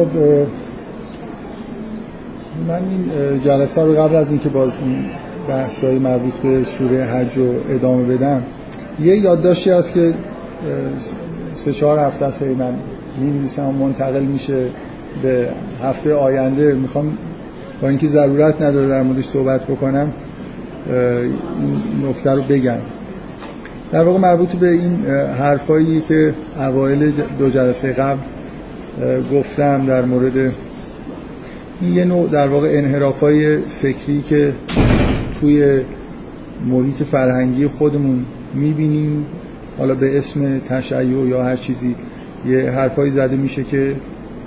خب من این جلسه رو قبل از اینکه باز این بحثای مربوط به سوره حج رو ادامه بدم یه یادداشتی هست که سه چهار هفته است من می و منتقل میشه به هفته آینده. می‌خوام با اینکه ضرورت نداره در موردش صحبت بکنم این نکته رو بگم. در واقع مربوط به این حرفایی که اوایل دو جلسه قبل گفتم در مورد این یه نوع در واقع انحرافای فکری که توی محیط فرهنگی خودمون می‌بینیم حالا به اسم تشیع یا هر چیزی یه حرفایی زده میشه که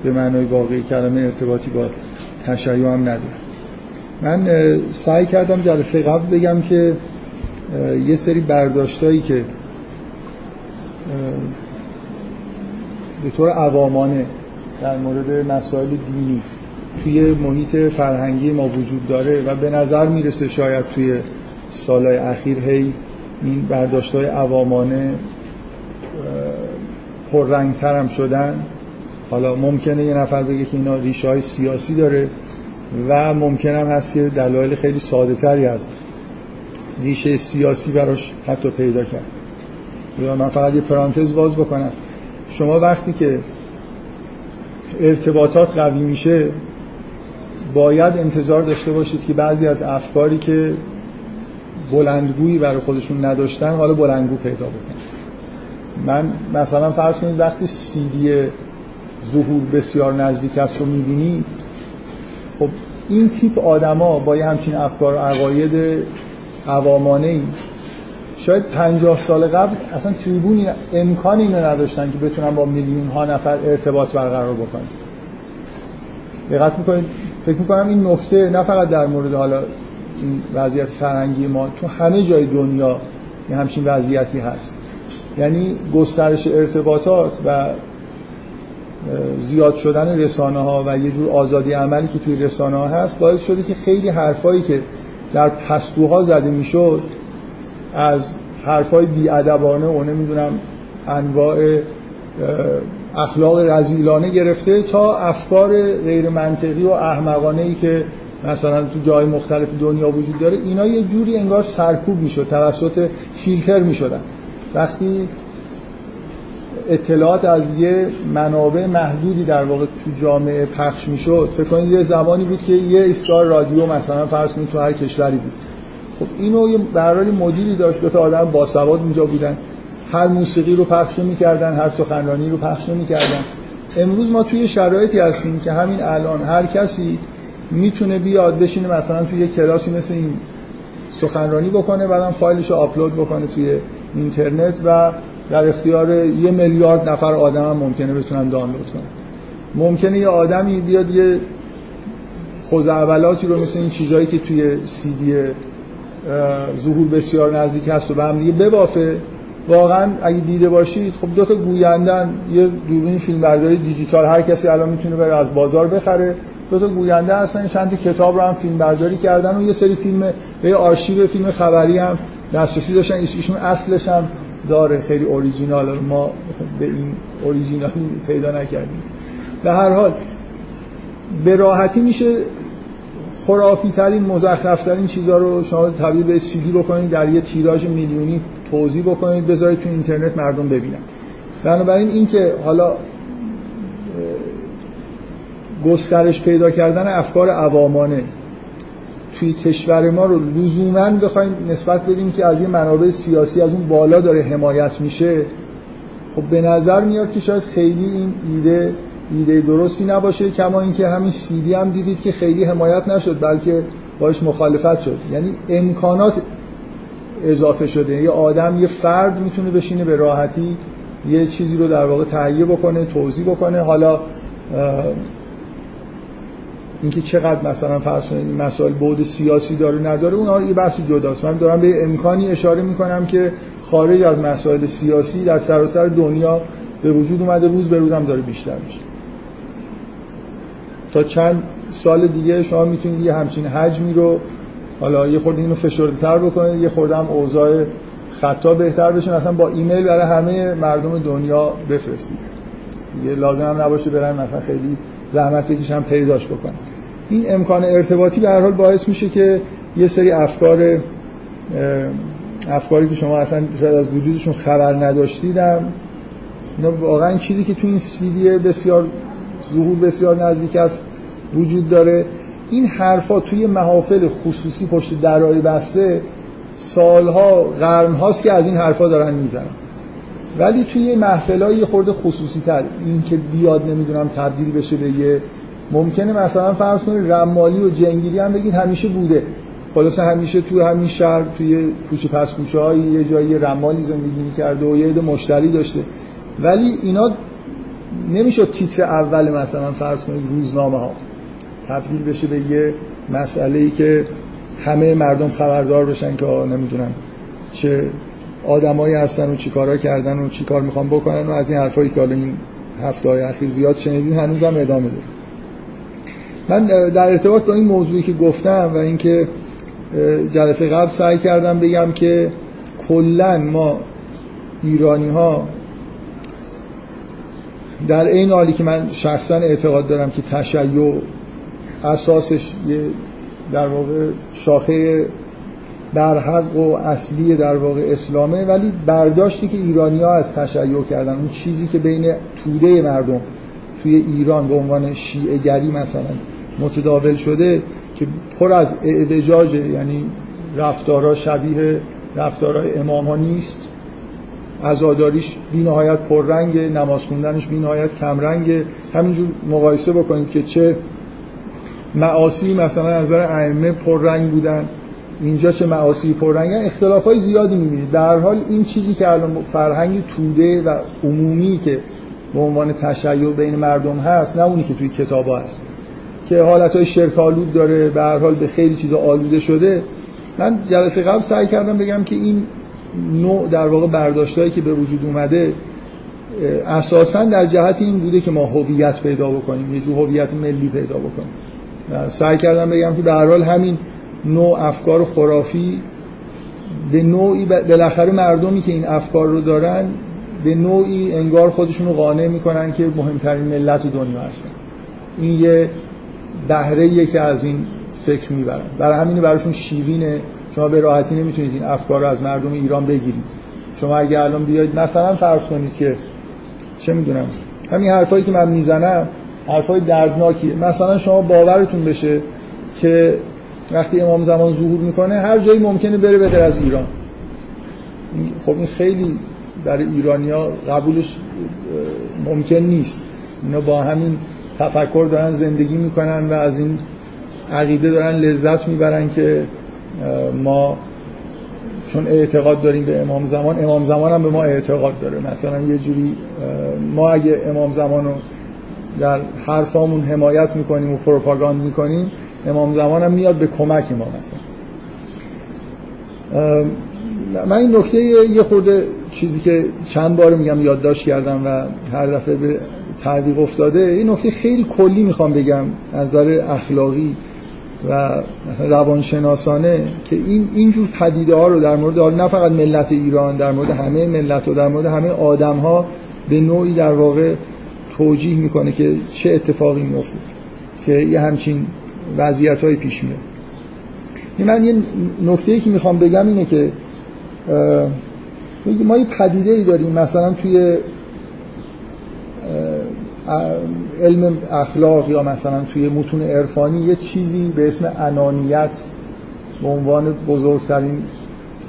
به معنای واقعی کلمه ارتباطی با تشیع هم نداره. من سعی کردم جلسه قبل بگم که یه سری برداشتایی که به طور عوامانه در مورد مسائل دینی. توی محیط فرهنگی ما وجود داره و به نظر می‌رسه شاید توی سالهای اخیر هی این برداشت های عوامانه پررنگتر هم شدن. حالا ممکنه یه نفر بگه که اینا ریشه های سیاسی داره و ممکن هم هست که دلایل خیلی ساده تری از ریشه سیاسی براش حتی پیدا کرد. یا من فقط یه پرانتز باز بکنم. شما وقتی که ارتباطات قوی میشه باید انتظار داشته باشید که بعضی از افکاری که بلندگویی برای خودشون نداشتن حالا بلندگو پیدا بکنن. من مثلا فرض کنید وقتی سیدی ظهور بسیار نزدیک است رو می‌بینید خب این تیپ آدما با یه همچین افکار و عقاید عوامانه ای شاید پنجاه سال قبل اصلا تریبون امکان اینو نداشتن که بتونن با میلیون ها نفر ارتباط برقرار بکنن. دقت می‌کنید؟ فکر می‌کنم این نکته نه فقط در مورد حالا این وضعیت فرهنگی ما تو همه جای دنیا یه همچین وضعیتی هست. یعنی گسترش ارتباطات و زیاد شدن رسانه ها و یه جور آزادی عملی که توی رسانه ها هست باعث شده که خیلی حرفایی که در پستوها زده می‌شد از حرفای بیادبانه و نمی‌دونم انواع اخلاق رزیلانه گرفته تا افکار غیر منطقی و احمقانه ای که مثلا تو جای مختلف دنیا وجود داره اینا یه جوری انگار سرکوب می‌شد توسط فیلتر می‌شدن. وقتی اطلاعات از یه منابع محدودی در واقع تو جامعه پخش می‌شد فکر کنید یه زمانی بود که یه ایستگاه رادیو مثلا فرض کنید تو هر کشوری بود. خب اینو یه برای مدیری داشت دو تا آدم باسواد اونجا بودن. هر موسیقی رو پخش می‌کردن هر سخنرانی رو پخش می‌کردن. امروز ما توی شرایطی هستیم که همین الان هر کسی می‌تونه بیاد بشینه مثلا توی یه کلاسی مثل این سخنرانی بکنه بعدم فایلش رو آپلود بکنه توی اینترنت و در اختیار یه میلیارد نفر آدم هم ممکنه بتونن دانلود کنن. ممکنه یه آدمی بیاد یه خوزعبلاتی رو مثل این چیزهایی که توی سی دی ظهور بسیار نزدیک هست و به هم دیگه ببافه. واقعا اگه دیده باشید خب دو تا گویندن یه دوربین فیلم برداری دیجیتال هر کسی الان می‌تونه بره از بازار بخره. دو تا گوینده هستن چند تا کتاب رو هم فیلم برداری کردن و یه سری فیلم به آرشیو فیلم خبری هم دسترسی داشتن. ایشون اصلش هم داره خیلی اوریجینال ما به این اوریجینالی پیدا نکردیم. به هر حال به راحتی میشه خرافی ترین مزخرف ترین چیزا رو شما تبدیل به سی دی بکنید در یه تیراژ میلیونی توضیح بکنید بذارید تو اینترنت مردم ببینن. بنابراین اینکه حالا گسترش پیدا کردن افکار عوامانه توی کشور ما رو لزوما بخوایم نسبت بدیم که از یه منابع سیاسی از اون بالا داره حمایت میشه خب به نظر میاد که شاید خیلی این ایده ایده درستی نباشه کما اینکه همین سیدی هم دیدید که خیلی حمایت نشد بلکه باش مخالفت شد. یعنی امکانات اضافه شده. یه آدم یه فرد می‌تونه بشینه به راحتی یه چیزی رو در واقع تهیه بکنه توضیح بکنه. حالا اینکه چقدر مثلا فرض کنید مسائل بود سیاسی داره نداره اون یه بحث جداست. من دارم به امکانی اشاره می‌کنم که خارج از مسائل سیاسی در سراسر دنیا به وجود اومده روز به روزم داره بیشتر میشه. تا چند سال دیگه شما می‌تونید یه همچین حجمی رو حالا یه خورده اینو فشرده‌تر بکنید یه خورده هم اوضاع خطا بهتر بشه. مثلا با ایمیل برای همه مردم دنیا بفرستید. یه لازم هم نباشه برن مثلا خیلی زحمت بکشن پیداش بکنن. این امکان ارتباطی به هر حال باعث میشه که یه سری افکار افکاری که شما اصلا شاید از وجودشون خبر نداشتیدم اینا واقعا چیزی که تو این سیدی بسیار ظهور بسیار نزدیک است وجود داره. این حرفا توی محافل خصوصی پشت درای بسته سالها قرن هاست که از این حرفا دارن می‌زنن. ولی توی محفل خورده خصوصی تر این که بیاد نمی‌دونم تبدیل بشه به یه ممکنه مثلا فرض کنید رمالی و جنگیری هم بگید همیشه بوده. خلاصه همیشه توی همین شهر توی کوچه پس کوچه های یه جایی رمالی زندگی می‌کرده و یه عده مشتری داشته. ولی اینا نمیشه تیتر اول مثلا فرض کنید روزنامه ها تبدیل بشه به یه مسئله ای که همه مردم خبردار بشن که نمی‌دونم چه آدمایی هستن و چیکارا کردن و چیکار می‌خوان بکنن و از این حرفایی که حالا این هفته های اخیر زیاد شنیدین هنوز هم ادامه داره. من در ارتباط با این موضوعی که گفتم و اینکه جلسه قبل سعی کردم بگم که کلا ما ایرانی ها در این حالی که من شخصا اعتقاد دارم که تشیع اساسش یه در واقع شاخه برحق و اصلی در واقع اسلامه ولی برداشتی که ایرانی ها از تشیع کردن اون چیزی که بین توده مردم توی ایران به عنوان شیعه گری مثلا متداول شده که پر از اعوجاج یعنی رفتارا شبیه رفتارای امام ها نیست. عزاداریش بی نهایت پررنگ نماز خوندنش بی نهایت کمرنگ. همینجور مقایسه بکنید که چه معاصی مثلا از نظر ائمه پررنگ بودن اینجا چه معاصی پررنگن. اختلاف های زیادی می‌بینید. در حال این چیزی که الان فرهنگ توده و عمومی که به عنوان تشیع بین مردم هست نه اونی که توی کتاب هست که حالت های شرک آلود داره به هر حال به خیلی چیزا آلوده شده. من جلسه قبل سعی کردم بگم که این نوع در واقع برداشتهایی که به وجود اومده اساسا در جهت این بوده که ما هویت پیدا بکنیم یه جور هویت ملی پیدا بکنیم. سعی کردم بگم که به هر حال همین نوع افکار خرافی به نوعی بالاخره مردمی که این افکار رو دارن به نوعی انگار خودشون رو قانع می‌کنن که مهمترین ملت دنیا هستن. این یه بهره که از این فکر می‌برن. برای همین براشون شیرینه شما به راحتی نمی‌تونید این افکار رو از مردم ایران بگیرید. شما اگه الان بیاید مثلا فرض کنید که چه می‌دونم همین حرفایی که من می‌زنم حرفای دردناکیه مثلا شما باورتون بشه که وقتی امام زمان ظهور می‌کنه هر جایی ممکنه بره به از ایران. خب این خیلی برای ایرانیا قبولش ممکن نیست. اینا با همین تفکر دارن زندگی می‌کنن و از این عقیده دارن لذت می‌برن که ما چون اعتقاد داریم به امام زمان امام زمان هم به ما اعتقاد داره. مثلا یه جوری ما اگه امام زمان رو در حرفامون حمایت می‌کنیم و پروپاگاند می‌کنیم امام زمان هم میاد به کمک ما مثلا. من این نکته یه خورده چیزی که چند بار میگم یادداشت کردم و هر دفعه به تعویق افتاده این نکته خیلی کلی می‌خوام بگم از نظر اخلاقی. و مثلا روانشناسانه که این اینجور پدیده ها رو در مورد نه فقط ملت ایران در مورد همه ملت و در مورد همه آدم ها به نوعی در واقع توجیه می‌کنه که چه اتفاقی میفته که یه همچین وضعیت های پیش میاد. من یه نکته ای که می‌خوام بگم اینه که ما یه پدیده ای داریم مثلا توی علم اخلاق یا مثلا توی متون عرفانی یه چیزی به اسم انانیت به عنوان بزرگترین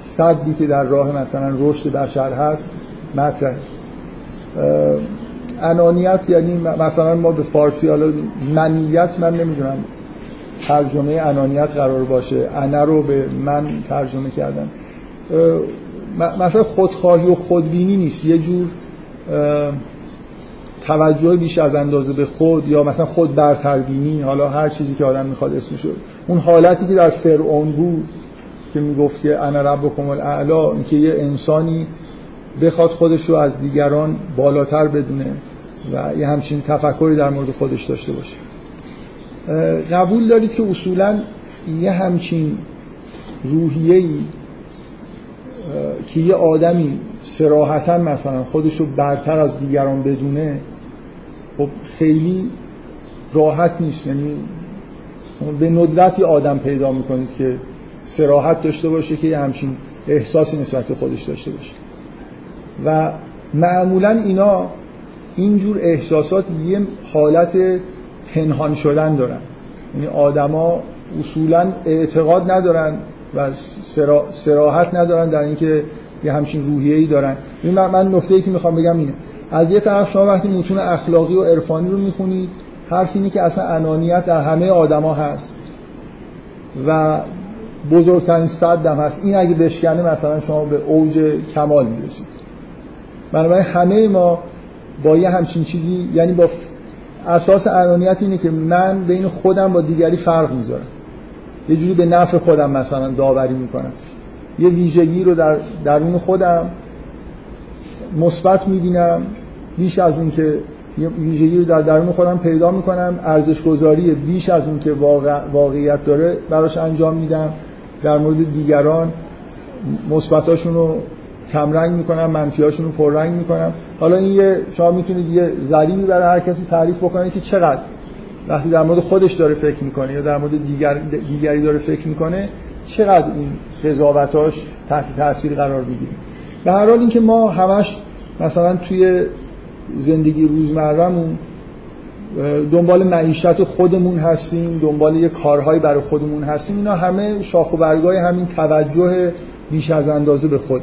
صدی که در راه مثلا رشد بشر هست مطرح انانیت یعنی مثلا ما به فارسی حالا منیت من نمی‌دونم ترجمه انانیت قرار باشه. انا رو به من ترجمه کردن. مثلا خودخواهی و خودبینی نیست. یه جور توجه بیش از اندازه به خود یا مثلا خود برتربینی حالا هر چیزی که آدم می‌خواد اسمشو اون حالتی که در فرعون بود که می‌گفت که انا ربکم الاعلا اینکه یه انسانی بخواد خودش رو از دیگران بالاتر بدونه و یه همچین تفکری در مورد خودش داشته باشه. قبول دارید که اصولا یه همچین روحیه‌ای که یه آدمی سراحتا مثلا خودش رو برتر از دیگران بدونه خب خیلی راحت نیست. یعنی به ندرتی آدم پیدا می‌کنید که سراحت داشته باشه که یه همچین احساسی نسبت به خودش داشته باشه. و معمولا اینا اینجور احساسات یه حالت پنهان شدن دارن. یعنی آدما اصولا اعتقاد ندارن و سراحت ندارن در اینکه یه همچین روحیه‌ای دارن. من, من که می‌خوام بگم اینه. از یه طرف شما وقتی متون اخلاقی و عرفانی رو می‌خونید حرف اینه که اصلا انانیت در همه آدما هست و بزرگترین صدم هست. این اگه بشکنه مثلا شما به اوج کمال می‌رسید. بنابراین همه ما با یه همچین چیزی یعنی با اساس انانیت اینه که من بین خودم با دیگری فرق می‌ذارم. یه جوری به نفع خودم مثلا داوری می‌کنم. یه ویژگی رو در درون خودم مثبت می‌بینم. بیش از اون که یه ویژگی رو در درون خودم پیدا می‌کنم ارزش گذاری بیش از اون که واقع، واقعیت داره براش انجام میدم. در مورد دیگران مثبتاشون رو کمرنگ می‌کنم منفیاشون رو پررنگ می‌کنم. حالا این یه شما می‌تونید یه ذریبی برای هر کسی تعریف بکنه که چقدر وقتی در مورد خودش داره فکر می‌کنه یا در مورد دیگر دیگری داره فکر می‌کنه چقدر این قضاوتاش تحت تاثیر قرار بگیره به هر حال اینکه ما همش مثلا توی زندگی روزمرهمون دنبال معیشت خودمون هستیم دنبال یه کارهایی برای خودمون هستیم. اینا همه شاخ و برگای همین توجه بیش از اندازه به خود.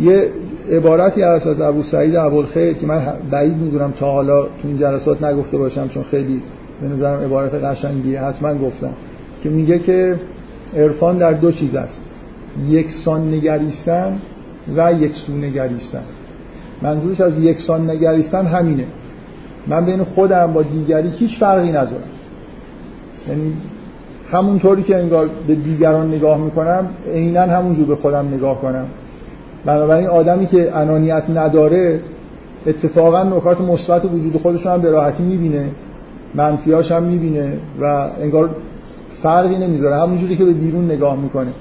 یه عبارتی هست از ابو سعید ابوالخیر که من بعید می‌دونم تا حالا تو این جلسات نگفته باشم چون خیلی به نظرم عبارت قشنگی حتما گفتم که میگه که عرفان در دو چیز است. یکسان نگریستن و یکسو نگریستن. منظورش از یکسان نگریستن همینه. من بین خودم با دیگری هیچ فرقی نذارم یعنی همونطوری که انگار به دیگران نگاه می‌کنم عینا همونجور به خودم نگاه کنم. بنابراین آدمی که انانیت نداره اتفاقا نکات مثبت وجود خودش هم به راحتی می‌بینه منفیاش هم می‌بینه و انگار فرقی نمی‌ذاره. همونجوری که به بیرون نگاه می‌کنه.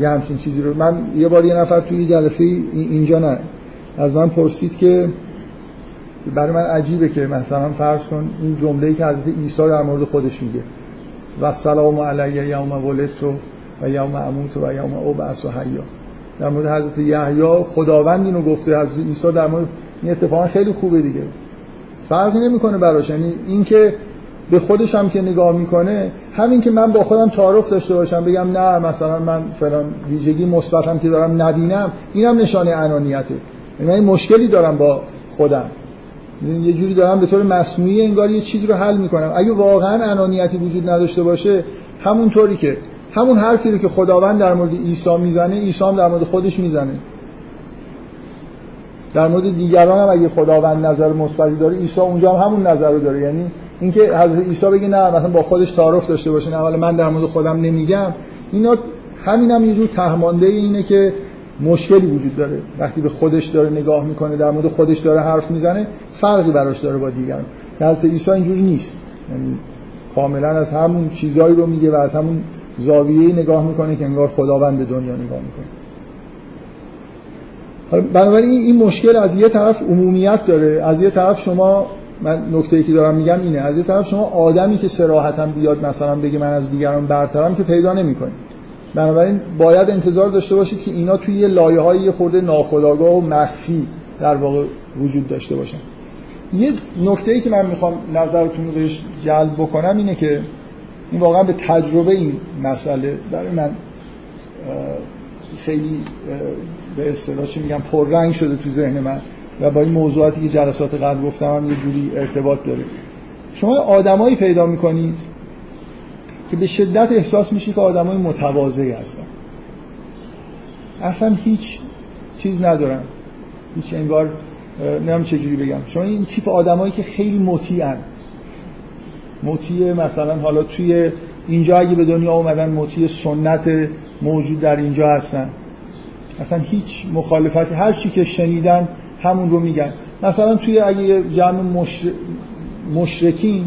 یه همچین چیزی رو. من یه بار یه نفر توی جلسه اینجا نه. از من پرسید که برای من عجیبه که مثلا فرض کن این جمله‌ای که حضرت عیسی در مورد خودش میگه. و سلام علیه یوم ولدت و یوم اموت و یوم ابعث حیا. در مورد حضرت یحیی خداوند اینو گفته. حضرت عیسی در مورد این اتفاقا خیلی خوبه دیگه. فرقی نمی‌کنه براش. یعنی اینکه به خودش هم که نگاه می‌کنه همین که من با خودم تعارف داشته باشم بگم نه مثلا من فلان ویژگی مثبتم که دارم نبینم اینم نشانه انانیته. یعنی من مشکلی دارم با خودم. یعنی یه جوری دارم به طور مصنوعی انگار یه چیز رو حل می‌کنم. اگه واقعا انانیتی وجود نداشته باشه همونطوری که همون حرفی رو که خداوند در مورد عیسی می‌زنه عیسی هم در مورد خودش می‌زنه. در مورد دیگران هم اگه خداوند نظر مثبتی داره عیسی اونجا هم همون نظر رو داره. یعنی اینکه حضرت عیسی بگه نه مثلا با خودش تعارف داشته باشه نه حالا من در مورد خودم نمیگم. اینا همینم هم یه جور تهمانده اینه که مشکلی وجود داره. وقتی به خودش داره نگاه می‌کنه در مورد خودش داره حرف می‌زنه فرقی براش داره با دیگران. حضرت عیسی اینجوری نیست. یعنی کاملا از همون چیزایی رو میگه و از همون زاویه نگاه می‌کنه که انگار خداوند به دنیا نگاه می‌کنه. بنابراین این مشکل از یه طرف عمومیت داره از یه طرف شما من نکته که دارم میگم اینه. از یه طرف شما آدمی که سراحتا بیاد مثلا بگه من از دیگران برترم که پیدا نمی‌کنید بنابراین باید انتظار داشته باشید که اینا توی یه لایه های خورده ناخودآگاه و مخفی در واقع وجود داشته باشن. یه نکته ای که من می‌خوام نظرتون رو بهش جلب بکنم اینه که این واقعا به تجربه این مسئله برای من خیلی به اصطلاح چی میگم پررنگ شده تو ذهن من. و با این موضوعاتی که جلسات قبل گفتم هم یه جوری ارتباط داره. شما آدمایی پیدا می‌کنید که به شدت احساس میشه که آدمای متواضعی هستن. اصلا هیچ چیز ندارن. هیچ انگار نمی‌دونم چه جوری بگم. شما این تیپ آدمایی که خیلی مطیعن. مطیع مثلا حالا توی اینجا اگه به دنیا اومدن مطیع سنت موجود در اینجا هستن. اصلا هیچ مخالفتی هر چی که شنیدن همون رو میگن. مثلا توی اگه جمع مشرکین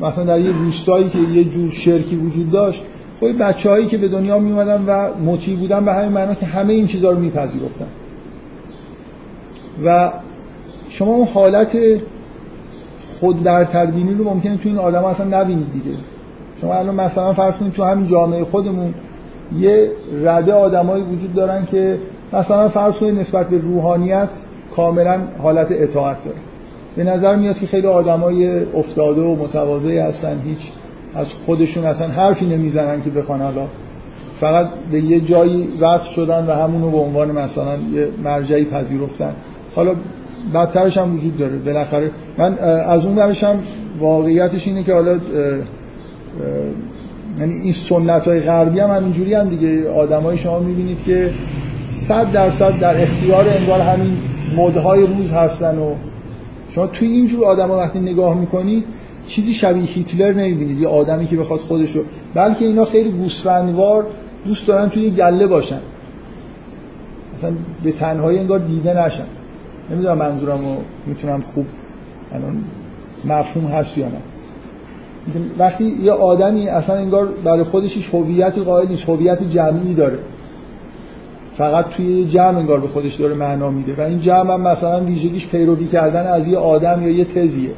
مثلا در یه روستایی که یه جور شرکی وجود داشت خب بچه هایی که به دنیا می اومدن و مطیع بودن به همین معنا که همه این چیزها رو میپذیرفتن. و شما اون حالت خود برتربینی رو ممکنه تو این آدم اصلا نبینید دیگه. شما الان مثلا فرض کنید تو همین جامعه خودمون یه رده آدمایی وجود دارن که مثلا فرض کنید نسبت به روحانیت کاملا حالت اطاعت داره. به نظر میاد که خیلی آدمای افتاده و متواضعی هستن هیچ از خودشون اصلا حرفی نمی‌زنن که بخوان. حالا فقط به یه جایی وصل شدن و همونو به عنوان مثلا یه مرجعی پذیرفتن. حالا بدترش هم وجود داره. بالاخره من از اون درش واقعیتش اینه که حالا یعنی این سنت های غربی هم همینجوری هم دیگه. آدمای شما می‌بینید که صد درصد در اختیار انگار همین مدهای روز هستن و شما توی اینجور آدم ها وقتی نگاه می‌کنید چیزی شبیه هیتلر نمی‌بینید یه آدمی که بخواد خودشو بلکه اینا خیلی گوسفندوار دوست دارن توی گله باشن. مثلا به تنهایی انگار دیده نشن. نمی‌دونم منظورم رو می‌تونم خوب الان مفهوم هست یا نه. وقتی یه آدمی اصلا انگار برای خودش هیچ هویتی قائل نیست هویت جمعی داره. فقط توی جمع انگار به خودش داره معنا میده. و این جمع هم مثلا ویژگیش پیروی کردن از یه آدم یا یه تزیه.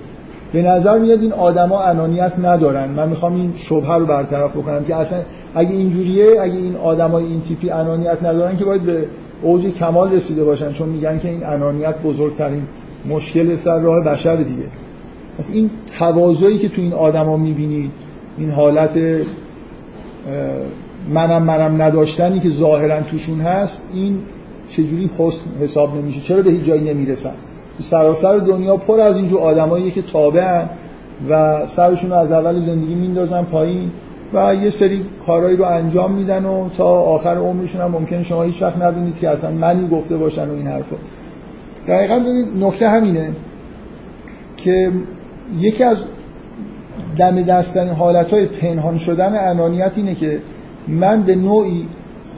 به نظر میاد این آدما انانیت ندارن. من می‌خوام این شبهه رو برطرف بکنم که اصلا اگه اینجوریه اگه این آدمای این تیپی انانیت ندارن که باید به اوج کمال رسیده باشن چون میگن که این انانیت بزرگترین مشکل سر راه بشر دیگه. پس این تواضعی که تو این آدما می‌بینید این حالت منم منم نداشتنی که ظاهرا توشون هست این چجوری حسن حساب نمیشه؟ چرا به هیچ جایی نمی‌رسن؟ سراسر دنیا پر از اینجور آدمایی که تابعن و سرشون از اول زندگی میندازن پایین و یه سری کارهایی رو انجام میدن و تا آخر عمرشون هم ممکنه شما هیچ وقت نبینید که اصلا منی گفته باشن و این حرفا. دقیقا ببینید نکته همینه که یکی از دم دستن حالت های پنهان شدن انانیت اینه که من به نوعی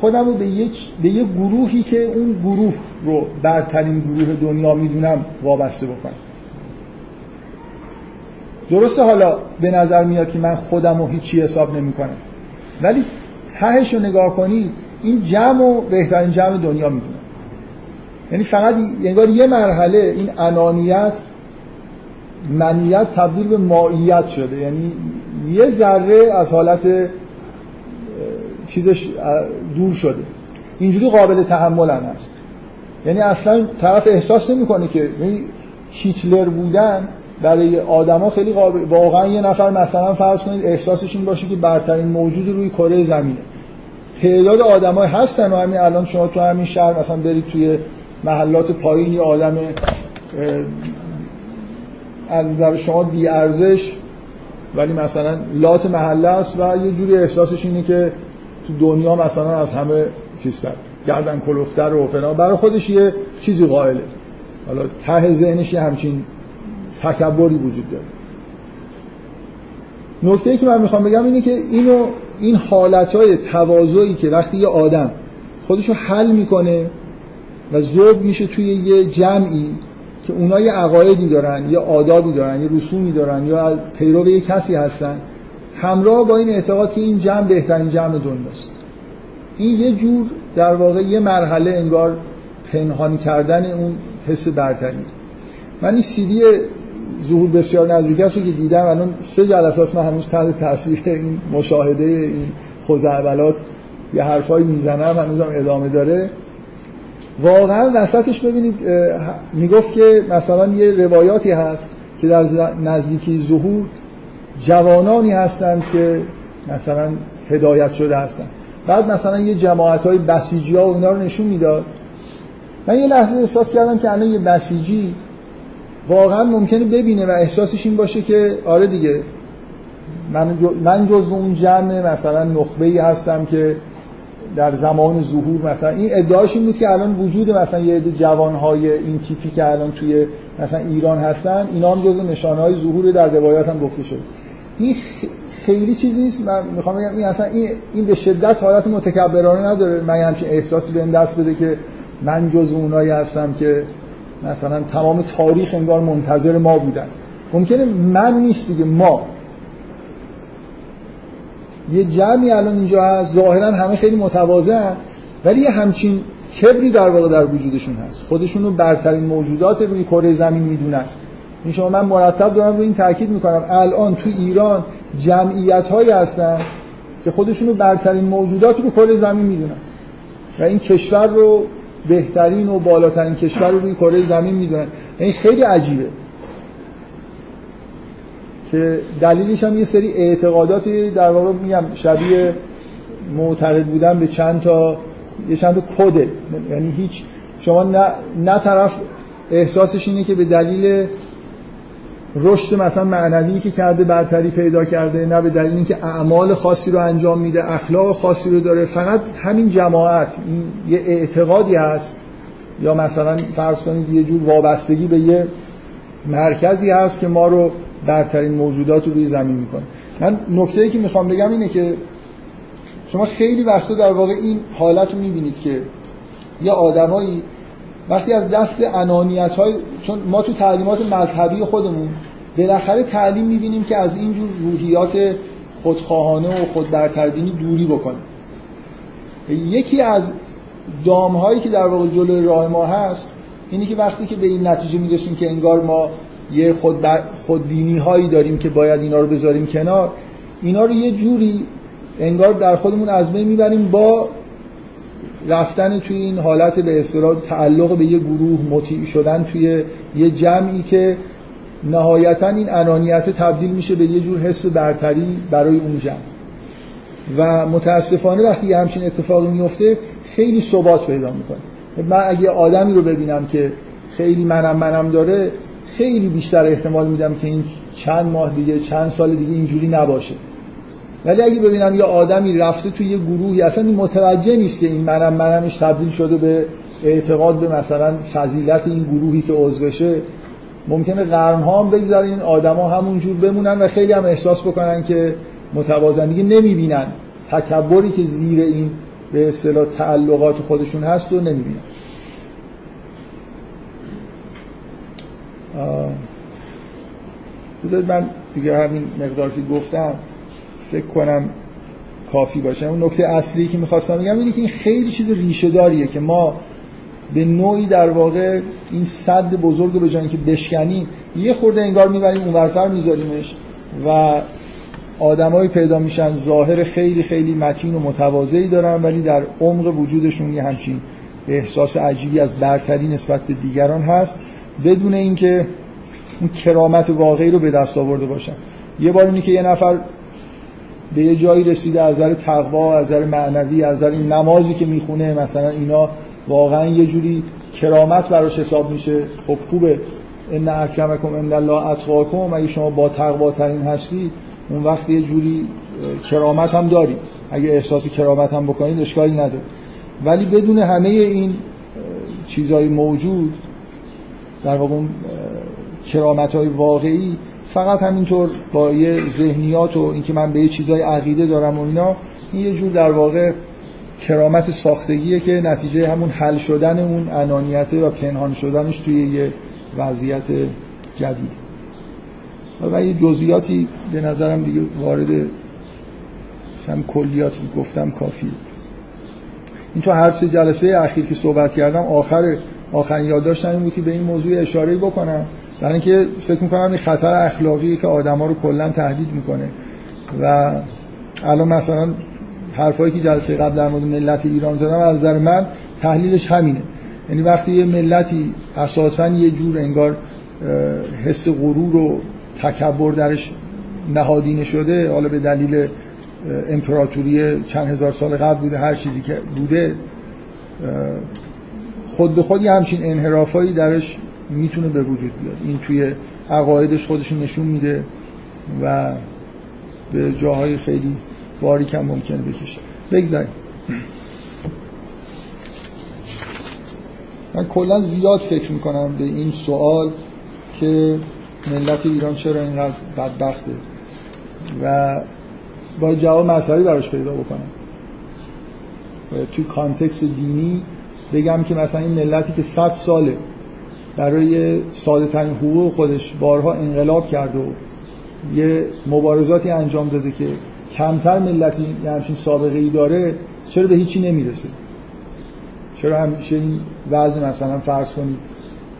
خودم رو به یک به یه گروهی که اون گروه رو برترین گروه دنیا می‌دونم وابسته بکنم. درسته حالا به نظر میاد که من خودم رو هیچی حساب نمی کنم ولی تهش رو نگاه کنید این جمع و بهترین جمع دنیا می‌دونم یعنی فقط انگار یه مرحله این انانیت منیت تبدیل به ماییت شده. یعنی یه ذره از حالت چیزش دور شده. اینجوری قابل تحمل هم هست. یعنی اصلا طرف احساس نمی‌کنه که یعنی هیتلر بودن برای آدما خیلی قابل واقعا یه نفر مثلا فرض کنید احساسش این باشه که برترین موجود روی کره زمینه. تعداد آدمای هستن و همین الان شما تو همین شهر مثلا برید توی محلات پایین یه آدم از نظر شما بی ارزش ولی مثلا لات محله است و یه جوری احساسش اینه که تو دنیا مثلا از همه چیز گردن کلفتر و فلان. برای خودش یه چیزی قائله. حالا ته ذهنش یه همچین تکبری وجود داره. نکته ای که من می‌خوام بگم اینه که اینو این حالتهای تواضعی که وقتی یه آدم خودشو حل می‌کنه و ذوب میشه توی یه جمعی که اونا یه عقایدی دارن یه آدابی دارن یه رسومی دارن یا پیرو یه کسی هستن همراه با این اعتقاد که این جمع بهترین جمع دنیاست این یه جور در واقع یه مرحله انگار پنهانی کردن اون حس برتری. من این سیدی ظهور بسیار نزدیک است که دیدم الان سه جلسات من هنوز تحت تاثیر این مشاهده این خوزعبلات یه حرفایی می‌زنم هنوزم ادامه داره. واقعا وسطش ببینید می‌گفت که مثلا یه روایاتی هست که در نزدیکی ظهور جوانانی هستند که مثلا هدایت شده هستن بعد مثلا یه جماعت های بسیجی ها و اینا رو نشون می‌داد. من یه لحظه احساس کردم که الان یه بسیجی واقعا ممکنه ببینه و احساسش این باشه که آره دیگه من, جو من جز اون جمع مثلا نخبه ای هستم که در زمان ظهور مثلا این ادعاش این بود که الان وجود مثلا یه جوان های این تیپی که الان توی مثلا ایران هستن اینا هم جز نشانه های ظهور در روایات هم گفته شد این خیلی چیزی نیست. من می‌خوام بگم این اصلا این, این به شدت حالت متکبرانه نداره. من همچین احساسی بهم دست بده که من جز اونایی هستم که مثلا تمام تاریخ انگار منتظر ما بودن. ممکنه من نیست دیگه ما. یه جمعی الان اینجا هست. ظاهرا همه خیلی متواضعن ولی یه همچین کبری در واقع در وجودشون هست. خودشون رو برترین موجودات روی کره زمین می‌دونن. این شما من مرتب دارم روی این تاکید می‌کنم. الان تو ایران جمعیت هایی هستن که خودشون رو برترین موجودات رو کره زمین می‌دونن. و این کشور رو بهترین و بالاترین کشور رو روی کره زمین می‌دونن. این خیلی عجیبه. که دلیلش هم یه سری اعتقاداتی در واقع میگم شبیه معتقد بودن به چند تا یه چند تا کده. یعنی هیچ شما نه, نه طرف احساسش اینه که به دلیل رشد مثلا معنوی که کرده برتری پیدا کرده نه به دلیل اینکه اعمال خاصی رو انجام میده اخلاق خاصی رو داره. فقط همین جماعت این یه اعتقادی هست. یا مثلا فرض کنید یه جور وابستگی به یه مرکزی هست که ما رو برترین موجودات رو روی زمین می‌کنه. من نکته که می‌خوام بگم اینه که شما خیلی وقتا در واقع این حالت رو می‌بینید که یه آدمایی وقتی از دست انانیت های چون ما تو تعلیمات مذهبی خودمون بالاخره تعلیم می‌بینیم که از اینجور روحیات خودخواهانه و خود برتربینی دوری بکنیم یکی از دام هایی که در واقع جلوی راه ما هست اینی که وقتی که به این نتیجه می‌رسیم که انگار ما یه خود خودبینی هایی داریم که باید اینا رو بذاریم کنار اینا رو یه جوری انگار در خودمون از بین می‌بریم با رفتن توی این حالت به اصطلاح تعلق به یه گروه مطیع شدن توی یه جمعی که نهایتا این انانیت تبدیل میشه به یه جور حس برتری برای اون جمع. و متاسفانه وقتی یه همچین اتفاقی میفته خیلی ثبات پیدا می‌کنه. من اگه آدمی رو ببینم که خیلی منم منم داره خیلی بیشتر احتمال میدم که این چند ماه دیگه چند سال دیگه اینجوری نباشه. ولی اگه ببینم یه آدمی رفته توی یه گروهی اصلا متوجه نیست که این منم منمش تبدیل شده به اعتقاد به مثلا فضیلت این گروهی که عضوشه ممکنه قرن ها هم بگذارن این آدما همونجور بمونن و خیلی هم احساس بکنن که متوازن. دیگه نمی‌بینن. تکبری که زیر این به اصطلاح تعلقات خودشون هست و نمی‌بینن. بذارید من دیگه همین مقدار که گفتم فکر کنم کافی باشه. اون نکته اصلی که می‌خواستم بگم اینه که این خیلی چیز ریشه داریه که ما به نوعی در واقع این صد بزرگ به که بشکنیم یه خورده انگار می‌بریم اونورتر میذاریمش و آدمایی پیدا میشن ظاهر خیلی خیلی متین و متواضعی دارن ولی در عمق وجودشون یه همچین احساس عجیبی از برتری نسبت به دیگران هست بدون اینکه اون کرامت واقعی رو به دست آورده باشن. یه بار اینی که یه نفر به یه جایی رسیده از نظر تقوا از نظر معنوی از نظر این نمازی که می‌خونه مثلا اینا واقعا یه جوری کرامت براش حساب میشه. خب خوبه. ان اکرمکم عند الله اتقاکم. اگه شما با تقوا ترین هستی اون وقت یه جوری کرامت هم دارید. اگه احساس کرامت هم بکنید اشکالی نداره. ولی بدون همه این چیزهای موجود در واقع کرامت های واقعی فقط همینطور با یه ذهنیات و اینکه من به یه چیزای عقیده دارم و اینا این یه جور در واقع کرامت ساختگیه که نتیجه همون حل شدن اون انانیته و پنهان شدنش توی یه وضعیت جدید. و یه جزئیاتی به نظرم دیگه وارد هم کلیاتی گفتم کافی این تو هر سه جلسه اخیر که صحبت کردم آخر آخرین یادداشتم این بود که به این موضوع اشاره بکنم. برای اینکه فکر می‌کنم این خطر اخلاقی که آدما رو کلا تهدید می‌کنه. و الان مثلا حرفایی که جلسه قبل در مورد ملت ایران زدم از نظر من تحلیلش همینه. یعنی وقتی یه ملتی اساسا یه جور انگار حس غرور و تکبر درش نهادینه شده حالا به دلیل امپراتوری چند هزار سال قبل بوده هر چیزی که بوده خود به خود یه همچین انحرافایی درش می‌تونه به وجود بیاد. این توی عقایدش خودشون نشون میده و به جاهای خیلی باریک هم ممکنه بکشه. بگذاریم. من کلا زیاد فکر می‌کنم به این سوال که ملت ایران چرا اینقدر بدبخته و با جواب مذهبی براش پیدا بکنم. توی کانتکس دینی بگم که مثلا این ملتی که صد ساله برای ساده ترین حقوق خودش بارها انقلاب کرد و یه مبارزاتی انجام داده که کمتر ملتی یه همچین سابقه ای داره چرا به هیچی نمی‌رسه؟ چرا همیشه این وضع مثلا فرض کنید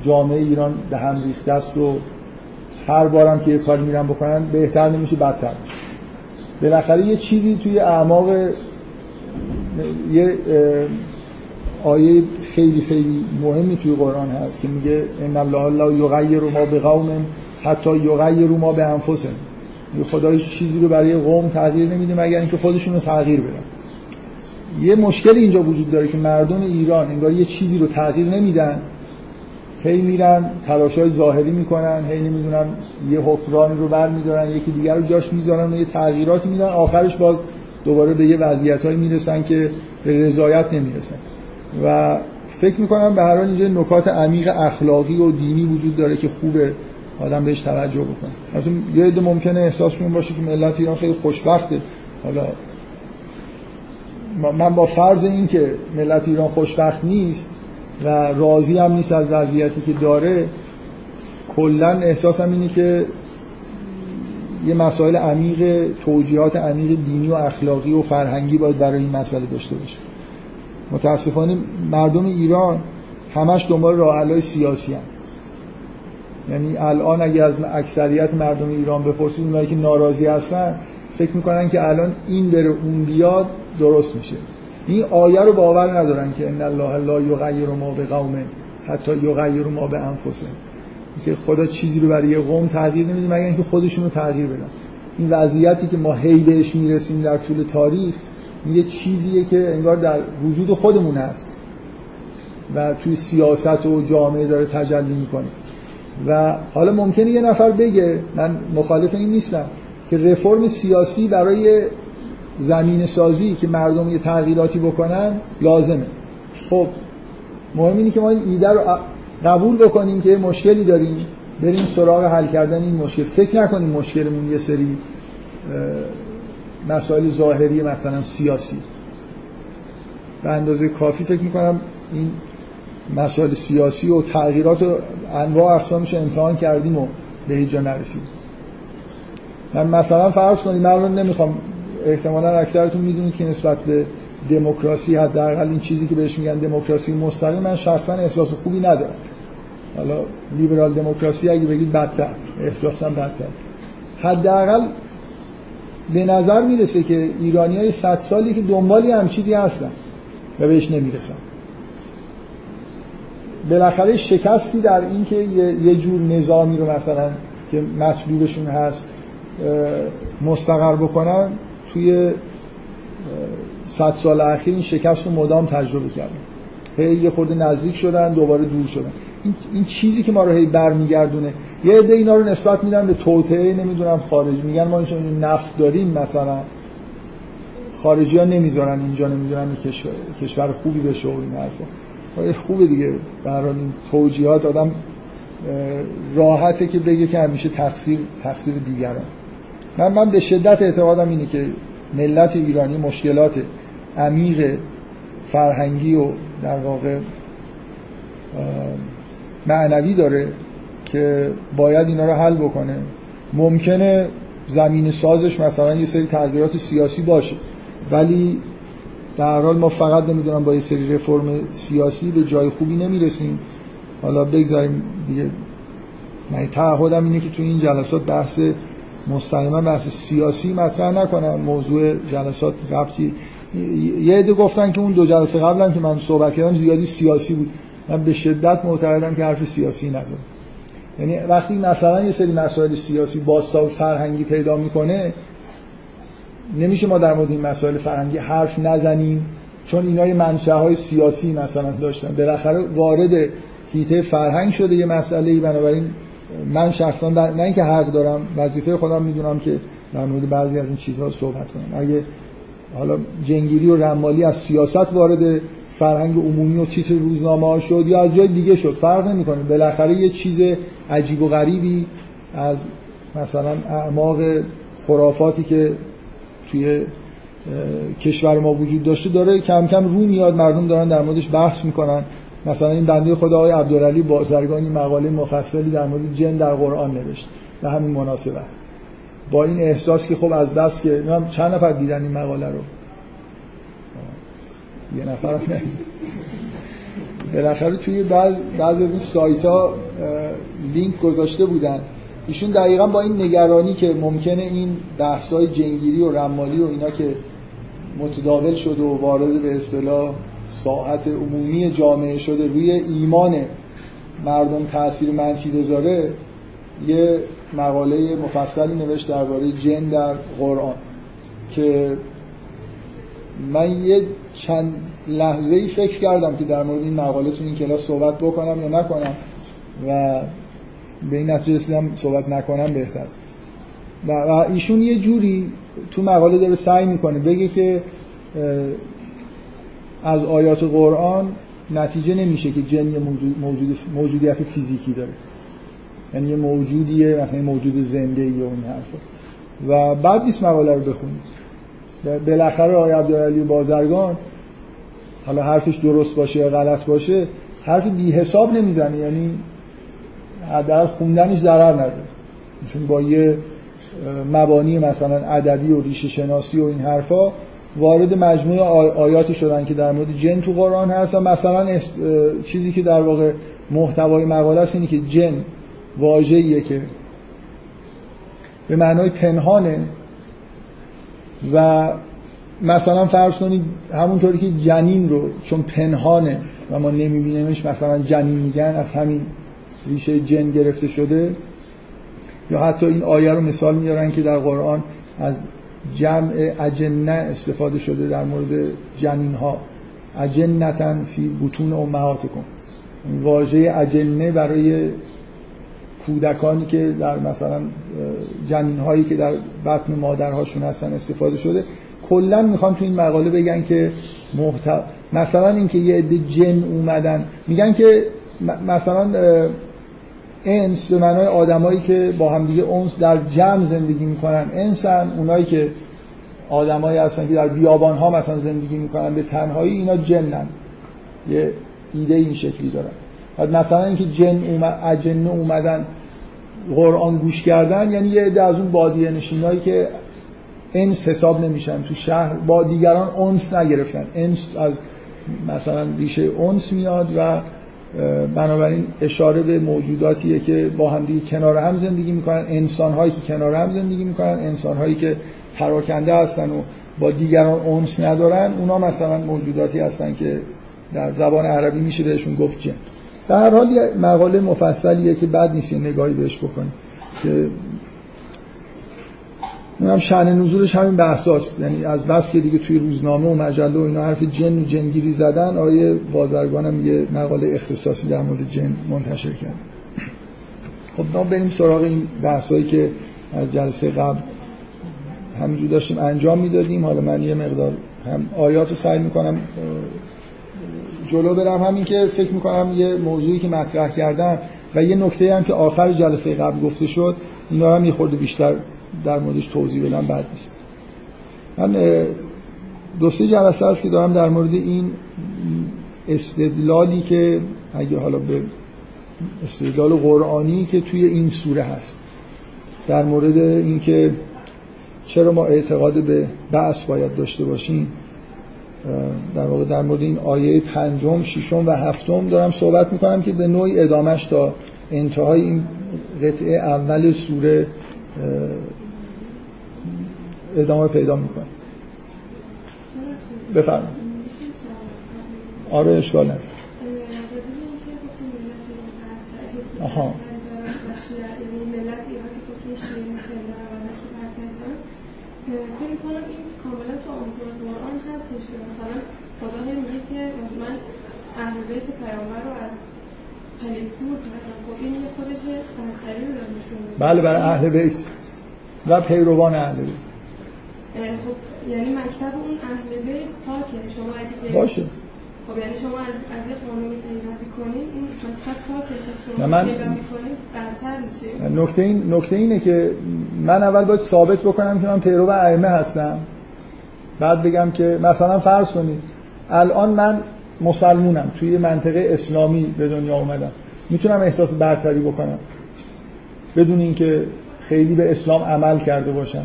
جامعه ایران به هم ریخته است و هر بارم که یه کاری میرن بکنن بهتر نمیشه بدتر بالاخره یه چیزی توی اعماق یه آیه خیلی خیلی مهمی توی قرآن هست که میگه ان الله لا یغیر ما بقوم حتی یغیر ما به انفسهم. خدای چیزی رو برای قوم تغییر نمیده مگر اینکه خودشون رو تغییر بدن. یه مشکل اینجا وجود داره که مردم ایران انگار یه چیزی رو تغییر نمیدن. هی میرن های ظاهری می‌کنن هی نمی‌دونم یه حکمرانی رو بر میدارن یکی دیگر رو جاش می‌ذارن و یه تغییراتی میدن. آخرش باز دوباره به یه وضعیت می‌رسن که به رضایت نمی‌رسن. و فکر می‌کنم به هر حال اینجا نکات عمیق اخلاقی و دینی وجود داره که خوبه آدم بهش توجه بکنه. حتی یه عده ممکنه احساسشون باشه که ملت ایران خیلی خوشبخته. حالا من با فرض این که ملت ایران خوشبخت نیست و راضی هم نیست از وضعیتی که داره کلا احساسم اینه که یه مسائل عمیق توجیهات عمیق دینی و اخلاقی و فرهنگی باید برای این مسئله داشته باشه. متاسفانه مردم ایران همش دنبال راه سیاسی هم. یعنی الان اگه از اکثریت مردم ایران بپرسید اونایی که ناراضی هستن فکر می‌کنن که الان این بره اون بیاد درست میشه. این آیه رو باور ندارن که ان الله لا یغیر ما بقوم حتی یغیر ما به انفسهم که خدا چیزی رو برای قوم تغییر نمیده مگر اینکه خودشون رو تغییر بدن. این وضعیتی که ما هی بهش می‌رسیم در طول تاریخ یه چیزیه که انگار در وجود خودمون هست و توی سیاست و جامعه داره تجلی می‌کنه. و حالا ممکنه یه نفر بگه من مخالف این نیستم که رفرم سیاسی برای زمین سازی که مردم یه تغییراتی بکنن لازمه. خب مهم اینه که ما این ایده رو قبول بکنیم که مشکلی داریم بریم سراغ حل کردن این مشکل. فکر نکنیم مشکلمون یه سری مسائل ظاهری مثلا سیاسی. به اندازه کافی فکر می‌کنم این مسائل سیاسی و تغییرات و انواع اقسامش امتحان کردیم و به هیچ جا من مثلا فرض کنید من نمی‌خوام احتمالا اکثرتون می‌دونید که نسبت به دموکراسی حداقل این چیزی که بهش میگن دموکراسی مستقیم من شخصا احساس خوبی ندارم. حالا لیبرال دموکراسی اگه بگید بدتر احساسا بدتر. حداقل به نظر می‌رسه که ایرانی های صد سالی که دنبالی هم چیزی هستن و بهش نمی‌رسن. بالاخره شکستی در این که یه جور نظامی رو مثلا که مطلوبشون هست مستقر بکنن توی صد سال اخیر این شکست رو مدام تجربه کردن. هی یه خورده نزدیک شدن دوباره دور شدن. این, چیزی که ما رو هی برمیگردونه. یه عده اینا رو نسبت میدن به توطئه نمی‌دونم خارجی. میگن ما این نفت داریم مثلا. خارجی ها نمی‌ذارن اینجا نمی‌دونم کشور, کشور خوبی بشه و این حرفا. آره، خوبه دیگه. برای این توجیهات آدم راحته که بگه که همیشه تقصیر تقصیر دیگران. من من به شدت اعتقادم اینه که ملت ایرانی مشکلات عمیق فرهنگی و در واقع معنوی داره که باید اینا رو حل بکنه. ممکنه زمین سازش مثلا یه سری تغییرات سیاسی باشه ولی در حال ما فقط نمی‌دونم با یه سری رفرم سیاسی به جای خوبی نمی‌رسیم. حالا بگذاریم دیگه. من تعهدم اینه که تو این جلسات بحث مستقیما بحث سیاسی مطرح نکنم. موضوع جلسات ربطی یه عده گفتن که اون دو جلسه قبلم که من صحبت کردم زیادی سیاسی بود. من به شدت معتقدم که حرف سیاسی نزدم یعنی وقتی مثلا یه سری مسائل سیاسی باستاب فرهنگی پیدا می‌کنه نمیشه ما در مورد این مسائل فرهنگی حرف نزنیم چون اینا یه منشه های سیاسی مثلا داشتن. بالاخره وارد هیته فرهنگ شده یه مسئله ای بنابراین من شخصا در... نه اینکه حق دارم وظیفه خودم می‌دونم که در مورد بعضی از این چیزها صحبت کنم. اگه حالا جنگیری و رمالی از سیاست وارد فرهنگ عمومی و تیتر روزنامه ها شد یا از جای دیگه شد فرق نمی‌کنه. بالاخره یه چیز عجیب و غریبی از مثلا اعماق خرافاتی که توی کشور ما وجود داشته داره کم کم رو میاد مردم دارن در موردش بحث می‌کنن. مثلا این بنده خدا آقای عبدالعلی بازرگانی مقاله مفصلی در مورد جن در قرآن نوشت به همین مناسبت. با این احساس که خب از دست که چند نفر دیدن این مقاله رو؟ یه نفر بالاخره توی بعض بعضی از این سایت ها لینک گذاشته بودن. ایشون دقیقا با این نگرانی که ممکنه این بحث های جنگیری و رمالی و اینا که متداول شده و وارد به اصطلاح ساعت عمومی جامعه شده روی ایمان مردم تاثیر منفی بذاره یه مقاله مفصلی نوشت درباره جن در قرآن که من یه چند لحظه ای فکر کردم که در مورد این مقاله تو این کلاس صحبت بکنم یا نکنم و به این نتیجه رسیدم صحبت نکنم بهتر. و, ایشون یه جوری تو مقاله داره سعی می‌کنه بگه که از آیات قرآن نتیجه نمیشه که جن یه موجود موجودیت فیزیکی داره. یعنی یه موجودیه مثلا موجود زنده یا اون حرفا. و بعد نیست مقاله رو بخونید. بالاخره آقای عبدالعلی بازرگان حالا حرفش درست باشه یا غلط باشه حرف بی حساب نمی‌زنه یعنی حداقل خوندنش ضرر نداره. چون با یه مبانی مثلا ادبی و ریشه شناسی و این حرفا وارد مجموعه آیاتی شدن که در مورد جن تو قرآن هست و مثلا چیزی که در واقع محتوای مقاله است اینه که جن واژه‌ایه که به معنای پنهانه و مثلا فرض کنید همونطوری که جنین رو چون پنهانه و ما نمیبینیمش مثلا جنین میگن از همین ریشه جن گرفته شده. یا حتی این آیه رو مثال میارن که در قرآن از جمع اجنه استفاده شده در مورد جنین ها اجنتن فی بطون امهاتکم. واژه اجنه برای کودکانی که در مثلا جنین هایی که در بطن مادرهاشون هستن استفاده شده. کلا می‌خوان تو این مقاله بگن که محتو... مثلا اینکه یه عده جن اومدن میگن که مثلا انس به معنای آدمایی که با همدیگه اونس در جمع زندگی می‌کنن. انسن اونایی که آدمایی هستن که در بیابان ها مثلا زندگی می‌کنن به تنهایی اینا جنن. یه ایده این شکلی دارن. مثلا اینکه جن اومد اجنه اومدن قرآن گوش کردن یعنی یه عده از اون بادیه نشینایی که انس حساب نمیشن تو شهر با دیگران انس نگرفتن. انس از مثلا ریشه انس میاد و بنابراین اشاره به موجوداتیه که با هم دیگه کنار هم زندگی می‌کنن. انسان هایی که کنار هم زندگی می‌کنن انسان هایی که پراکنده هستن و با دیگران انس ندارن اونا مثلا موجوداتی هستن که در زبان عربی میشه بهشون گفت جن. در هر حال یه مقاله مفصلیه که بعد نیست نگاهی بهش بکنیم که هم شأن نزولش همین بحثاست. یعنی از بس که دیگه توی روزنامه و مجله و اینا حرف جن و جنگیری زدن آیه بازرگان هم یه مقاله اختصاصی در مورد جن منتشر کرد. خب ما بریم سراغ این بحثایی که از جلسه قبل همینجور داشتیم انجام می‌دادیم. حالا من یه مقدار هم آیات رو سعی می‌کنم جلو برم. همین که فکر می‌کنم یه موضوعی که مطرح کردم و یه نکته هم که آخر جلسه قبل گفته شد اینا هم یه خورده بیشتر در موردش توضیح بدم بعد نیست. من دو سه جلسه هست که دارم در مورد این استدلالی که اگه حالا به استدلال قرآنی که توی این سوره هست در مورد اینکه چرا ما اعتقاد به بعث باید داشته باشیم. در واقع در مورد این آیه پنجم، ششم و هفتم دارم صحبت می‌کنم که به نوعی ادامش تا انتهای این قطعه اول سوره ادامه پیدا می‌کنه بفرمایید. آره اشکال نداره. آها. فکر کنم این کاملا تو آموزان قرآن هستش که مثلا خدا میگه که من اهل بیت پیامبر رو از خب بله برای اهل بیت و پیروان اهل بیت. خب یعنی مکتب اون اهل بیت پاکه. شما اگه باشه. خب یعنی شما از از یه قانونی پیروی کنید این مکتب پاکه. خب من... پیروی کنید برتر میشه. نکته این نکته اینه که من اول باید ثابت بکنم که من پیرو ائمه هستم. بعد بگم که مثلا فرض کنید الان من مسلمونم توی منطقه اسلامی به دنیا اومدم. می‌تونم احساس برتری بکنم. بدون اینکه خیلی به اسلام عمل کرده باشم.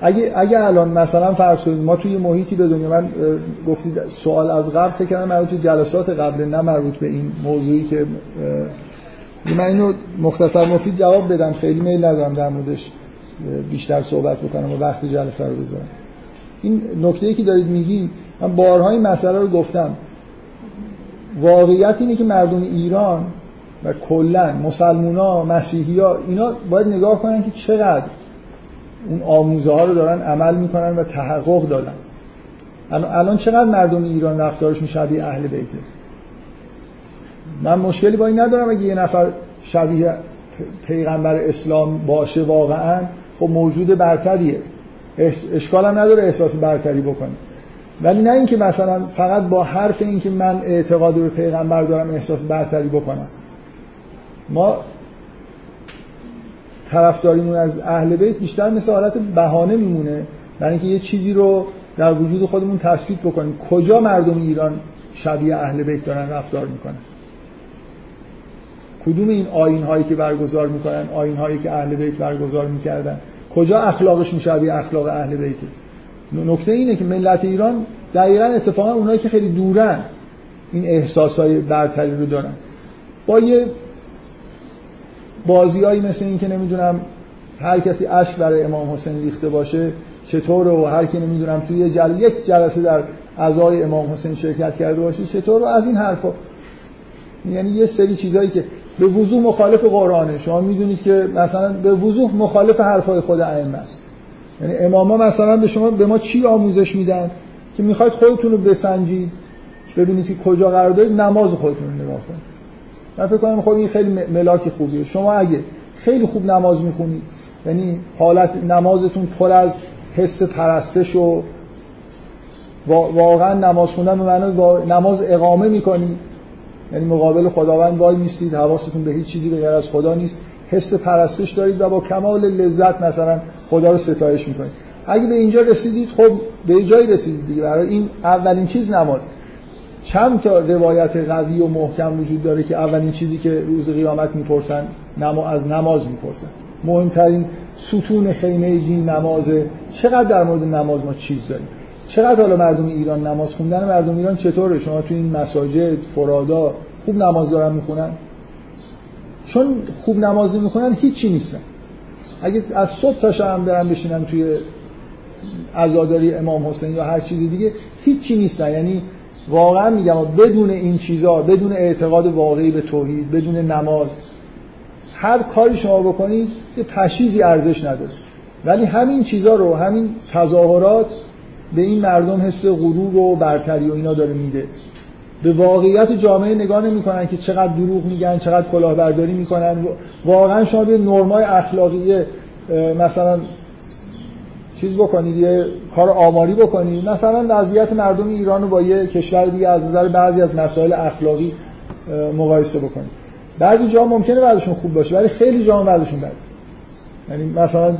اگه اگه الان مثلا فرض کنید ما توی محیطی به دنیا من گفتید سوال از قبل فکر کنم مربوط جلسات قبل نه مربوط به این موضوعی که من اینو مختصر مفید جواب بدم. خیلی میل ندارم در موردش بیشتر صحبت بکنم و وقت جلسه رو بذارم. این نکته که دارید میگی من بارها این مسئله رو گفتم. واقعیت اینه که مردم ایران و کلا مسلمونا مسیحی ها اینا باید نگاه کنن که چقدر اون آموزه ها رو دارن عمل می‌کنن و تحقق دادن. الان چقدر مردم ایران رفتارشون شبیه اهل بیته؟ من مشکلی با این ندارم اگه یه نفر شبیه پیغمبر اسلام باشه واقعا خب موجود برتریه. اشکال هم نداره احساس برتری بکنه ولی نه اینکه مثلا فقط با حرف اینکه من اعتقاد به پیغمبر دارم احساس برتری بکنم. ما طرفداریمون از اهل بیت بیشتر مثل حالت بهانه میمونه. برای اینکه یه چیزی رو در وجود خودمون تثبیت بکنیم. کجا مردم ایران شبیه اهل بیت دارن رفتار می‌کنن؟ کدوم این آین هایی که برگزار می‌کنن؟ آین هایی که اهل بیت برگزار می‌کردن؟ کجا اخلاقشون شبیه اخلاق اهل بیته نکته اینه که ملت ایران دقیقا اتفاقا اونایی که خیلی دورن این احساس های برتری رو دارن. با یه بازیایی مثل این که نمی‌دونم هر کسی اشک برای امام حسین ریخته باشه چطور و هر کی نمی‌دونم توی جل... یک جلسه در ازای امام حسین شرکت کرده باشه چطور و از این حرفا یعنی یه سری چیزایی که به وضوح مخالف قرآنه. شما می‌دونید که مثلا به وضوح مخالف حرفای خود ائمه است. یعنی اماما مثلا به شما به ما چی آموزش میدن؟ که می‌خواید خودتون رو بسنجید. ببینید که کجا قرار دارید نماز خودتون رو نگاه کنید. من فکر کنم خب این خیلی ملاک خوبیه. شما اگه خیلی خوب نماز می‌خونید یعنی حالت نمازتون پر از حس پرستش و واقعا نماز خوندن به معنی نماز اقامه می‌کنید. یعنی مقابل خداوند وای میستید حواستون به هیچ چیزی غیر از خدا نیست. حس پرستش دارید و با کمال لذت مثلا خدا رو ستایش می‌کنید. اگه به اینجا رسیدید خب به جایی رسیدید دیگه. برای این اولین چیز نماز. چند تا روایت قوی و محکم وجود داره که اولین چیزی که روز قیامت می‌پرسن نما از نماز می‌پرسن. مهمترین ستون خیمه دین نمازه چقدر در مورد نماز ما چیز داریم؟ چقدر حالا مردم ایران نماز خوندن؟ مردم ایران چطوره؟ شما تو این مساجد فرادا خوب نماز دارن می‌خونن؟ چون خوب نماز نمی‌خونن هیچی نیستن. اگه از صبح تا شب برن بشینن توی عزاداری امام حسین یا هر چیزی دیگه هیچی نیستن. یعنی واقعا میگم بدون این چیزا بدون اعتقاد واقعی به توحید بدون نماز هر کاری شما بکنید یه پشیزی ارزش نداره. ولی همین چیزا رو همین تظاهرات به این مردم حس غرور و برتری و اینا داره میده. به واقعیت جامعه نگاه نمی‌کنن که چقدر دروغ میگن چقدر کلاهبرداری می‌کنن. واقعا شما به نرمای اخلاقی مثلا چیز بکنید یه کار آماری بکنید. مثلا وضعیت مردم ایران رو با یه کشور دیگه از نظر بعضی از مسائل اخلاقی مقایسه بکنید. بعضی جا ممکنه وضعشون خوب باشه ولی خیلی جا وضعشون بده. یعنی مثلا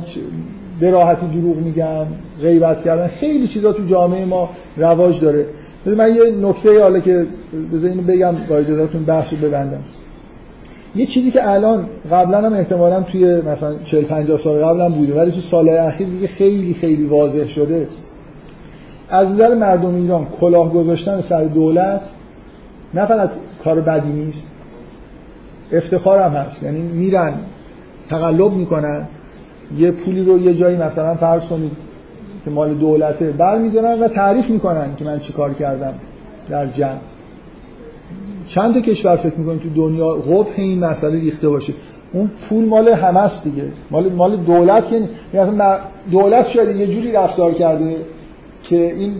به راحتی دروغ میگن غیبت کردن خیلی چیزا تو جامعه ما رواج داره. من یه نکته حالا که بذار بگم با اجازهتون بحث رو ببندم. یه چیزی که الان قبلا هم احتمالا توی مثلا 40 50 سال قبلا بوده ولی تو سالهای اخیر دیگه خیلی خیلی واضح شده. از نظر مردم ایران کلاه گذاشتن سر دولت نه فقط کار بدی نیست افتخار هم هست. یعنی میرن تقلب می‌کنن. یه پولی رو یه جایی مثلا فرض کنید که مال دولته برمیدارن و تعریف می‌کنن که من چی کار کردم در جمع. چند تا کشور فکر می‌کنید تو دنیا قبح این مسئله ریخته باشه؟ اون پول مال همه دیگه. مال مال دولت که یعنی دولت شاید یه جوری رفتار کرده که این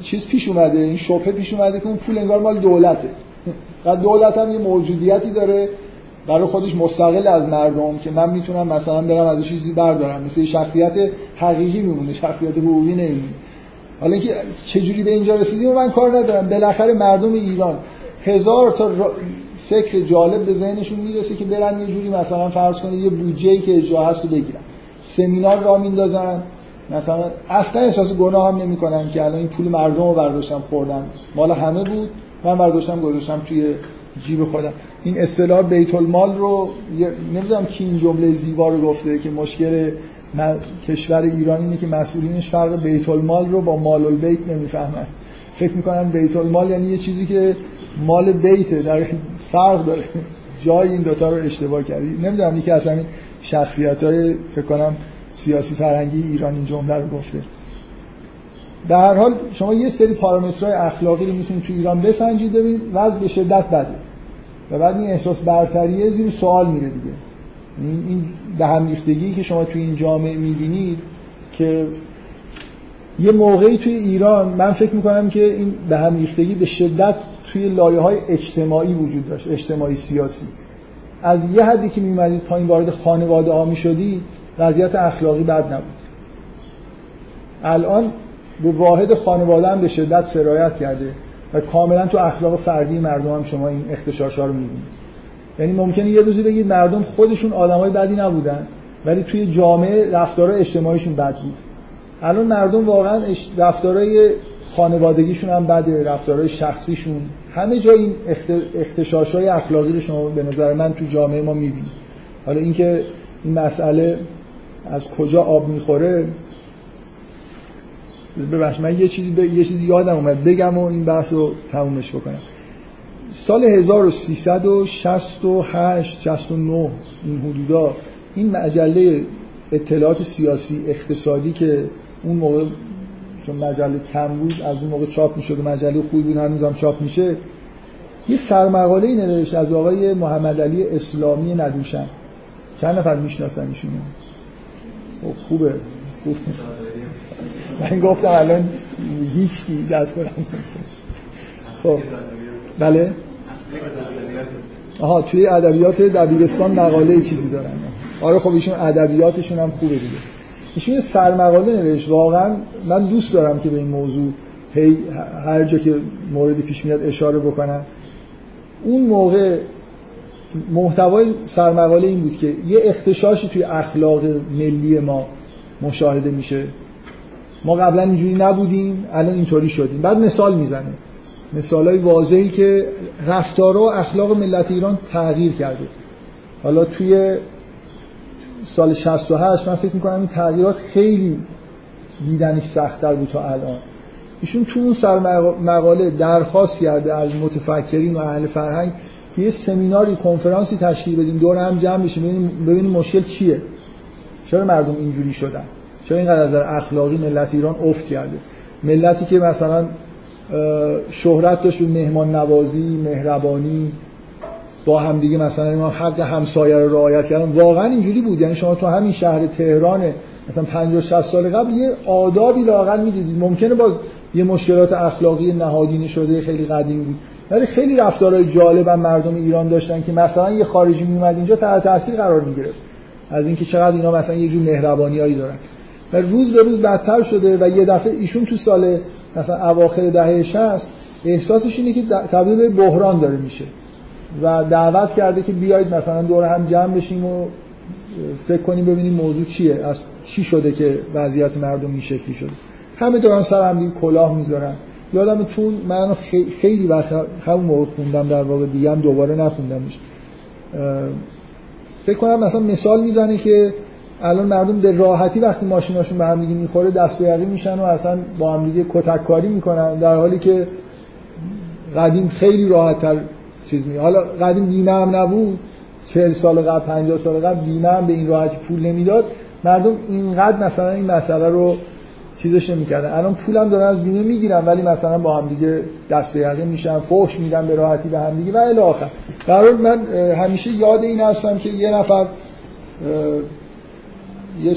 چیز پیش اومده این شبهه پیش اومده که اون پول انگار مال دولته. دولت هم یه موجودیتی داره برای خودش مستقل از مردم که من می‌تونم مثلا برم از چیزی بردارم. مثل شخصیت حقیقی میمونه شخصیت حقوقی نمیمونه. حالا اینکه چجوری به اینجا رسیدیم من کار ندارم. بالاخره مردم ایران هزار تا فکر جالب به ذهنشون می‌رسه که برن یه جوری مثلا فرض کنید یه بودجه که اجرا هست رو بگیرن. سمینار را میندازن. مثلا اصلا احساس گناه هم نمی‌کنن که الان این پول مردم رو برداشتم خوردم. مال همه بود. من برداشتم گذاشتم توی جیب خودم. این اصطلاح بیت المال رو نمی‌دونم کی این جمله زیبا رو گفته که مشکل کشور ایران اینه که مسئولینش فرق بیت المال رو با مال البیت نمی‌فهمن. فکر می‌کنن بیت المال یعنی یه چیزی که مال بیته در فرق داره. جای این دوتا رو اشتباه کردی. نمی‌دونم یکی از همین شخصیت های فکر کنم سیاسی فرنگی ایران این جمله رو گفته. در هر حال شما یه سری پارامترهای اخلاقی رو می‌تونید تو ایران بسنجید ببینید وضع به شدت بده. و بعد این احساس برتریه زیر سوال میره دیگه. یعنی این به هم که شما توی این جامعه می‌بینید که یه موقعی توی ایران من فکر می‌کنم که این به هم ریختگی به شدت توی لایه های اجتماعی وجود داشت اجتماعی سیاسی. از یه حدی که میومدید پایین وارد خانواده ها می‌شدی وضعیت اخلاقی بد نبود. الان به واحد خانواده هم به شدت سرایت کرده و کاملا تو اخلاق فردی مردم هم شما این اختشاش ها رو می‌بینید. یعنی ممکنه یه روزی بگید مردم خودشون آدمای بدی نبودن ولی توی جامعه رفتارهای اجتماعیشون بد بود. الان مردم واقعا رفتارهای خانوادگیشون هم بده رفتارهای شخصیشون. همه جا این اختشاش های اخلاقی رو شما به نظر من تو جامعه ما می‌بینید. حالا اینکه این مسئله از کجا آب می‌خوره ببخش من یه چیزی, ب... یه چیزی یادم اومد. بگم و این بحث رو تمومش بکنم. سال 1368 69 این حدودا این مجله اطلاعات سیاسی اقتصادی که اون موقع چون مجله کم بود از اون موقع چاپ می‌شد و مجله خوبی بود هنوزم چاپ میشه یه سرمقاله نوشت از آقای محمد علی اسلامی ندوشن. چند نفر می‌شناسن ایشونو خب خوبه. خوب. من گفتم الان هیچ کی دست کنم خب. بله. آها توی ادبیات دبیرستان مقاله چیزی دارن. آره خب ایشون ادبیاتشون هم خوبه دیگه. ایشون یه سرمقاله نوشت. واقعا من دوست دارم که به این موضوع هی هر جا که موردی پیش میاد اشاره بکنم. اون موقع محتوای سرمقاله این بود که یه اختشاشی توی اخلاق ملی ما مشاهده میشه. ما قبلا اینجوری نبودیم الان اینطوری شدیم. بعد مثال می‌زنه. مثال های واضحی که رفتار و اخلاق ملت ایران تغییر کرده. حالا توی سال 68 من فکر می‌کنم این تغییرات خیلی دیدنش سختتر بود تا الان. ایشون تو اون سر مقاله درخواست کرده از متفکرین و اهل فرهنگ که یه سمیناری کنفرانسی تشکیل بدیم دور هم جمع بشیم ببینیم مشکل چیه. چرا مردم اینجوری شدن؟ چرا اینقدر از اخلاقی ملت ایران افت کرده؟ ملتی که مثلا شهرت داشت به مهمان نوازی مهربانی با هم دیگه مثلا حق همسایه رو رعایت کردن. واقعا اینجوری بود. یعنی شما تو همین شهر تهران مثلا 50 60 سال قبل یه آدابی لاقل می‌دیدید ممکنه باز یه مشکلات اخلاقی نهادینه شده خیلی قدیم بود. ولی خیلی رفتارهای جالب هم مردم ایران داشتن که مثلا یه خارجی میومد اینجا تحت تاثیر قرار می‌گرفت. از اینکه چقدر اینا مثلا یه جور مهربانیایی دارن. و روز به روز بدتر شده و یه دفعه ایشون تو سال مثلا اواخر دهه 60 احساسش اینه که تبدیل به بحران داره میشه و دعوت کرده که بیایید مثلا دور هم جمع بشیم و فکر کنیم ببینیم موضوع چیه از چی شده که وضعیت مردم این شکلی شده. همه دوران سر هم دیگه کلاه می‌ذارن. یادم تو من خیلی وقت همون موقع خوندم در واقع دیگه هم دوباره نخوندمش. فکر کنم مثلا مثال می‌زنه که الان مردم به راحتی وقتی ماشیناشون به هم دیگه می‌خوره دست به میشن و اصلا با هم دیگه کتک کاری می‌کنن در حالی که قدیم خیلی راحت تر چیز می حالا قدیم بیمه هم نبود 40 سال قبل 50 سال قبل بیمه هم به این راحتی پول نمی‌داد. مردم اینقدر مثلا این مسئله رو چیزش نمی‌کردن. الان پولم دارن از بیمه می‌گیرن ولی مثلا با هم دیگه دست به یقین میشن فحش میدن به راحتی به هم دیگه و الی آخر. من همیشه یاد این هستم که یه نفر یه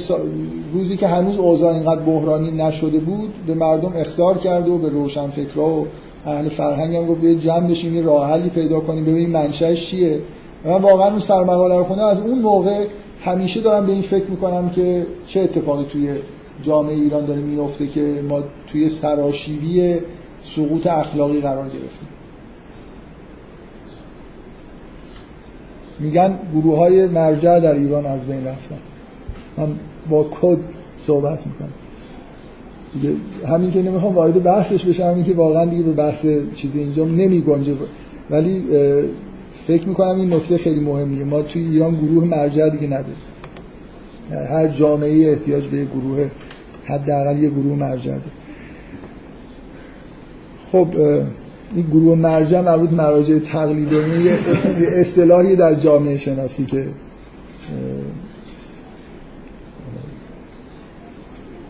روزی که هنوز اوضاع اینقدر بحرانی نشده بود به مردم اخطار کرد و به روشنفکرا و اهل فرهنگ هم گفت جمع بشیم یه راه حلی پیدا کنیم ببینیم منشأش چیه. من واقعا اون سرمقاله رو خوندم. از اون موقع همیشه دارم به این فکر می‌کنم که چه اتفاقی توی جامعه ایران داره میفته که ما توی سراشیبی سقوط اخلاقی قرار گرفتیم. میگن گروه های مرجع در ایران از بین رفتن. من با کد صحبت می‌کنم. دیگه همین که نمی‌خوام وارد بحثش بشم همین که واقعا دیگه به بحث چیزی اینجا نمی گنجه ولی فکر می‌کنم این نکته خیلی مهمیه ما توی ایران گروه مرجع دیگه نداریم. هر جامعه احتیاج به گروه حداقل یه گروه مرجع داره. خب این گروه مرجع مربوط مراجع تقلیدی یه اصطلاحی در جامعه شناسی که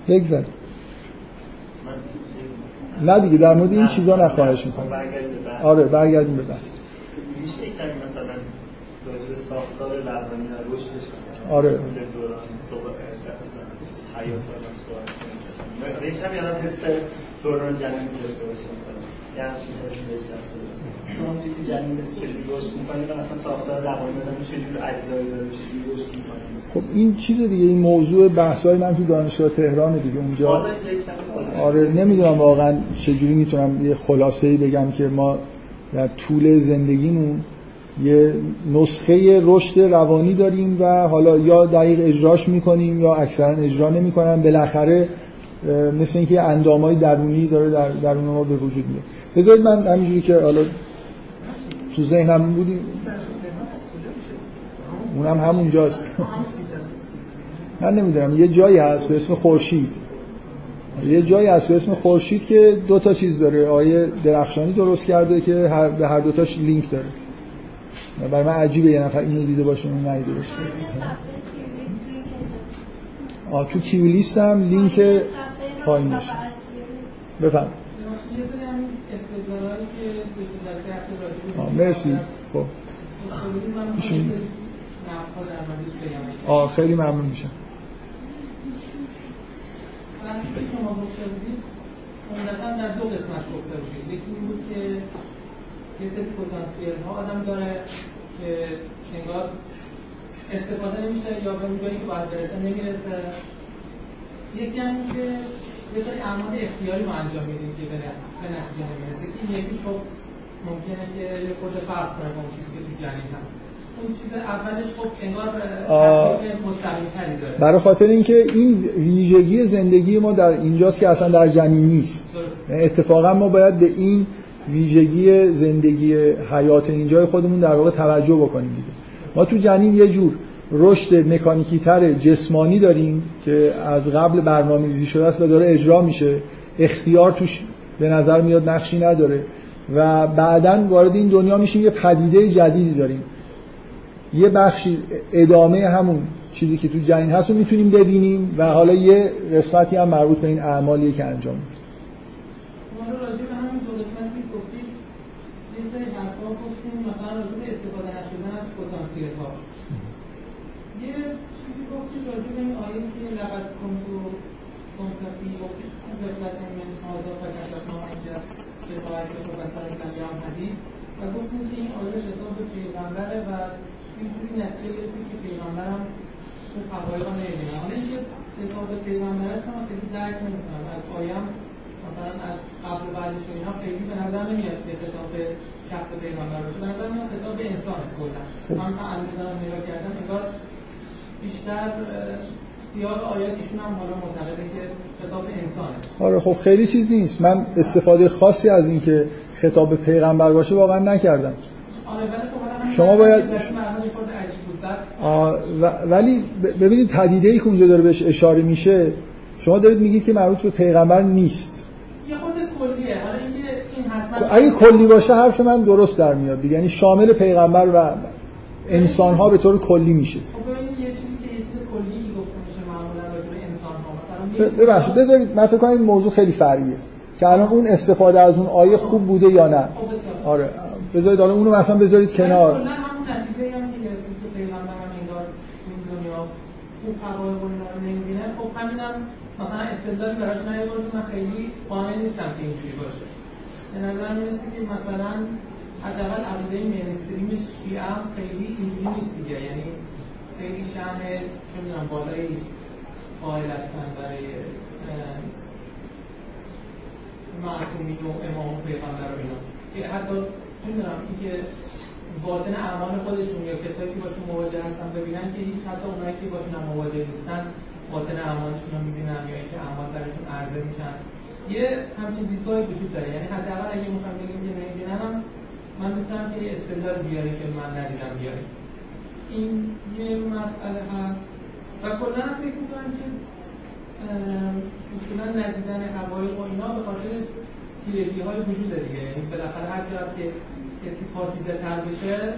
بگذاریم. نه دیگه در مورد این چیزا نخواهش می‌کنم. آره برگردیم به بحث. مثلا راجع ساختار روانی و رشدش مثلا آره. دوران حیات دوران جنین داشته باشه مثلا. یه همچین حسی بهش مثلا همونجوری که جنین چجوری رشد می‌کنه و مثلا ساختار روانی آدم چجوری اجزایی داره چجوری رشد می‌کنه خب این چیز دیگه این موضوع بحثای من تو دانشگاه تهران دیگه اونجا آره نمی‌دونم واقعا چجوری می‌تونم یه خلاصه ای بگم که ما در طول زندگیمون یه نسخه رشد روانی داریم و حالا یا دقیق اجراش می‌کنیم یا اکثرا اجرا نمی‌کنن. بالاخره مثل اینکه اندامای درونی داره در درون ما به وجود میاد. بذارید من همینجوری که حالا تو ذهنم بودیم اونم همونجاست من نمی‌دونم. یه جایی هست به اسم خورشید. یه جایی هست به اسم خورشید که دو تا چیز داره. آیه درخشانی درست کرده که هر به هر دوتاش لینک داره. برای من عجیبه یه نفر اینو دیده باشه اون ندیده باشه. آ تو کیو لیست هم لینک پایینش بفهم مرسی. خب. آه خیلی ممنون میشم. که عمدتا در دو قسمت گفته بودید یکی بود که یه سری پتانسیل ها آدم داره که انگار استفاده نمیشه یا به اون که باید برسه نمی‌رسه یکی هم که یه سری اعمال اختیاری ما انجام میدیم که به نتیجه نمی‌رسه. این یکی خب ممکنه که یه خود فرق کنه با اون چیزی که تو جنین هست. برای خاطر اینکه این ویژگی زندگی ما در اینجاست که اصلا در جنین نیست. اتفاقا ما باید به این ویژگی زندگی حیات اینجای خودمون در واقع توجه بکنیم دیگه. ما تو جنین یه جور رشد مکانیکی تر جسمانی داریم که از قبل برنامه ریزی شده است و داره اجرا میشه. اختیار توش به نظر میاد نقشی نداره. و بعدا وارد این دنیا میشیم یه پدیده جدیدی داریم. یه بخشی ادامه همون چیزی که تو جنین هست رو می‌تونیم ببینیم و حالا یه قسمتی هم مربوط به این اعمالی که انجام میدیم مثلا راجع به استفاده نشدن از پتانسیل ها یه چیزی گفتید راجع به این آیه که لقد کنت کنتفی قفلت من هذا فکشفنا عنک کفایت و بسر کلیام حدید و گفتیم که این آیه خطاب به پیغمبره و اینجوری نتیجه گرفتیم که پیغمبر هم اون حقایق نمی‌دونه حالا اینکه خطاب به پیغمبر هست من خیلی درک نمی‌کنم. از مثلا از قبل و بعدش و اینا خیلی به نظر نمیاد که خطاب به شخص پیغمبر باشه. به نظر میاد خطاب به انسان کلا. من تا اندازه نگاه کردم انگار بیشتر سیاق آیات ایشون هم حالا معتقده که خطاب انسانه. آره خب خیلی چیز نیست. من استفاده خاصی از این که خطاب پیغمبر باشه واقعا نکردم. آره ولی خب شما باید ولی ببینید پدیده ای که اونجا داره بهش اشاره میشه شما دارید میگید که مربوط به پیغمبر نیست. اگه کلی باشه حرف من درست در میاد دیگه. یعنی شامل پیغمبر و انسان ها به طور کلی میشه. ببخشید بذارید من فکر کنم این موضوع خیلی فرعیه. که الان اون استفاده از اون آیه خوب بوده یا نه؟ آره بذارید حالا اونو مثلا بذارید کنار. خب همینم مثلا استدلالی براش نیاورد من خیلی قانع نیستم که اینجوری باشه. به نظر می‌رسه که مثلا حداقل عقیده مینستریم شیعه هم خیلی اینجوری نیست دیگه. یعنی خیلی شأن چه می‌دونم بالای قائل هستن برای معصومین و امام و پیغمبر و اینا. که حتی چه می‌دونم اینکه باطن اعمال خودشون یا کسایی که باشون مواجه هستن ببینن که حتی اونایی که باشون هم مواجه نیستن باطن اعمالشون رو می‌بینن یا اینکه اعمال براشون عرضه میشن. یه همچین دیدگاهی وجود داره. یعنی حداقل اگه می‌خوام بگیم که نمی‌بینم من دوست که یه استدلال بیاره که من ندیدم بیاره. این یه مسئله هست. و کلا فکر می‌کنم که اصولا ندیدن حقایق و اینا به خاطر تیرگی های وجود دیگه. یعنی بالاخره هر چقدر که کسی پاکیزه تر بشه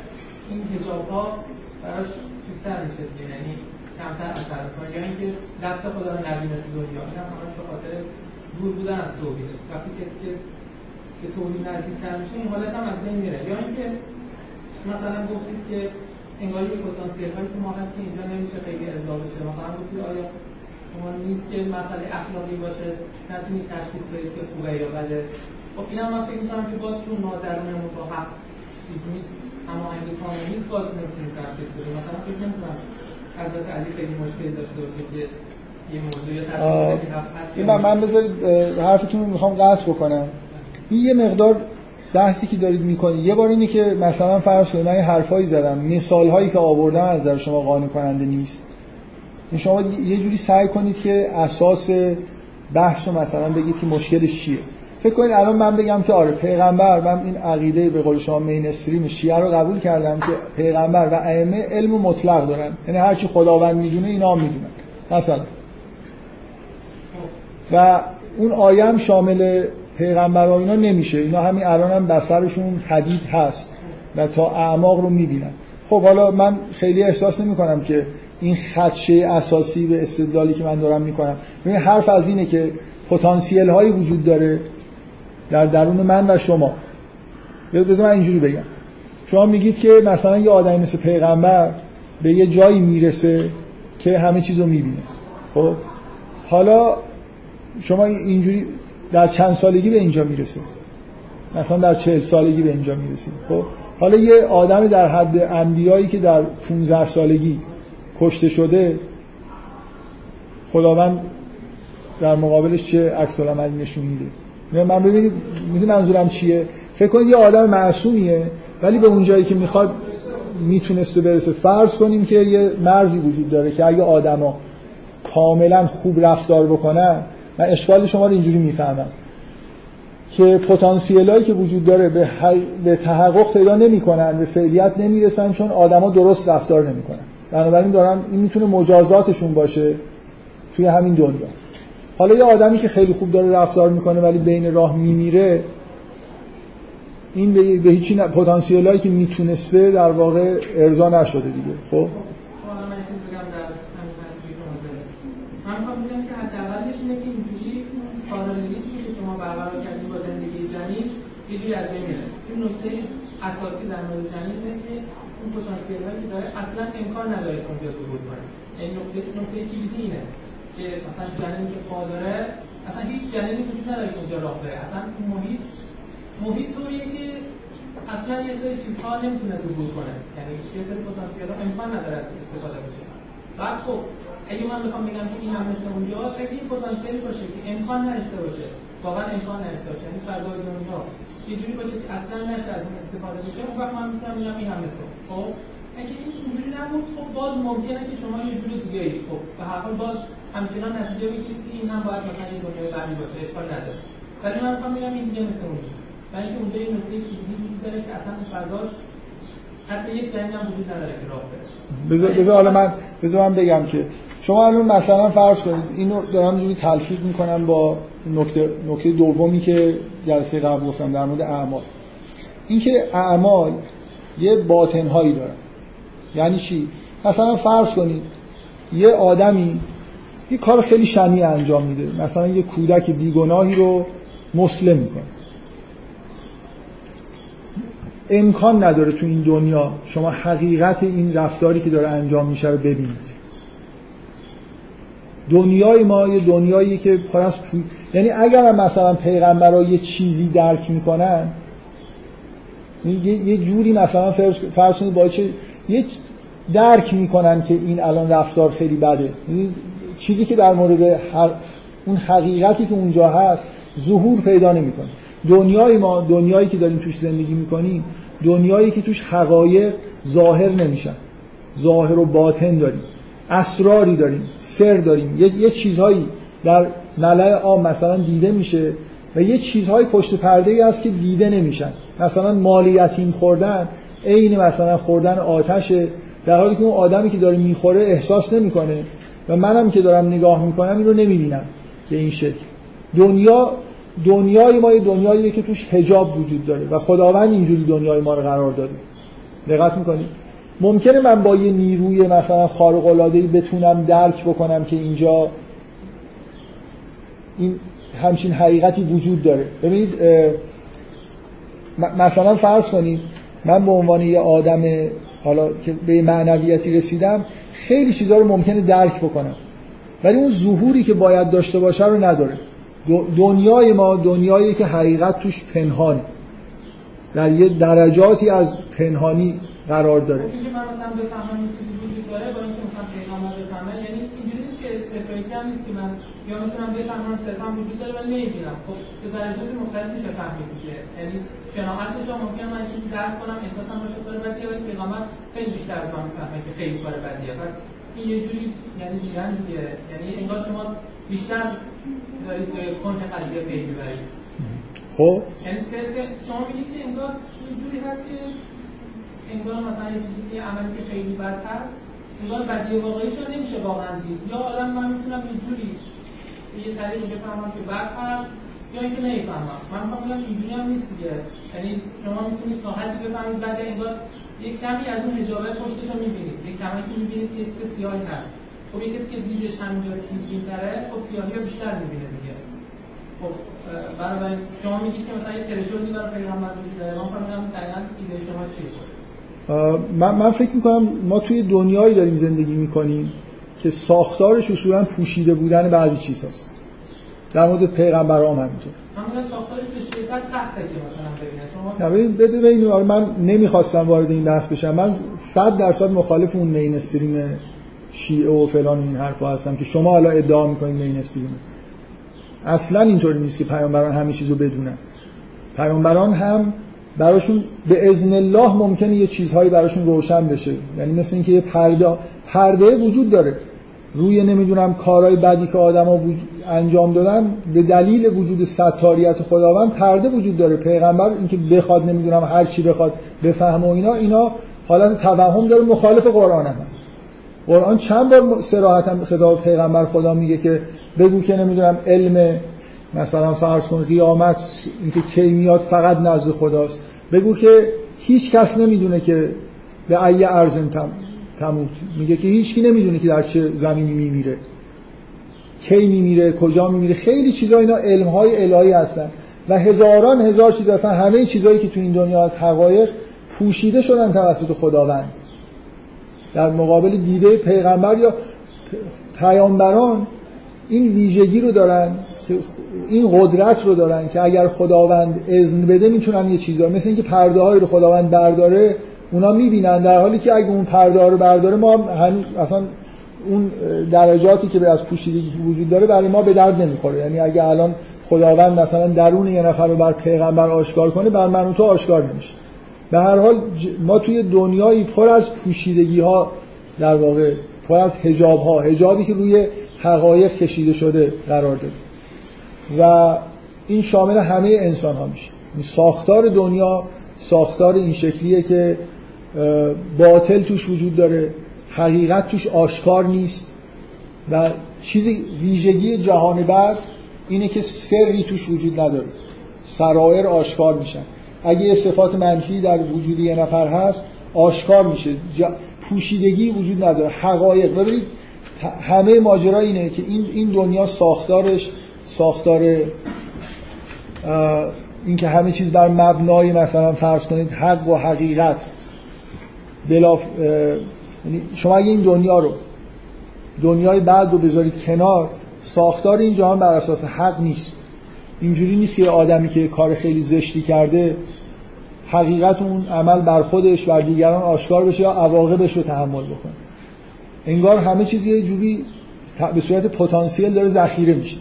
این هجاب ها براش چیزتر میشه دیگه یعنی کمتر اثر می‌کنه. یا اینکه دست خدا رو نبینه تو دنیا. این هم همش به خاطر دور بودن از توحیده. وقتی کسی که به توحید نزدیکتر میشه این حالت هم از بین میره. یا اینکه مثلا گفتید که انگاری پتانسیل هایی که ما هست که اینجا نمیشه خیلی ارضا بشه. مثلا گفتید آیا شما نیست که مسئله اخلاقی باشه؟ نتونید تشخیص بدید که خوبه یا بده. خب اینم من فکر می‌کنم که باز چون ما درونمون با حق نیست اما اگه کامل نیست باز نمی‌تونیم تشخیص بدیم مثلا فکر نمی‌کنم حضرت علی خیلی مشکلی داشته باشه که این من, من بذارید حرفتون رو می‌خوام قطع بکنم. این یه مقدار بحثی که دارید می‌کنید. یه بار اینه که مثلا فرض کنید من یه حرفایی زدم. مثال هایی که آوردم از در شما قانع کننده نیست شما یه جوری سعی کنید که اساس بحث رو مثلا بگید که مشکلش چیه. فکر کنید الان من بگم که آره پیغمبر من این عقیده به قول شما مین استریم شیعه رو قبول کردم که پیغمبر و ائمه علم مطلق دارن. یعنی هر چی خداوند می‌دونه اینا می‌دونن. مثلا. و اون آیه هم شامل پیغمبر و اینا نمیشه. اینا همین الان هم بسرشون حدید هست و تا اعماق رو می‌بینن. خب حالا من خیلی احساس نمی کنم که این خدشه اساسی به استدلالی که من دارم می‌کنم. ببین حرف از اینه که پتانسیل هایی وجود داره در درون من و شما. بذار من اینجوری بگم. شما میگید که مثلا یه آدمی مثل پیغمبر به یه جایی می‌رسه که همه چیز رو می‌بینه. خب؟ حالا شما اینجوری در چند سالگی به اینجا می‌رسه؟ مثلا در چهل سالگی به اینجا می‌رسه. خب؟ حالا یه آدمی در حد انبیایی که در 15 سالگی کشته شده خداوند در مقابلش چه عکس نشون میده؟ من ببینید می‌دونی منظورم چیه؟ فکر کنید یه آدم معصومیه ولی به اون جایی که می‌خواد می‌تونسته برسه. فرض کنیم که یه مرزی وجود داره که اگه آدما کاملا خوب رفتار بکنن من اشکال شما رو اینجوری می‌فهمم. که پتانسیل هایی که وجود داره به, به تحقق پیدا نمی‌کنن به فعلیت نمی‌رسن چون آدما درست رفتار نمی‌کنن. بنابراین دارن این می‌تونه مجازاتشون باشه توی همین دنیا. حالا یه آدمی که خیلی خوب داره رفتار می‌کنه ولی بین راه میمیره این به, به هیچی پتانسیل هایی که می‌تونسته در واقع ارضا نشده دیگه خب؟ این نکته اساسی در مورد جنین که اون پتانسیل که داره اصلا امکان نداره اونجا ظهور کنه. این نکته نکته کلیدی اینه. که مثلا جنین که پا داره اصلا هیچ جنینی وجود نداره که اونجا راه بره. اصلا اون محیط محیط طوریه که اصلا یه سری چیزها نمی‌تونه ظهور کنه. یعنی یه سری پتانسیل ها امکان نداره از استفاده بشه. بعد خب اگه من بخوام بگم که این هم مثل اونجاست اگه این پتانسیلی باشه که امکان نداشته باشه واقعا امکان نداشته باشه. یعنی فضای دنیا یه جوری باشه که اصلا نشه از استفاده بشه اون وقت من می‌تونم بگم این هم مثل خب؟ اگه این اینجوری نبود؟ خب باز ممکنه که شما یه جور دیگه ای خب به هر حال باز همچنان نتیجه بگیرید که این هم باید مثلا یه دنیای بعدی باشه اشکال نداره. ولی من می‌خوام بگم این دیگه مثل اون نیست. اینکه اونجا یه نکته کلیدی وجود داره که اصلا فضاش حتی یک جنگ هم وجود نداره که راه بره. بذار حالا من بذار من بگم که شما الان مثلا فرض کنید اینو دارم جوری تلفیق می‌کنم با نکته نکته دومی که جلسه قبل گفتم در مورد اعمال. اینکه اعمال یه باطن هایی دارن. یعنی چی؟ مثلا فرض کنید یه آدمی یه کار خیلی شنی انجام میده. مثلا یه کودک بیگناهی رو مسلم می‌کنه. امکان نداره تو این دنیا شما حقیقت این رفتاری که داره انجام میشه رو ببینید. دنیای ما یه دنیایی که پر یعنی اگر مثلا پیغمبرها یه چیزی درک می‌کنن یه جوری مثلا فرض کنید با چه یه درک می‌کنن که این الان رفتار خیلی بده. یعنی چیزی که در مورد اون حقیقتی که اونجا هست ظهور پیدا نمی‌کنه. دنیای ما دنیایی که داریم توش زندگی می‌کنیم دنیایی که توش حقایق ظاهر نمیشن. ظاهر و باطن داریم. اسراری داریم. سر داریم. یه, یه چیزهایی در ملع عام مثلا دیده میشه و یه چیزهای پشت پرده ای هست که دیده نمیشن. مثلا مال یتیم خوردن. عین مثلا خوردن آتشه در حالی که اون آدمی که داره می‌خوره احساس نمی‌کنه و منم که دارم نگاه می‌کنم این رو نمی‌بینم به این شکل. دنیا دنیای ما یه دنیاییه که توش هجاب وجود داره و خداوند اینجوری دنیای ما رو قرار داده. دقت می‌کنید ممکنه من با یه نیروی مثلا خارق العاده بتونم درک بکنم که اینجا این همچین حقیقتی وجود داره. ببینید مثلا فرض کنید من به عنوان یه آدم حالا که به معنویتی رسیدم خیلی چیزها رو ممکنه درک بکنم. ولی اون ظهوری که باید داشته باشه رو نداره. دنیای ما دنیایی که حقیقت توش پنهانه. در یه درجاتی از پنهانی قرار داره. استفراکی هم نیست که من یا مثلا بفهمم صرفا وجود داره ولی نمی‌بینم خب به درجات مختلف میشه فهمید دیگه. یعنی شناختش هم ممکنه من چیزی درک کنم احساسم باشه کار بدیه ولی پیغمبر خیلی بیشتر از من می‌فهمه که خیلی کار بدیه. پس این یه جوری یعنی دیدن دیگه. یعنی انگار شما بیشتر دارید به کنه قضیه پی می‌برید. خب. یعنی صرف شما میگید که انگار یه جوری هست که انگار مثلا یه چیزی که عملی که خیلی بد هست انگار بدی واقعیش رو نمیشه واقعا دید. یا آدم من می‌تونم یه جوری یه طریقی بفهمم که بد هست یا اینکه نمی‌فهمم. من می‌خوام اینجوری هم نیست دیگه. یعنی شما می‌تونید تا حدی بفهمید بعد انگار یک کمی از اون حجابه پشتش رو می‌بینید. یک کمی که می‌بینید که چیز سیاهی هست. خب یه کسی که دیدش همینجا تیزبین‌تره خب سیاهی رو بیشتر می‌بینه دیگه. خب بنابراین شما میگید که مثلا یه ترشوردی برای پیغمبر داره من فهمیدم دقیقاً ایده شما چیه؟ من, من فکر می‌کنم ما توی دنیایی داریم زندگی می‌کنیم که ساختارش اصولا پوشیده بودن بعضی چیز هست در مورد پیغمبر هم همینطور. ببینید آره من نمی‌خواستم وارد این بحث بشم. من صد درصد مخالف اون مین استریم شیعه و فلان این حرفا هستم که شما حالا ادعا می‌کنید مین استریم اصلا اینطوری نیست که پیامبران همه چیزو بدونن. پیامبران هم براشون به اذن الله ممکنه یه چیزهایی براشون روشن بشه. یعنی مثل اینکه یه پرده پرده وجود داره. روی نمی‌دونم کارهای بدی که آدما انجام دادن به دلیل وجود ستاریت خداوند پرده وجود داره. پیغمبر اینکه بخواد نمی‌دونم هر چی بخواد بفهمه و اینا اینا حالت توهم داره. مخالف قرآن هم هست. قرآن چند بار صراحتا خطاب پیغمبر خدا میگه که بگو که نمی‌دونم علم مثلا فرض کن قیامت اینکه کی میاد فقط نزد خداست. بگو که هیچ کس نمی‌دونه که به ای ارزم تموت. میگه که هیچکی نمی‌دونه که در چه زمینی میمیره. کی میمیره؟ کجا میمیره؟ خیلی چیزا اینا علم های الهی هستن. و هزاران هزار چیز هستن. همه چیزهایی که تو این دنیا از حقایق پوشیده شدن توسط خداوند. در مقابل دیده پیغمبر یا پیامبران این ویژگی رو دارن که این قدرت رو دارن که اگر خداوند اذن بده می‌تونن یه چیزا. مثل اینکه پرده های رو خداوند برداره اونا می‌بینن در حالی که اگه اون پرده رو برداره ما هنوز اصلا اون درجاتی که از پوشیدگی وجود داره برای ما به درد نمی‌خوره. یعنی اگه الان خداوند مثلا درون یه نفر رو بر پیغمبر آشکار کنه بر من تو آشکار نمیشه. به هر حال ما توی دنیایی پر از پوشیدگی ها در واقع پر از هجاب ها هجابی که روی حقایق کشیده شده قرار داره و این شامل همه انسان ها میشه ساختار دنیا ساختار این شکلیه که باطل توش وجود داره حقیقت توش آشکار نیست و چیزی ویژگی جهان بعد اینه که سری توش وجود نداره. سرایر آشکار میشن. اگه یه صفات منفی در وجود یه نفر هست آشکار میشه. پوشیدگی وجود نداره. حقایق. ببینید همه ماجرا اینه که این این دنیا ساختارش ساختار اینکه همه چیز بر مبنای مثلا فرض کنید حق و حقیقت. بلاف یعنی شما اگه این دنیا رو دنیای بعد رو بذارید کنار ساختار این جهان بر اساس حق نیست. اینجوری نیست که آدمی که کار خیلی زشتی کرده حقیقت اون عمل بر خودش بر دیگران آشکار بشه یا عواقبش رو تحمل بکنه. انگار همه چیز یه جوری به صورت پتانسیل داره ذخیره میشه.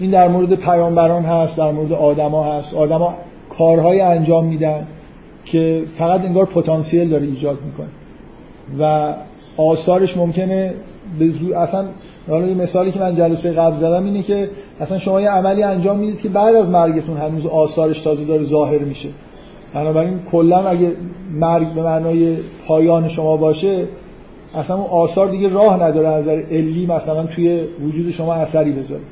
این در مورد پیامبران هست در مورد آدما هست. آدما کارهای انجام میدن که فقط انگار پتانسیل داره ایجاد می‌کنه. و آثارش ممکنه به زو... اصلا حالا یه مثالی که من جلسه قبل زدم اینه که اصلا شما یه عملی انجام می‌دید که بعد از مرگتون هنوز آثارش تازه داره ظاهر میشه. بنابراین کلا اگه مرگ به معنای پایان شما باشه اصلا اون آثار دیگه راه نداره از نظر علی مثلا توی وجود شما اثری بذاره.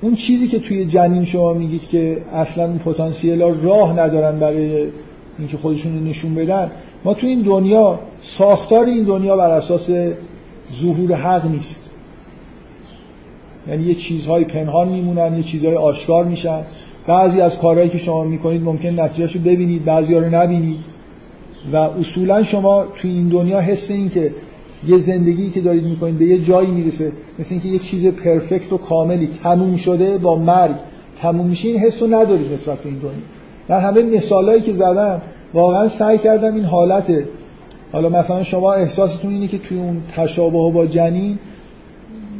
اون چیزی که توی جنین شما میگید که اصلا اون پتانسیل راه ندارن برای اینکه خودشون رو نشون بدن ما توی این دنیا ساختار این دنیا بر اساس ظهور حق نیست. یعنی یه چیزهای پنهان میمونن یه چیزهای آشکار میشن. بعضی از کارهایی که شما می‌کنید ممکن نتیجهشو ببینید بعضی رو نبینید. و اصولا شما توی این دنیا حس این که یه زندگی که دارید می‌کنید به یه جایی می‌رسه مثل اینکه یه چیز پرفکت و کاملی تموم شده با مرگ تموم میشه این حس رو ندارید نسبت به این دنیا. در همه مثالایی که زدم واقعا سعی کردم این حالت حالا مثلا شما احساستون اینه که توی اون تشابه با جنین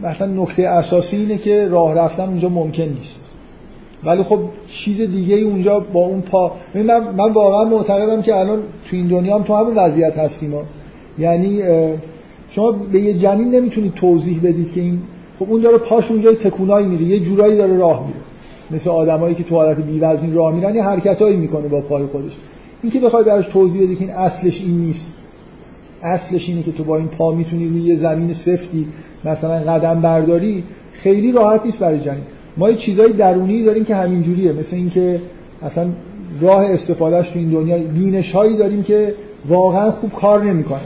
مثلا نکته اساسی اینه که راه رفتن اونجا ممکن نیست. ولی خب چیز دیگه اونجا با اون پا من, من واقعا معتقدم که الان تو این دنیا هم تو همون وضعیت هستیم ها. یعنی شما به یه جنین نمی‌تونید توضیح بدید که این خب اون داره پاش اونجا تکونایی میره یه جورایی داره راه میره. مثل آدمایی که تو حالت بی‌وزنی راه میرن یه حرکتایی می‌کنه با پای خودش. این که بخوای براش توضیح بدی که این اصلش این نیست. اصلش اینه که تو با این پا می‌تونی روی یه زمین سفتی مثلا قدم برداری خیلی راحت نیست برای جنین. ما یه چیزای درونی داریم که همین جوریه. مثل اینکه اصلا راه استفادهش تو این دنیا بینش هایی داریم که واقعا خوب کار نمی‌کنه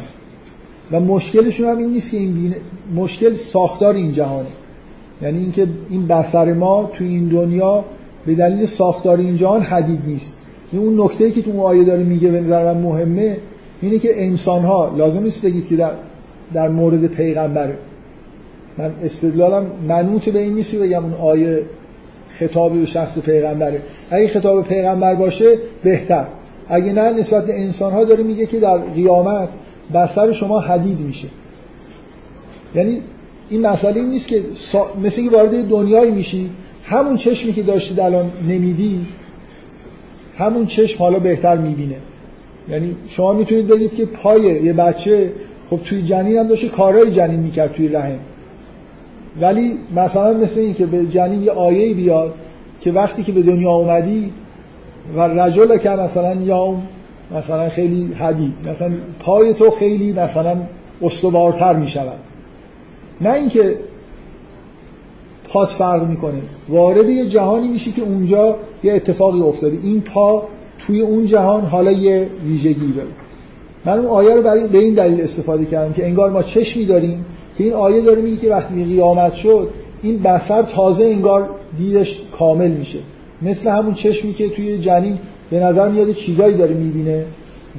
و مشکلشون هم این نیست که این بین... مشکل ساختار این جهانه. یعنی اینکه این بسر ما تو این دنیا به دلیل ساختار این جهان حدید نیست. این اون نکته که تو آیه داره میگه به نظر مهمه اینه که انسان ها لازم نیست بگید که در, در مورد پیغمبره من استدلالم منوط به این نیست بگم اون آیه خطاب به شخص پیغمبره. اگه خطاب پیغمبر باشه بهتر. اگه نه نسبت به انسان ها داره میگه که در قیامت بسر شما حدید میشه. یعنی این مسئله این نیست که. مثل که وارد دنیایی میشی همون چشمی که داشتید الان نمیدی همون چشم حالا بهتر می‌بینه. یعنی شما می‌تونید بگید که پای یه بچه خب توی جنین هم داشته کارهای جنین می‌کرد توی رحم ولی مثلا مثل این که به جنین یه آیه بیاد که وقتی که به دنیا اومدی و رجل که مثلا یا مثلا خیلی حدید مثلا پای تو خیلی مثلا استوارتر می شود نه اینکه پات فرق می‌کنه. وارد یه جهانی میشی که اونجا یه اتفاقی افتاده. این پا توی اون جهان حالا یه ویژگی داره. من اون آیه رو برای به این دلیل استفاده کردم که انگار ما چشمی داریم که این آیه داره میگه که وقتی قیامت شد این بسر تازه انگار دیدش کامل میشه. مثل همون چشمی که توی جنین به نظر میاد چیزایی داره می‌بینه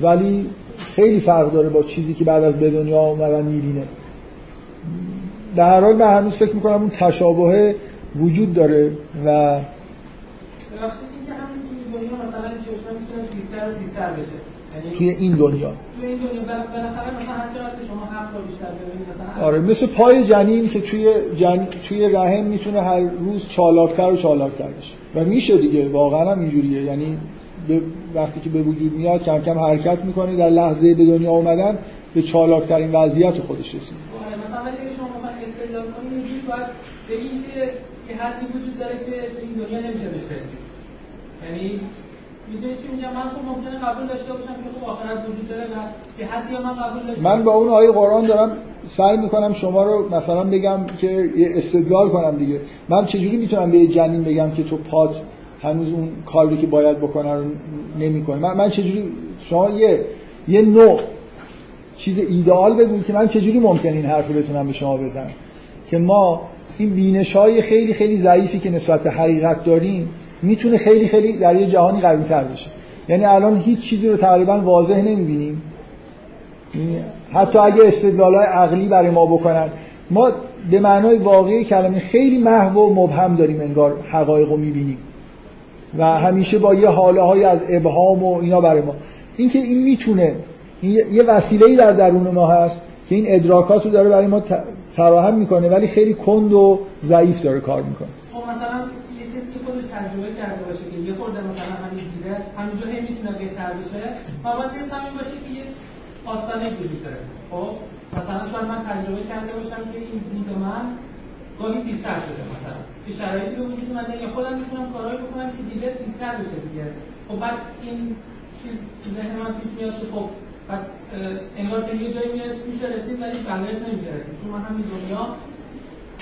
ولی خیلی فرق داره با چیزی که بعد از به دنیا اومدن می‌بینه. در هر حال من هنوز فکر می‌کنم اون تشابه وجود داره و توی این دنیا. دنیا بالاخره مثلا هر چقدر شما حق رو بیشتر مثلا آره مثل پای جنین که توی جن... توی رحم می‌تونه هر روز چالاکتر و چالاکتر بشه. و میشه دیگه واقعا هم اینجوریه. یعنی به... وقتی که به وجود میاد کم کم حرکت می‌کنه در لحظه به دنیا اومدن به چالاکترین وضعیت خودش رسید آره مثلا ولی شما مثلا استدلال کنید اینجوری باید بگید که یه حدی وجود داره که این دنیا نمیشه بهش رسید. یعنی می‌دونی چی میگم؟ من خب ممکنه قبول داشته باشم که خب آخرت وجود داره و به حدی من قبول داشته من با اون آیه قرآن دارم سعی می‌کنم شما رو مثلا بگم که یه استدلال کنم دیگه. من چجوری می‌تونم به یه جنین بگم که تو پات هنوز اون کاری که باید بکنه رو نمی‌کنه من من چجوری شما یه یه نوع چیز ایدئال بگو که من چجوری ممکن این حرف رو بتونم به شما بزنم. که ما این بینش های خیلی خیلی ضعیفی که نسبت به حقیقت داریم می‌تونه خیلی خیلی در یه جهانی قوی تر بشه. یعنی الان هیچ چیزی رو تقریبا واضح نمی‌بینیم. حتی اگه استدلال های عقلی برای ما بکنن ما به معنای واقعی کلمه خیلی محو و مبهم داریم انگار حقایق رو می‌بینیم. و همیشه با یه حاله های از ابهام و اینا برای ما. اینکه این می‌تونه این یه وسیله در درون ما هست که این ادراکات رو داره برای ما فراهم می‌کنه ولی خیلی کند و ضعیف داره کار می‌کنه. خب مثلا تجربه کرده باشه که یه خورده مثلا همین دیده همینجا هی می‌تونه بهتر بشه و باید حس همین باشه که یه آستانه وجود داره. خب مثلا شاید من تجربه کرده باشم که این دید من گاهی تیزتر شده مثلا که شرایطی به وجود اومده یا خودم می‌تونم کارهایی بکنم که دیده تیزتر بشه دیگه. خب بعد این چیز ذهن من پیش میاد که خب پس انگار که یه جایی میشه رسید ولی بقیهش نمیشه رسید. چون من همین دنیا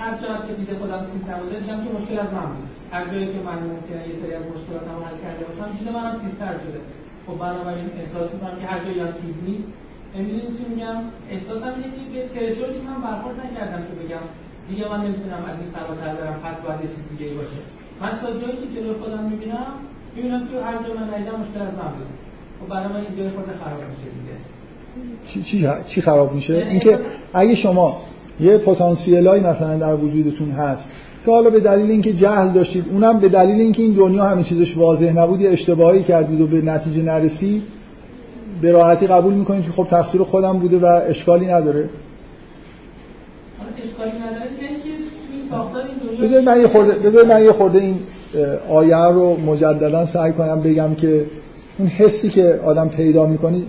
هر چقدر که دیده خودم تیز نبوده دیدم که مشکل از من بود. هر جایی که من ممکنه یه سری از مشکلاتم حل کرده باشم دیده منم تیزتر شده. خب بنابراین احساس می‌کنم که هر جایی هم تیز نیست. نمی‌دونی چی میگم احساسم اینه که به ترشوردی من برخورد نکردم که بگم دیگه من نمی‌تونم از این فراتر برم پس باید یه چیز دیگه ای باشه. من تا جایی که جلوی خودم می‌بینم می‌بینم که هر جا من ندیدم مشکل از من بود. خب برای من اینجا خود خراب میشه دیگه. چی, چی, چی خراب میشه؟ اینکه اگه شما یه پتانسیلایی مثلا در وجودتون هست که حالا به دلیل اینکه جهل داشتید اونم به دلیل اینکه این دنیا همه چیزش واضح نبود یه اشتباهی کردید و به نتیجه نرسید به راحتی قبول می‌کنید که خب تقصیر خودم بوده و اشکالی نداره. بذارید من یه خورده بذارید من یه خورده این آیه رو مجددا سعی کنم بگم که اون حسی که آدم پیدا می‌کنید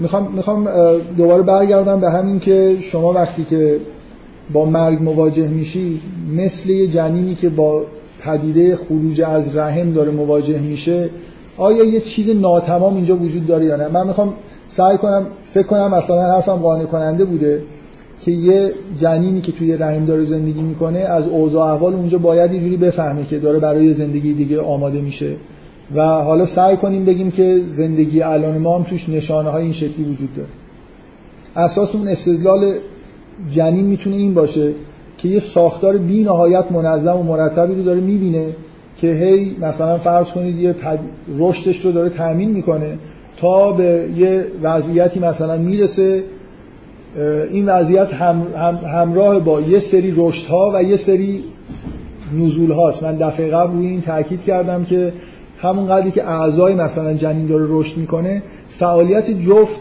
می‌خوام می‌خوام دوباره برگردم به همین که شما وقتی که با مرگ مواجه میشی مثل یه جنینی که با پدیده خروج از رحم داره مواجه میشه آیا یه چیز ناتمام اینجا وجود داره یا نه؟ من می‌خوام سعی کنم فکر کنم مثلا حرفم قانع کننده بوده که یه جنینی که توی رحم داره زندگی می‌کنه از اوضاع احوال اونجا باید یه جوری بفهمه که داره برای زندگی دیگه آماده میشه. و حالا سعی کنیم بگیم که زندگی الان ما هم توش نشانه های این شکلی وجود داره. اساس اون استدلال جنین می‌تونه این باشه که یه ساختار بی نهایت منظم و مرتبی رو داره می‌بینه که هی مثلا فرض کنید یه پد... رشدش رو داره تأمین می‌کنه تا به یه وضعیتی مثلا می‌رسه این وضعیت هم... هم... همراه با یه سری رشد ها و یه سری نزول هاست من دفعه قبل روی این تاکید کردم که همون قدری که اعضای مثلا جنین داره رشد می‌کنه فعالیت جفت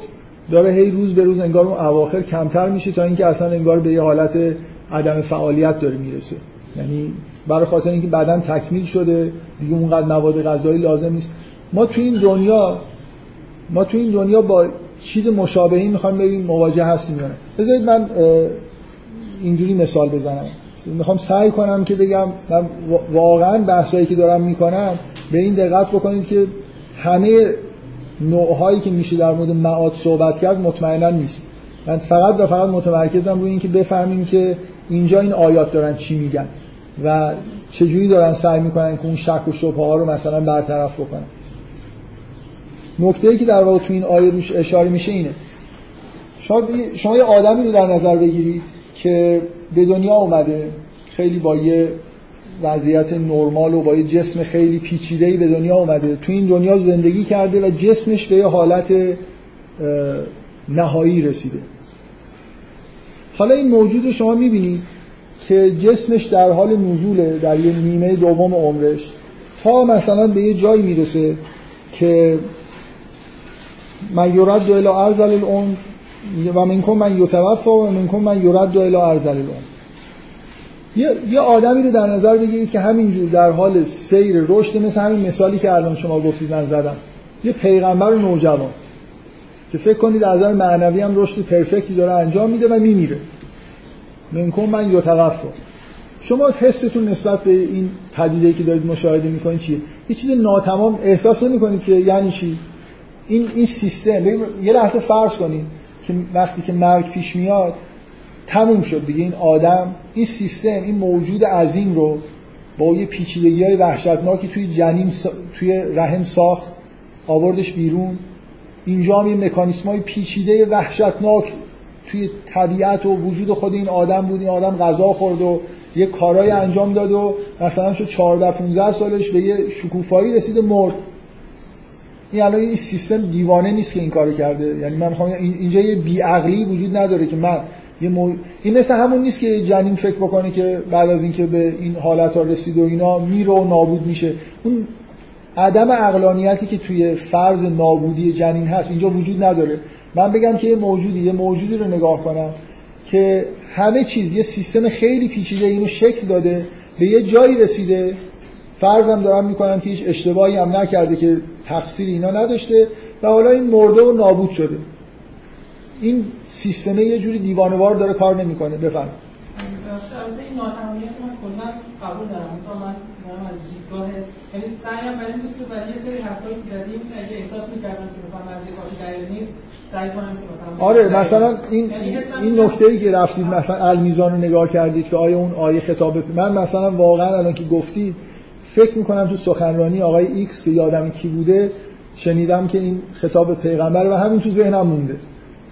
داره هی روز به روز انگار اون اواخر کمتر میشه تا اینکه اصلا انگار به یه حالت عدم فعالیت داره می‌رسه. یعنی برای خاطر اینکه بعدا تکمیل شده دیگه اونقدر مواد غذایی لازم نیست. ما تو این دنیا ما تو این دنیا با چیز مشابهی می‌خوام ببینیم مواجه هستیم یا بذارید من اینجوری مثال بزنم. می‌خوام سعی کنم که بگم من واقعا بحثایی که دارم می‌کنم به این دقت بکنید که همه نوعهایی که میشه در مورد معاد صحبت کرد مطمئنا نیست. من فقط و فقط متمرکزم روی اینکه بفهمیم که اینجا این آیات دارن چی میگن و چجوری دارن سعی می‌کنن که اون شک و شبه ها رو مثلا برطرف بکنن. نکته ای که در واقع تو این آیه روش اشاره میشه اینه. شما, یه آدمی رو در نظر بگیرید که به دنیا اومده خیلی با یه وضعیت نرمال و با یه جسم خیلی پیچیده‌ای به دنیا اومده. تو این دنیا زندگی کرده و جسمش به یه حالت نهایی رسیده. حالا این موجود شما می‌بینید که جسمش در حال نزوله در یه نیمه دوم عمرش. تا مثلا به یه جایی می‌رسه که من یورد دو الى ارزل العمر و منکن من یتوفا و منکن من یورد دو الى ارزل العمر. یه،, یه آدمی رو در نظر بگیرید که همینجور در حال سیر رشد مثل همین مثالی که الان شما گفتید من زدم. یه پیغمبر نوجوان که فکر کنید از نظر معنوی هم رشد پرفکتی داره انجام میده و میمیره. منکن من یتوفا. شما حستون نسبت به این پدیده که دارید مشاهده می‌کنید چیه؟ یه چیز ناتمام احساس نمی‌کنید که یعنی چی؟ این این سیستم یه لحظه فرض کنید که وقتی که مرگ پیش میاد تموم شد دیگه. این آدم این سیستم این موجود عظیم رو با یه پیچیدگی های وحشتناکی توی جنین توی رحم ساخت آوردش بیرون. اینجا هم یه مکانیسم های پیچیده وحشتناک توی طبیعت و وجود خود این آدم بود. این آدم غذا خورد و یه کارای انجام داد و مثلا شد 14 15 سالش به یه شکوفایی رسید و مرد. این الان این سیستم دیوانه نیست که این کارو کرده. یعنی من می‌خوام اینجا یه بیعقلی وجود نداره که من یه مو... این مثل همون نیست که جنین فکر بکنه که بعد از اینکه به این حالت ها رسید و اینا میره و نابود میشه. اون عدم اقلانیتی که توی فرض نابودی جنین هست اینجا وجود نداره. من بگم که یه موجودی یه موجودی رو نگاه کنم که همه چیز یه سیستم خیلی پیچیده اینو شکل داده به یه جایی رسیده. فرضم دارم می‌کنم که هیچ اشتباهی هم نکرده که تقصیر اینا نداشته و حالا این مرده و نابود شده. این سیستمه یه جوری دیوانوار داره کار نمی‌کنه. بفرم این ناتمامیت من کلا قبول دارم. من دارم از دیدگاه یعنی سعیم برای اینکه که برای یه سری حرفایی که زدیم اگه احساس می‌کردم که مثلا من کافی دقیق نیست سعی کنم که مثلا آره مثلا این این می‌کنم نکته ای که رفتید مثلا المیزان رو نگاه کردید که آیا اون آیه خطاب من مثلا واقعا الان که گفتید فکر می‌کنم تو سخنرانی آقای X که یادم کی بوده شنیدم که این خطاب پیغمبر و همین تو ذهنم مونده.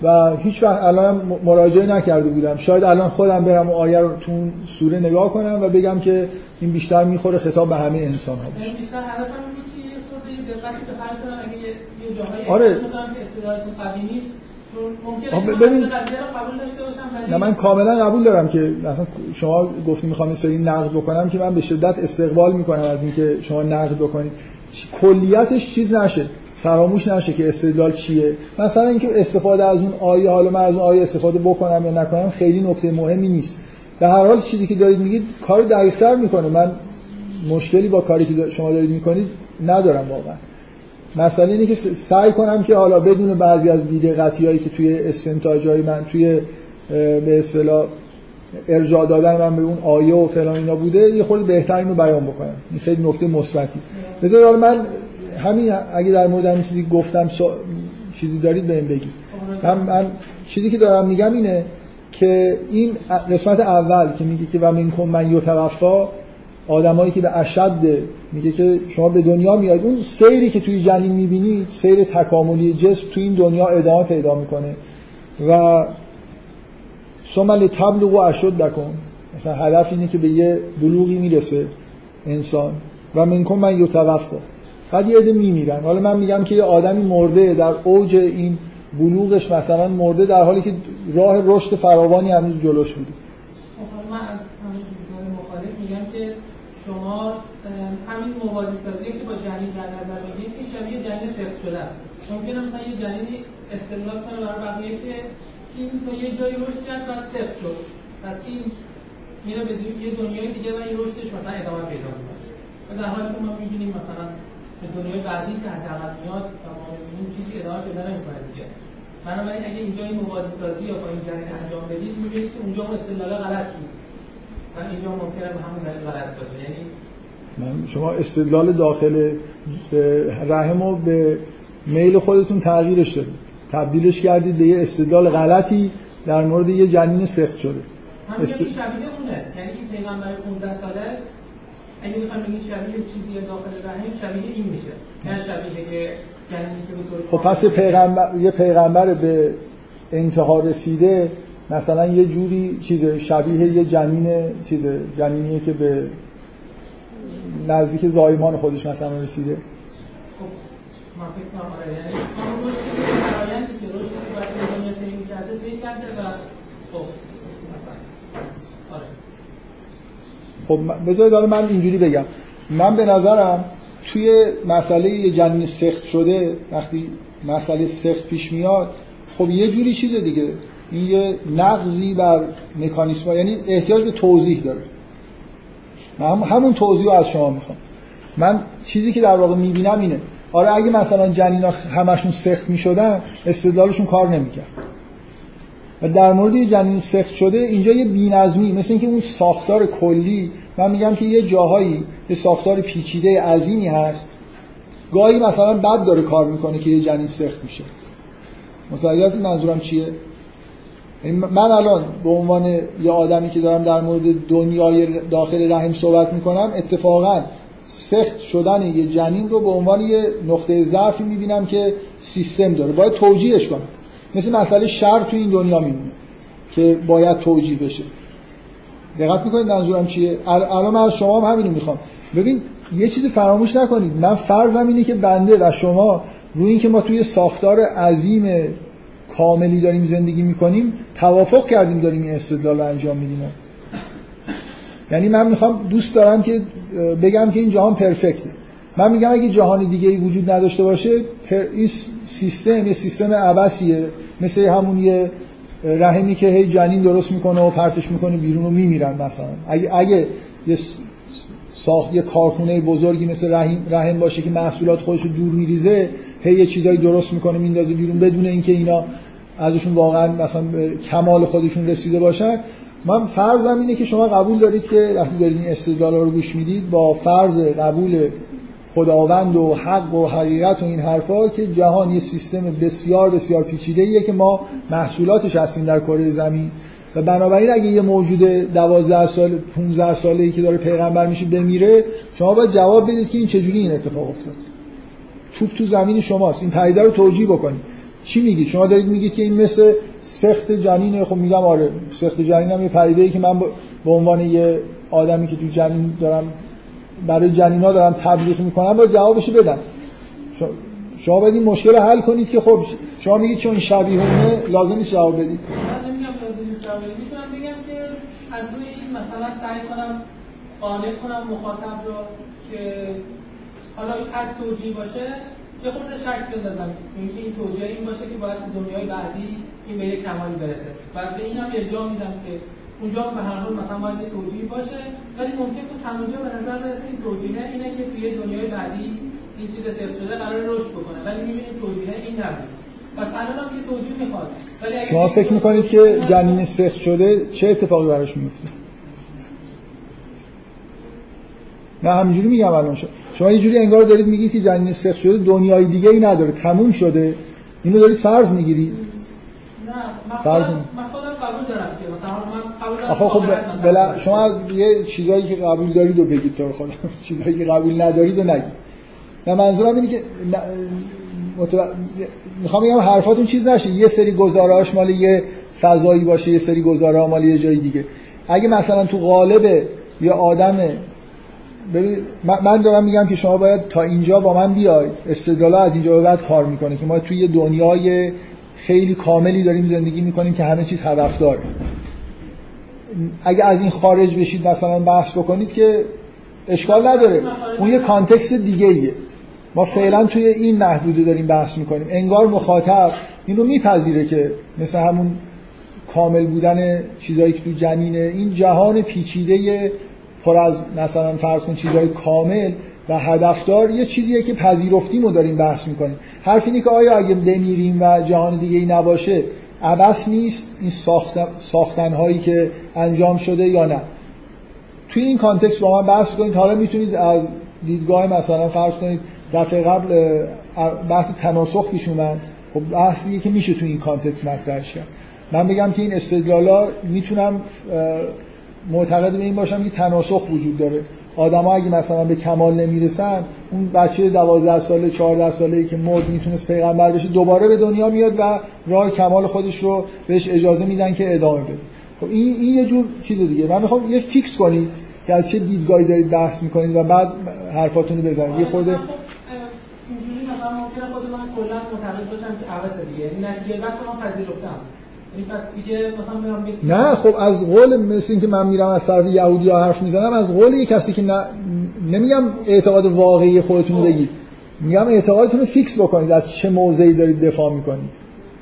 و هیچ وقت الانم مراجعه نکرده بودم. شاید الان خودم برم اون آیه رو تو اون سوره نگاه کنم و بگم که این بیشتر می‌خوره خطاب به همه انسان ها باشه آره. ببین- نه من کاملا قبول دارم که مثلا شما گفتی می‌خوام این سری نقد بکنم که من به شدت استقبال می‌کنم از اینکه شما نقد بکنید. کلیتش چیز نشه. فراموش نشه که استدلال چیه. مثلا اینکه استفاده از اون آیه حالا من از اون آیه استفاده بکنم یا نکنم خیلی نکته مهمی نیست. به هر حال چیزی که دارید میگید کار دقیق‌تر می‌کنه. من مشکلی با کاری که شما دارید می‌کنید ندارم واقعا. مسئله اینه که سعی کنم که حالا بدون بعضی از بی‌دقتی هایی که توی استنتاج های من توی به اصطلاح ارجاع دادن من به اون آیه و فلان اینا بوده یه خورده بهتر اینو بیان بکنم. این خیلی نکته مثبتی. بذار من همین اگه در مورد همین چیزی گفتم سو- چیزی دارید بهم بگید. من, من چیزی که دارم میگم اینه که این قسمت اول که میگه که و منکم من یتوفا آدمایی که به اشد میگه که شما به دنیا میاد. اون سیری که توی جنین می‌بینید سیر تکاملی جسم توی این دنیا ادامه پیدا می‌کنه. و ثم لتبلغوا اشدکم مثلا هدف اینه که به یه بلوغی می‌رسه انسان. و منکم من یتوفا. بعد یه عده میمیرن. حالا من میگم که یه آدمی مرده در اوج این بلوغش مثلا مرده در حالی که راه رشد فراوانی هنوز جلوش بوده. خب، من از مخالف میگم که شما همین موازی سازی که با جنین در نظر بگیرید این شبیه جنین سفت شده است. ممکنه مثلا یه جنینی استدلال کنه برای بقیه که این تا یه جایی رشد کرد بعد سفت شد. پس این میره به یه دنیای دیگه و این رشدش مثلا ادامه پیدا می‌کنه. و در حالی که ما می‌بینیم مثلا به دنیای بعدی که حداقل میاد و ما می‌بینیم چیزی ادامه پیدا نمی‌کنه دیگه. بنابراین اگه اینجا این موازی سازی یا با این جنین انجام بدید می‌بینید که اونجا اون استدلال غلط بود. و اینجا ممکنه به همون دلیل غلط باشه. یعنی شما استدلال داخل رحم رو به میل خودتون تغییرش دادید. تبدیلش کردید به یه استدلال غلطی در مورد یه جنین سخت شده. است- شبیه اونه. یعنی این پیغمبر 15 ساله اگه بخوام بگید شبیه چیزی داخل رحم شبیه این میشه نه شبیه طور خب پس یه پیغمبر, یه پیغمبر به انتها رسیده مثلا یه جوری چیز شبیه یه جنین چیز جنینیه که به نزدیک زایمان خودش مثلا رسیده. خب من فکر کنم آره یعنی همون رشدی که فرآیندی که رشدی که باید به دنیا طی کرده طی کرده و خب مثلا آره خب بذارید حالا من اینجوری بگم. من به نظرم توی مسئله جنین سخت شده وقتی مسئله سخت پیش میاد خب یه جوری چیز دیگه. این یه نقضی بر مکانیسم یعنی احتیاج به توضیح داره. من هم- همون توضیح رو از شما می‌خوام. من چیزی که در واقع می‌بینم اینه. آره اگه مثلا جنینا همشون سخت می‌شدن استدلالشون کار نمی‌کرد. در مورد یه جنین سفت شده اینجا یه بی‌نظمی مثل اینکه اون ساختار کلی من میگم که یه جاهایی یه ساختار پیچیده عظیمی هست. گاهی مثلا بد داره کار می‌کنه که یه جنین سخت میشه. متوجه این منظورم چیه؟ یعنی من الان به عنوان یه آدمی که دارم در مورد دنیای داخل رحم صحبت می‌کنم اتفاقا سخت شدن یه جنین رو به عنوان یه نقطه ضعفی می‌بینم که سیستم داره. باید توجیهش کنم. مثل مسئله شر تو این دنیا میمونه که باید توجیه بشه. دقت می‌کنید منظورم چیه؟ ال- الان من از شما هم همینو می‌خوام. ببین یه چیزی فراموش نکنید. من فرضم اینه که بنده و شما روی اینکه ما توی ساختار عظیم کاملی داریم زندگی می‌کنیم توافق کردیم داریم این استدلال رو انجام میدیم. یعنی من می‌خوام دوست دارم که بگم که این جهان پرفکته. من میگم اگه جهان دیگه ای وجود نداشته باشه این سیستم یه سیستم عبسیه مثل همون یه رحمی که هی جنین درست می‌کنه و پرتش می‌کنه بیرون و میمیرن مثلا. اگه اگه یه ساخت یه کارخونه بزرگی مثل رحم, رحم باشه که محصولات خودش رو دور میریزه هی یه چیزایی درست می‌کنه میندازه بیرون بدون اینکه اینا ازشون واقعا مثلا کمال خودشون رسیده باشن من فرضم اینه که شما قبول دارید که وقتی دارید این استدلال رو گوش می‌دید با فرض قبول خداوند و حق و حقیقت و این حرفا که جهان یه سیستم بسیار بسیار پیچیده ایه که ما محصولاتش هستیم در کره زمین. و بنابراین اگه یه موجود 12 سال 15 ساله ای که داره پیغمبر میشه بمیره شما باید جواب بدید که این چجوری این اتفاق افتاد. توپ تو زمین شماست. این پدیده رو توجیه بکنید. چی میگید؟ شما دارید میگید که این مثل سخت جنینه. خب میگم آره سخت جنین هم یه پدیده ای که من به عنوان یه آدمی که تو جنین دارم برای جنینا دارم تبلیغ می‌کنم با جوابشو بدم. شما باید این مشکل رو حل کنید که خب شما میگید چون شبیه اونه لازم نیست جواب بدید. می‌تونم بگم که از روی این مثلا سعی کنم قانع کنم مخاطب رو که حالا هر توجیه باشه یه خورده شک بندازم. اینکه این توجیه این باشه که باید تو دنیای بعدی این به یک کمالی برسه. و به اینم ارجاع میدم که اونجا به هر حال مثلا باید یه توجیه باشه. ولی ممکن تو همونجا به نظر برسه این توجیه اینه که توی دنیای بعدی این چیز صفر شده قرار رشد بکنه. ولی می‌بینید توجیه این نبود. پس الان هم یه توجیه می‌خواد. ولی شما فکر می‌کنید که جنین سخت شده چه اتفاقی براش میفته نه همینجوری میگم الان. شما یه جوری انگار دارید میگید که جنین سخت شده دنیای دیگه ای نداره تموم شده. اینو دارید فرض می‌گیرید. نه فرض من خودم قبول دارم که مثلا من قبول دارم خب بلا شما یه چیزایی که قبول دارید و بگید تو خودم چیزایی که قبول ندارید و نگید. نه منظورم اینه که متو... می‌خوام بگم حرفاتون چیز نشه. یه سری گزارهاش مال یه فضایی باشه یه سری گزاره مال یه جای دیگه. اگه مثلا تو قالب یه آدم ببین من دارم میگم که شما باید تا اینجا با من بیای. استدلال از اینجا به بعد کار می‌کنه که ما توی دنیای خیلی کاملی داریم زندگی می‌کنیم که همه چیز هدف داره. اگه از این خارج بشید مثلا بحث بکنید که اشکال نداره. اون یه کانتکست دیگه ایه ما فعلا توی این محدوده داریم بحث می‌کنیم. انگار مخاطب این رو میپذیره که مثل همون کامل بودن چیزایی که تو جنینه این جهان پیچیده پر از مثلا فرض کن چیزهای کامل و هدفدار یه چیزیه که پذیرفتیم و داریم بحث می‌کنیم. حرف اینه که آیا اگه بمیریم و جهان دیگه ای نباشه عبث نیست این ساختن هایی که انجام شده یا نه؟ توی این context با من بحث کنید. حالا می‌تونید از دیدگاه مثلا فرض کنید دفعه قبل بحث تناسخ پیش اومد. خب بحثیه که میشه توی این context مطرحش کرد. من بگم که این استدلالا می‌تونم معتقد به این باشم که تناسخ وجود داره. آدم اگه مثلا به کمال نمی‌رسن اون بچه 12 ساله 14 ساله ای که مرد می‌تونست پیغمبر بشه دوباره به دنیا میاد و راه کمال خودش رو بهش اجازه میدن که ادامه بده. خب این این یه جور چیز دیگه. من می‌خوام یه فیکس کنید که از چه دیدگاهی دارید بحث می‌کنید و بعد حرفاتون رو بزنید. یه خورده اینجوری مثلا ممکنه خود من کلا معتقد باشم که عوض دیگه. این نتیجه بس من پذیرفتم نه خب از قول مثل اینکه من میرم از طرف یهودی ها حرف می‌زنم از قول یه کسی که نه نمیگم اعتقاد واقعی خودتون رو بگید میگم اعتقادتون رو فیکس بکنید از چه موضعی دارید دفاع می‌کنید.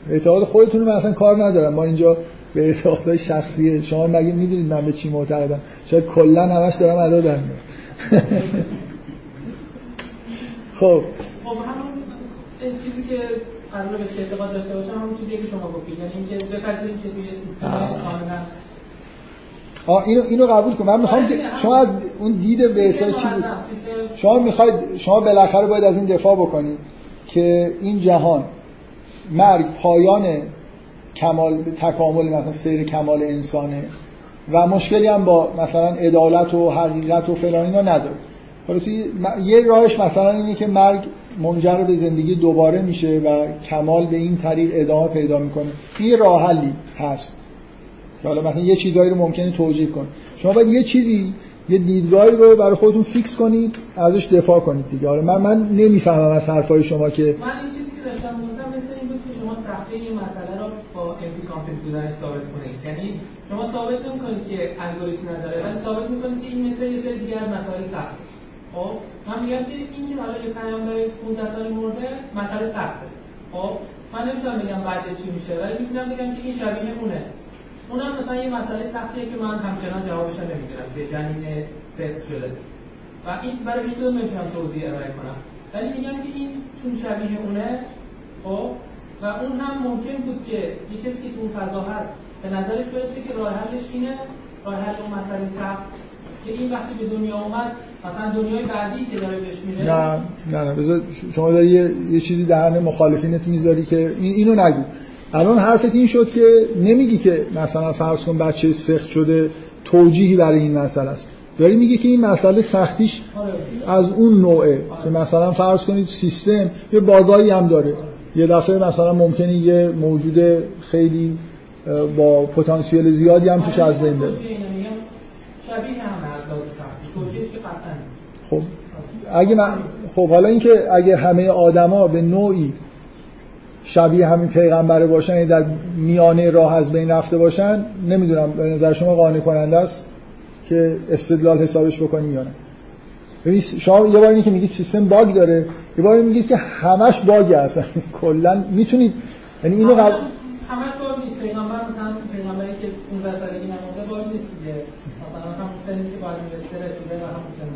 اعتقاد خودتون رو من اصلا کار ندارم. ما اینجا به اعتقادهای شخصیه شما مگه می‌دونید من به چی معتقدم؟ شاید کلا همش دارم ادا در خب. خب همون چیزی که قرار به اعتقاد داشته باشم همون چیزی که شما گفتید. یعنی اینکه بپذیریم که توی سیستم کاملا آه اینو اینو قبول کن. من می‌خوام که شما از اون دید به اصل چیزی شما می‌خواید شما بالاخره باید از این دفاع بکنید که این جهان مرگ پایان کمال تکامل مثلا سیر کمال انسانه و مشکلی هم با مثلا عدالت و حقیقت و فلان اینا نداره. یه راهش مثلا اینه که مرگ منجر به زندگی دوباره میشه و کمال به این طریق ادامه پیدا می‌کنه. این راه حلی هست. حالا مثلا یه چیزایی رو ممکنه توجیه کن شما باید یه چیزی یه دیدگاهی رو برای خودتون فیکس کنید ازش دفاع کنید دیگه. حالا من من نمی‌فهمم از حرفای شما که من این چیزی که داشتم گفتم مثل این بود که شما سخته این مسئله رو با امپی کامپیوتر بودنش ثابت کنید. یعنی شما ثابت نمی‌کنید که الگوریتم نداره ولی ثابت می‌کنید که این مثل یه سری دیگه مسائل سخت خب من میگم که این که حالا یه پیامبر 15 سالی مرده مسئله سخته. خب من نمی‌تونم بگم بعد چی میشه ولی می‌تونم بگم که این شبیه اونه. اونم مثلا یه مسئله سختیه که من همچنان جوابش نمی‌دونم که جنین سکس شده. و این برای هیچ نمی‌تونم توضیح ارائه کنم. ولی میگم که این چون شبیه اونه خب و اون هم ممکن بود که یه کسی که تو فضا هست به نظرش برسه که راه حلش اینه راه حل اون مسئله سخت که این وقتی به دنیا اومد مثلا دنیای بعدی که داره بهش میره نه نه نه بذار شما داری یه, یه چیزی دهن مخالفینت می‌ذاری که این اینو نگو. الان حرفت این شد که نمیگی که مثلا فرض کن بچه سخت شده توجیهی برای این مسئله است. داری میگی که این مسئله سختیش از اون نوعه که مثلا فرض کنید سیستم یه باگایی هم داره. یه دفعه مثلا ممکنه یه موجود خیلی با پتانسیل زیادی هم توش از بین بره. شبیه هم از لحاظ سختی توجیهش که قطعا نیست. خب اگه من خب حالا اینکه اگه همه آدما به نوعی شبیه همین پیغمبره باشن یعنی در میانه راه از بین رفته باشن نمی‌دونم به نظر شما قانع کننده است که استدلال حسابش بکنیم یا نه؟ شما یه بار که میگید سیستم باگ داره یه بار میگید که همش باگ هستن کلا می‌تونید یعنی اینو قبل همش باید نیست پیغمبر مثلا پیغمبری که 15 سالگی نمونده باید نیست دیگه. مثلا همون سنی که باید رسیده و همون سن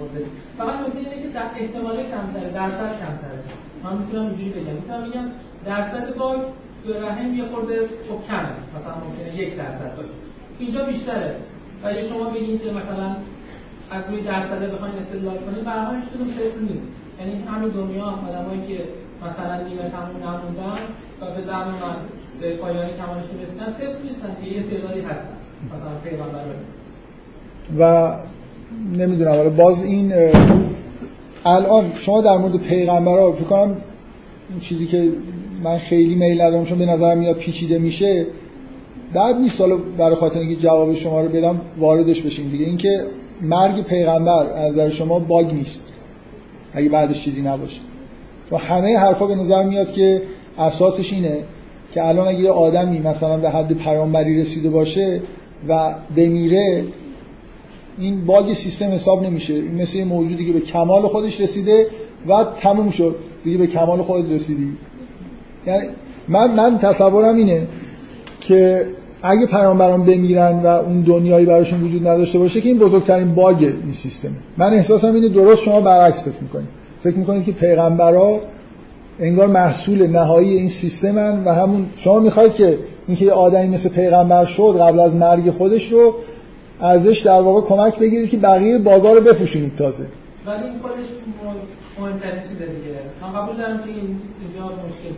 فقط نکته اینه که در احتمال کمتره درصد کمتره. من می‌تونم اینجوری بگم. می‌تونم بگم درصد باگ تو رحم یه خورده خب کمه. مثلا ممکنه یک درصد باشه. اینجا بیشتره. و اگه شما بگید که مثلا از روی درصد بخواید استدلال کنید به هر صفر نیست. یعنی همین دنیا آدمایی که مثلا نیمه تموم نموندن و به زعم من به پایان کمالشون رسیدن صفر نیستن که یه تعدادی هستن. مثلا پیغمبران و نمی‌دونم. حالا باز این الان شما در مورد پیغمبرها فکر کنم چیزی که من خیلی میل ندارم چون به نظرم میاد پیچیده میشه بعد نیست. حالا برای خاطر اینکه جواب شما رو بدم واردش بشیم دیگه. اینکه مرگ پیغمبر از نظر شما باگ نیست. اگه بعدش چیزی نباشه. و همه حرفا به نظر میاد که اساسش اینه که الان اگه یه آدمی مثلا به حد پیامبری رسیده باشه و بمیره این باگ سیستم حساب نمیشه. این مثل موجودی که به کمال خودش رسیده و تموم شد. دیگه به کمال خودت رسیدی. یعنی من من تصورم اینه که اگه پیامبران بمیرن و اون دنیایی براشون وجود نداشته باشه که این بزرگترین باگ این سیستمه. من احساسم اینه درست شما برعکس فکر می‌کنید. فکر می‌کنید که پیغمبرا انگار محصول نهایی این سیستمن و همون شما می‌خواید که اینکه یه آدمی مثل پیغمبر شد قبل از مرگ خودش رو ازش در واقع کمک بگیرید که بقیه باگا رو بپوشونید تازه. ولی این خودش مهم- مهمترین چیزه دیگه. من قبول دارم که این مشکل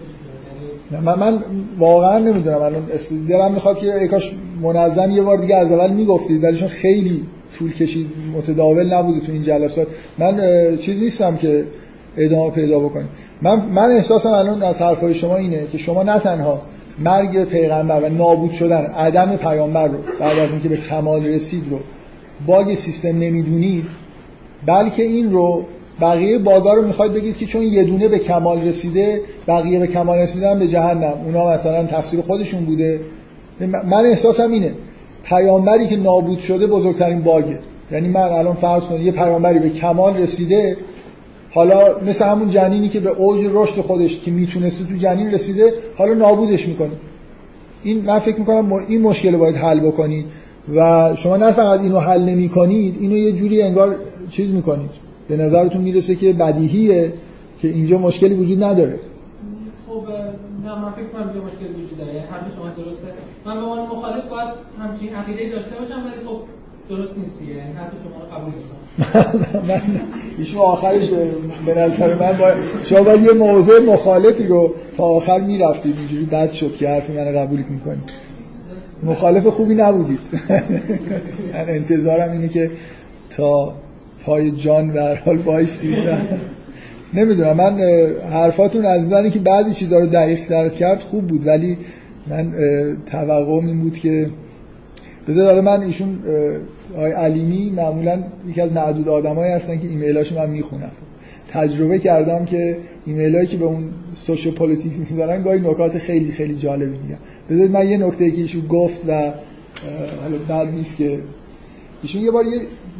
یعنی من, من واقعا نمی‌دونم. الان دلم می‌خواد که کاش منظم یه بار دیگه از اول می‌گفتید ولی چون خیلی طول کشید متداول نبوده تو این جلسات. من چیز نیستم که ادامه پیدا بکنیم. من من احساسم الان از حرفای شما اینه که شما نه تنها مرگ پیغمبر و نابود شدن عدم پیامبر رو بعد از اینکه به کمال رسید رو. باگ سیستم نمی‌دونید. بلکه این رو بقیه باگا رو می‌خواید بگید که چون یه دونه به کمال رسیده بقیه به کمال رسیدن به جهنم. اونا مثلا تفسیر خودشون بوده. من احساسم اینه پیامبری که نابود شده بزرگترین باگه. یعنی من الان فرض کنید یه پیامبری به کمال رسیده حالا مثل همون جنینی که به اوج رشد خودش که می‌تونسته تو جنین رسیده حالا نابودش می‌کنه. این من فکر می‌کنم این مشکل رو باید حل بکنید و شما نه فقط اینو حل نمی کنید اینو یه جوری انگار چیز می‌کنید. به نظرتون می‌رسه که بدیهیه که اینجا مشکلی وجود نداره. خب نه من فکر کنم اینجا مشکل وجود داره. یعنی شما درسته. من به عنوان مخالف باید همچین عقیده داشته باشم ولی خب درست نیست دیگه. یعنی حرف شما رو قبول من ایشون آخرش به نظر من باید شما باید یه موضع مخالفی رو تا آخر می‌رفتید. اینجوری بد شد که حرف من قبول می‌کنید. مخالف خوبی نبودید. من انتظارم اینه که تا پای جان به هر حال بایستید نمی‌دونم. من حرفاتون از نظر که بعضی چیزا رو دقیق در کرد خوب بود. ولی من توقعم این بود که بذار حالا من ایشون آقای علیمی معمولا یکی از معدود آدمایی هستن که ایمیلاشو من می‌خونم. تجربه کردم که ایمیل هایی که به اون سوشو پولیتیک می‌ذارن گاهی نکات خیلی خیلی جالبی میگن. بذارید من یه نکته که ایشون گفت و حالا بد نیست که ایشون یه بار یه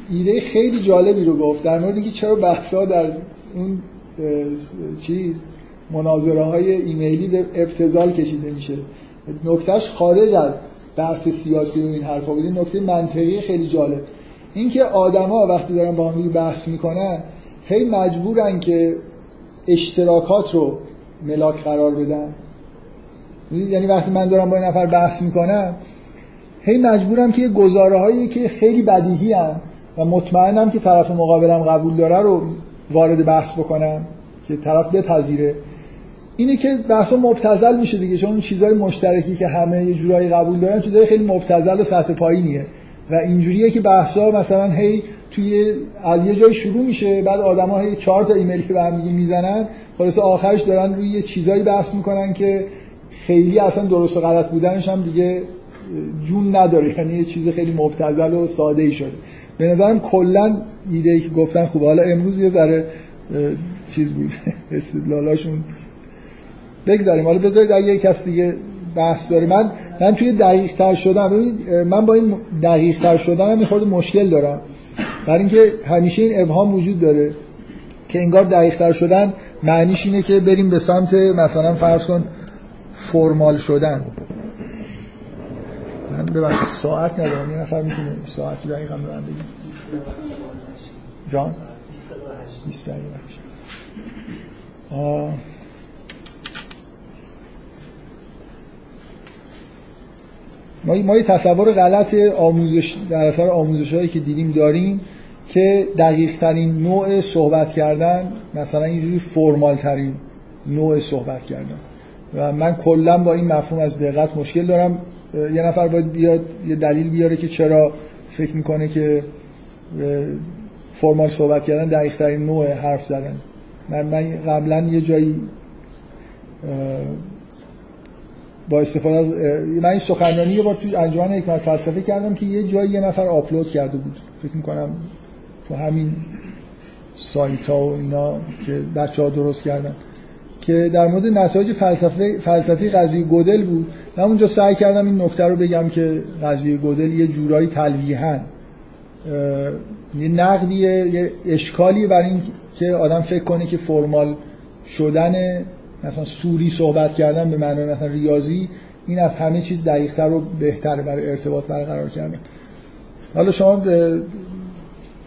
ایده خیلی جالبی رو گفت در مورد اینکه چرا بحثا در اون چیز مناظره های ایمیلی به ابتزال کشیده میشه. نکتهش خارج از بحث سیاسی و این حرفا بود. نکته منطقی خیلی جالب. اینکه آدما وقتی دارن با هم بحث می‌کنن هی مجبورن که اشتراکات رو ملاک قرار بدن. یعنی وقتی من دارم با این نفر بحث می‌کنم هی مجبورم که گزاره هایی که خیلی بدیهی هم و مطمئنم که طرف مقابلم قبول داره رو وارد بحث بکنم که طرف بپذیره. اینه که بحثا مبتزل میشه دیگه چون اون چیزای مشترکی که همه یه جورایی قبول دارن چیزای خیلی مبتزل و سطح پایینیه. و اینجوریه که بحثا مثلا هی توی از یه جای شروع میشه بعد آدما هی چهار تا ایمیلی که به هم می‌زنن خلاص آخرش دارن روی یه چیزایی بحث می‌کنن که خیلی اصلا درست و غلط بودنش هم دیگه جون نداره. یعنی یه چیز خیلی مبتذل و ساده ای شده. به نظرم کلا ایده ای که گفتن خوبه. حالا امروز یه ذره چیز بود. استدلالاشون بگذاریم. حالا بذارید اگه کس دیگه بحث داره. من من توی دقیق تر شدم من با این دقیق تر شدن هم خورده مشکل دارم. برای اینکه همیشه این ابهام وجود داره که انگار دقیق تر شدن معنیش اینه که بریم به سمت مثلا فرض کن فرمال شدن. من ببخشید ساعت ندارم. یه نفر می‌تونه ساعت دقیقا به من بگیم جان؟ 20 ما ما یه تصور غلط آموزش در اثر آموزش هایی که دیدیم داریم که دقیق ترین نوع صحبت کردن مثلا اینجوری فرمال ترین نوع صحبت کردن. و من کلا با این مفهوم از دقت مشکل دارم. یه نفر باید بیاد یه دلیل بیاره که چرا فکر می‌کنه که فرمال صحبت کردن دقیق ترین نوع حرف زدن. من, من قبلا یه جایی با استفاده از من این سخنرانی رو با تو انجمن حکمت فلسفه کردم که یه جایی یه نفر آپلود کرده بود. فکر می‌کنم تو همین سایت ها و اینا که بچه ها درست کردن. که در مورد نتایج فلسفه فلسفی قضیه گودل بود. من اونجا سعی کردم این نکته رو بگم که قضیه گودل یه جورایی تلویحا یه نقدیه یه اشکالی برای این که آدم فکر کنه که فرمال شدن مثلا سوری صحبت کردن به معنای مثلا ریاضی این از همه چیز دقیقتر و بهتره برای ارتباط برقرار کردن. حالا شما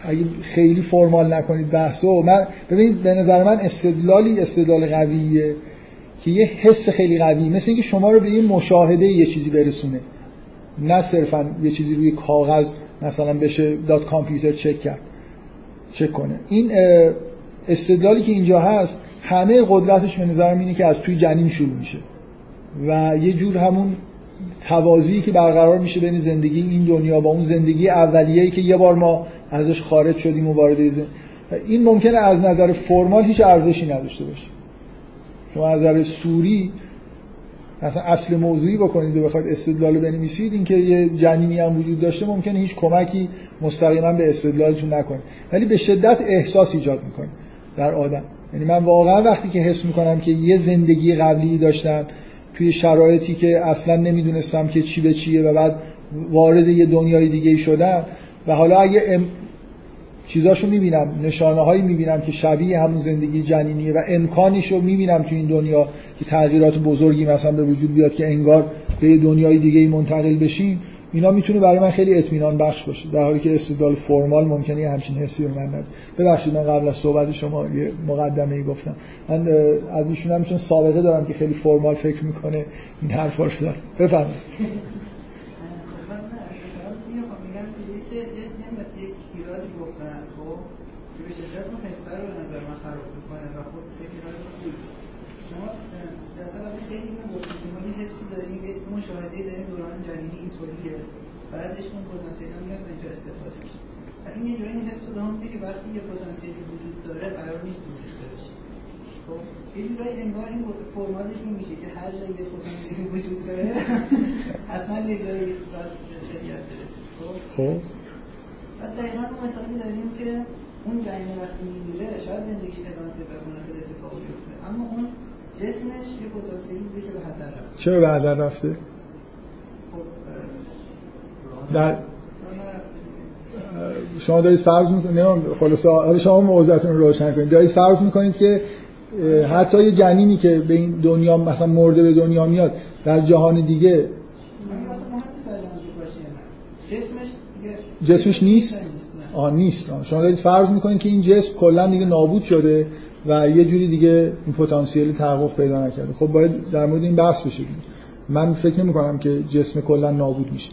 اگه خیلی فرمال نکنید بحثو من ببینید به نظر من استدلالی استدلال قویه که یه حس خیلی قوی مثل اینکه شما رو به این مشاهده یه چیزی برسونه. نه صرفا یه چیزی روی کاغذ مثلا بشه داد کامپیوتر چک کرد چک کنه. این استدلالی که اینجا هست همه قدرتش به نظرم اینه که از توی جنین شروع میشه. و یه جور همون توازی که برقرار میشه بین زندگی این دنیا با اون زندگی اولیه‌ای که یه بار ما ازش خارج شدیم و وارد این ممکنه از نظر فرمال هیچ ارزشی نداشته باشه. شما از نظر سوری مثلا اصل موضوعی بکنید و بخواید استدلال بنویسید اینکه یه جنینی هم وجود داشته ممکنه هیچ کمکی مستقیما به استدلالتون نکنه. ولی به شدت احساس ایجاد می‌کنه در آدم. یعنی من واقعا وقتی که حس می‌کنم که یه زندگی قبلی داشتم توی شرایطی که اصلا نمی‌دونستم که چی به چیه و بعد وارد یه دنیای دیگه شدم و حالا اگه ام... چیزاشو می‌بینم نشانه هایی می‌بینم که شبیه همون زندگی جنینیه و امکانیشو می‌بینم تو این دنیا که تغییرات بزرگی مثلا به وجود بیاد که انگار به دنیای دیگه منتقل بشیم اینا می‌تونه برای من خیلی اطمینان بخش باشه در حالی که استدلال فرمال ممکنه یه همچین حسی به من نده ببخشید من قبل از صحبت شما یه مقدمه ای گفتم. من از ایشون هم سابقه دارم که خیلی فرمال فکر می‌کنه این حرفا رو داره بفرمایید مشاهده داریم دوران جنینی اینطوریه بعدش اون پتانسیل هم میاد اینجا استفاده میشه. و این یه جوری حس رو هم که وقتی یه پتانسیلی وجود داره قرار نیست وجود داره خب یه جورایی انگار این فرمالش این میشه که هر جایی یه پتانسیلی وجود داره حتما یه جایی باید شدیت برسید خب؟ خب. بعد دقیقا مثالی داریم که اون جنین وقتی میمیره شاید زندگیش ادامه پیدا کنه خیلی اتفاق بیفته اما اون جسمش یه پتانسیلی بوده که به هدر رفته. چرا به هدر رفته؟ در شما دارید فرض می‌کنید خلاص حالا شما موضوعتون رو روشن کنید. دارید فرض می‌کنید که حتی یه جنینی که به این دنیا مثلا مرده به دنیا میاد در جهان دیگه جسمش نیست؟ آه نیست. آه. شما دارید فرض می‌کنید که این جسم کلا دیگه نابود شده. و یه جوری دیگه این پتانسیل تحقق پیدا نکرده. خب باید در مورد این بحث بشه. من فکر نمی کنم که جسم کلا نابود میشه.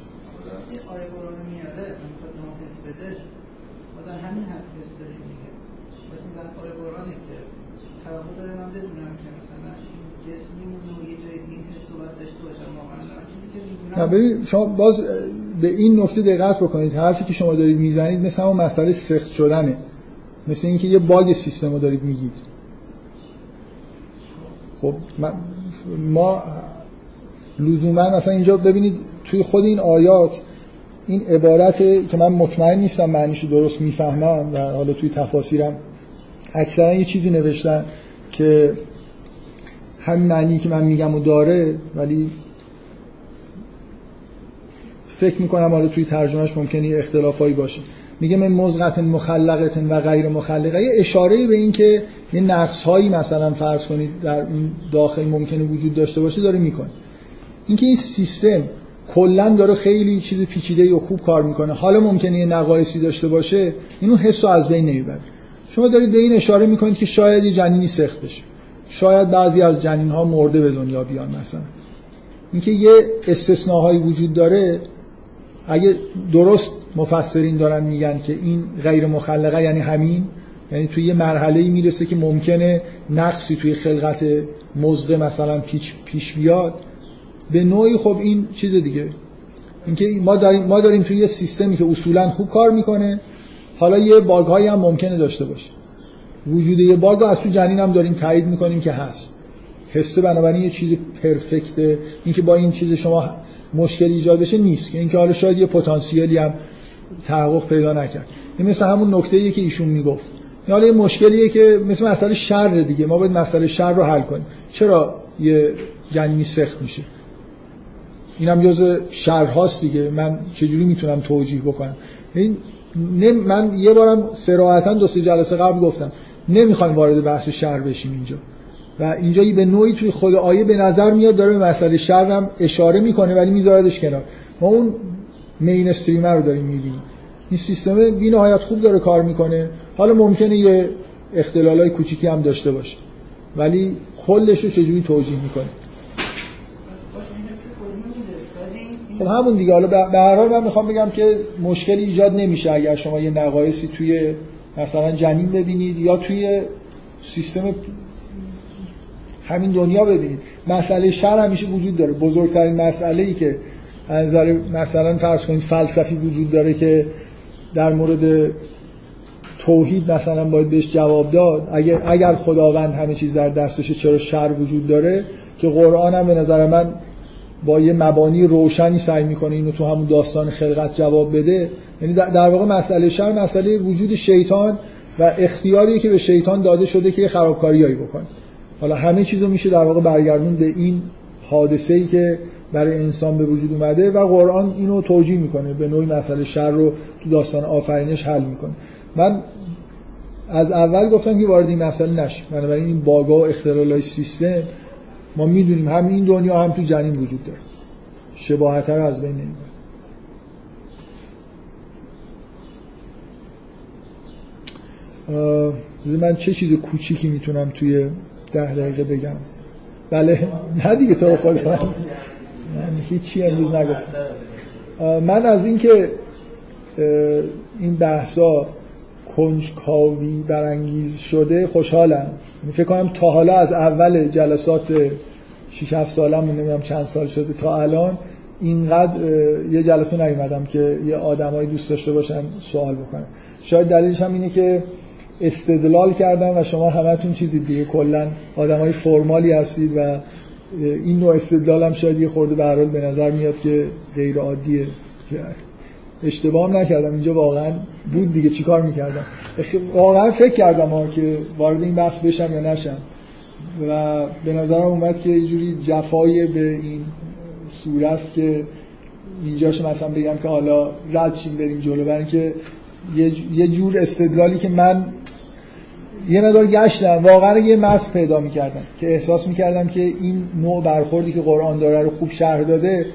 نه ببین شما باز به این نکته دقت بکنید. حرفی که شما دارید می‌زنید مثل همون مسئله سخت شدنه. مثل اینکه یه باگ سیستم رو دارید میگید. خب ما لزوما مثلا اینجا ببینید توی خود این آیات این عبارت که من مطمئن نیستم معنیشو درست می‌فهمم و حالا توی تفاسیرم اکثرا یه چیزی نوشتن که همین معنی که من میگم و داره ولی فکر می‌کنم حالا توی ترجمهش ممکنه یه اختلافایی باشه. میگه من مزغت مخلقت و غیر مخلقه. یه اشاره به این که یه نقص هایی مثلا فرض کنید در این داخل ممکنه وجود داشته باشه داره می‌کنه. اینکه این سیستم کلا داره خیلی چیز پیچیده و خوب کار می‌کنه. حالا ممکنه یه نقایصی داشته باشه اینو حس از بین نمی‌بره. شما دارید به این اشاره می‌کنید که شاید یه جنینی سخت بشه. شاید بعضی از جنین ها مرده به دنیا بیان مثلا. اینکه یه استثناهایی وجود داره اگه درست مفسرین دارن میگن که این غیر مخلقه یعنی همین یعنی توی یه مرحله می‌رسه که ممکنه نقصی توی خلقت مزغه مثلا پیش, پیش بیاد. به نوعی خب این چیز دیگه. اینکه ما داریم ما داریم توی یه سیستمی که اصولا خوب کار می‌کنه حالا یه باگ هایی هم ممکنه داشته باشه. وجود یه باگ از تو جنین هم داریم تایید می‌کنیم که هست. حسه بنابراین یه چیز پرفکته. اینکه با این چیز شما مشکل ایجاد بشه نیست. که اینکه حالا شاید یه پتانسیلی هم تحقق پیدا نکرد. این مثل همون نکته که ایشون می‌گفت. این حالا یه مشکلیه که مثل مسئله شر دیگه. ما باید مسئله شر رو حل کنیم. چرا یه جنینی سخت میشه؟ اینم جز شرهاست دیگه. من چجوری می‌تونم توجیه بکنم؟ این من یه بارم سراحتا دو سه جلسه قبل گفتم. نمی‌خوایم وارد بحث شر بشیم اینجا. و اینجا به نوعی توی خود آیه به نظر میاد داره به مسئله شر هم اشاره می‌کنه ولی میذاردش کنار. ما اون مین رو داریم می‌بینیم. این سیستم بی نهایت خوب داره کار می‌کنه. حالا ممکنه یه اختلالای کوچیکی هم داشته باشه. ولی کلش رو چجوری توجیه می‌کنه؟ خب همون دیگه. حالا به هر حال من می‌خوام بگم که مشکلی ایجاد نمیشه اگر شما یه نقایصی توی مثلا جنین ببینید یا توی سیستم همین دنیا ببینید. مسئله شر همیشه وجود داره. بزرگترین مسئله ای که از نظر مثلا فرض کنید فلسفی وجود داره که در مورد توحید مثلا باید بهش جواب داد. اگر اگر خداوند همه چیز در دستشه چرا شر وجود داره؟ که قرآن هم به نظر من با یه مبانی روشنی سعی می‌کنه اینو تو همون داستان خلقت جواب بده. یعنی در واقع مسئله شر مسئله وجود شیطان و اختیاریه که به شیطان داده شده که خرابکاریایی بکنه. حالا همه چیزو میشه در واقع برگردون به این حادثه ای که برای انسان به وجود اومده و قرآن اینو توجیه می‌کنه به نوعی مسئله شر رو تو داستان آفرینش حل می‌کنه. من از اول گفتم که وارد این مسئله نشیم بنابراین این باگا و اختلالای سیستم ما می‌دونیم هم این دنیا هم تو جنین وجود داره. شباهت رو از بین نمی‌بره من چه چیز کوچیکی می‌تونم توی ده دقیقه بگم. بله نه دیگه تو خود من. من هیچی امروز نگفتم. من از اینکه این بحثا کنجکاوی برانگیز شده خوشحالم. یعنی فکر کنم تا حالا از اول جلسات 6 7 سالم نمی‌دونم چند سال شده تا الان اینقدر یه جلسه نیومدم که یه آدمایی دوست داشته باشن سوال بکنن. شاید دلیلش هم اینه که استدلال کردم و شما همتون چیزی دیگه کلا آدمای فرمالی هستید و این نوع استدلال هم شاید یه خورده به حال به نظر میاد که غیر عادیه. اشتباه نکردم. اینجا واقعا بود دیگه. چیکار می‌کردم؟ واقعا فکر کردم ها که وارد این بحث بشم یا نشم. و به نظرم اومد که یه جوری جفای به این سوره است که اینجاش مثلا بگم که حالا رد شیم بریم جلو. برای اینکه یه جور استدلالی که من یه مقدار گشتم. واقعا یه متن پیدا می‌کردم که احساس می‌کردم که این نوع برخوردی که قرآن داره رو خوب شرح داده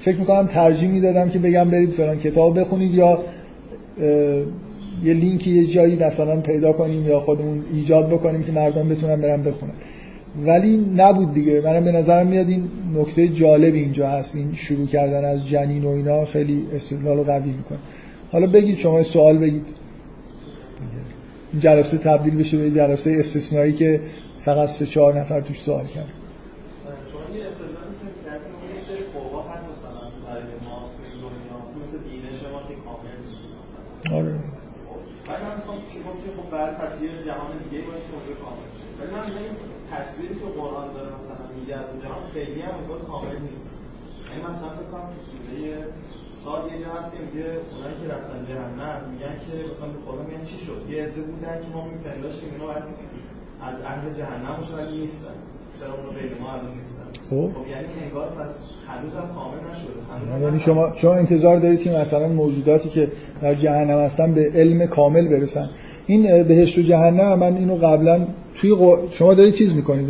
فکر می‌کنم ترجیح می‌دادم که بگم برید فلان کتاب بخونید یا یه لینکی یه جایی مثلا پیدا کنیم یا خودمون ایجاد بکنیم که مردم بتونن برن بخونن. ولی نبود دیگه. منم به نظرم میاد این نکته جالب اینجا هست. این شروع کردن از جنین و اینا خیلی استدلال قوی می‌کنه. حالا بگید شما سوال بگید. جلسه تبدیل بشه به جلسه استثنایی که فقط سه چهار نفر توش سوال کرد آره. خب تصویری که قرآن داره مثلا میگه از اون جهان خیلی هم کامل نیست. یعنی مثلا فکر کنم تو سوره سال یه جا هست که میگه اونایی که رفتن جهنم میگن که مثلا به خدا میگن چی شد؟ یه عده بودن که ما میپنداشتیم اینا باید از اهل جهنم ولی نیستن. چرا اونو غیر ما الان نیستن؟ خب. خب یعنی انگار پس هنوز هم کامل نشده. یعنی شما شما انتظار دارید که مثلا موجوداتی که در جهنم هستن به علم کامل برسن. این بهشت و جهنم من اینو قبلا توی قر- شما دارید چیز می‌کنید؟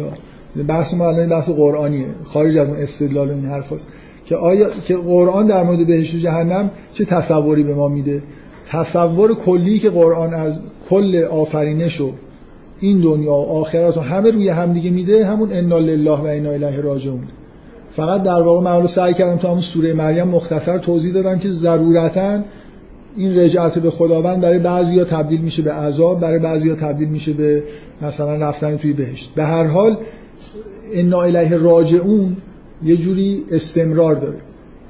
بحث ما الان بحث قرآنیه. خارج از اون استدلال و این حرفاست که آیا که قرآن در مورد بهشت و جهنم چه تصوری به ما میده؟ تصور کلی که قرآن از کل آفرینش و این دنیا و آخرت و همه روی همدیگه میده همون انا لله و انا الیه راجعون. فقط در واقع من حالا سعی کردم تو همون سوره مریم مختصر توضیح دادم که ضرورتا این رجعت به خداوند برای بعضیا تبدیل میشه به عذاب برای بعضیا تبدیل میشه به مثلا رفتن توی بهشت. به هر حال انا الیه راجعون یه جوری استمرار داره.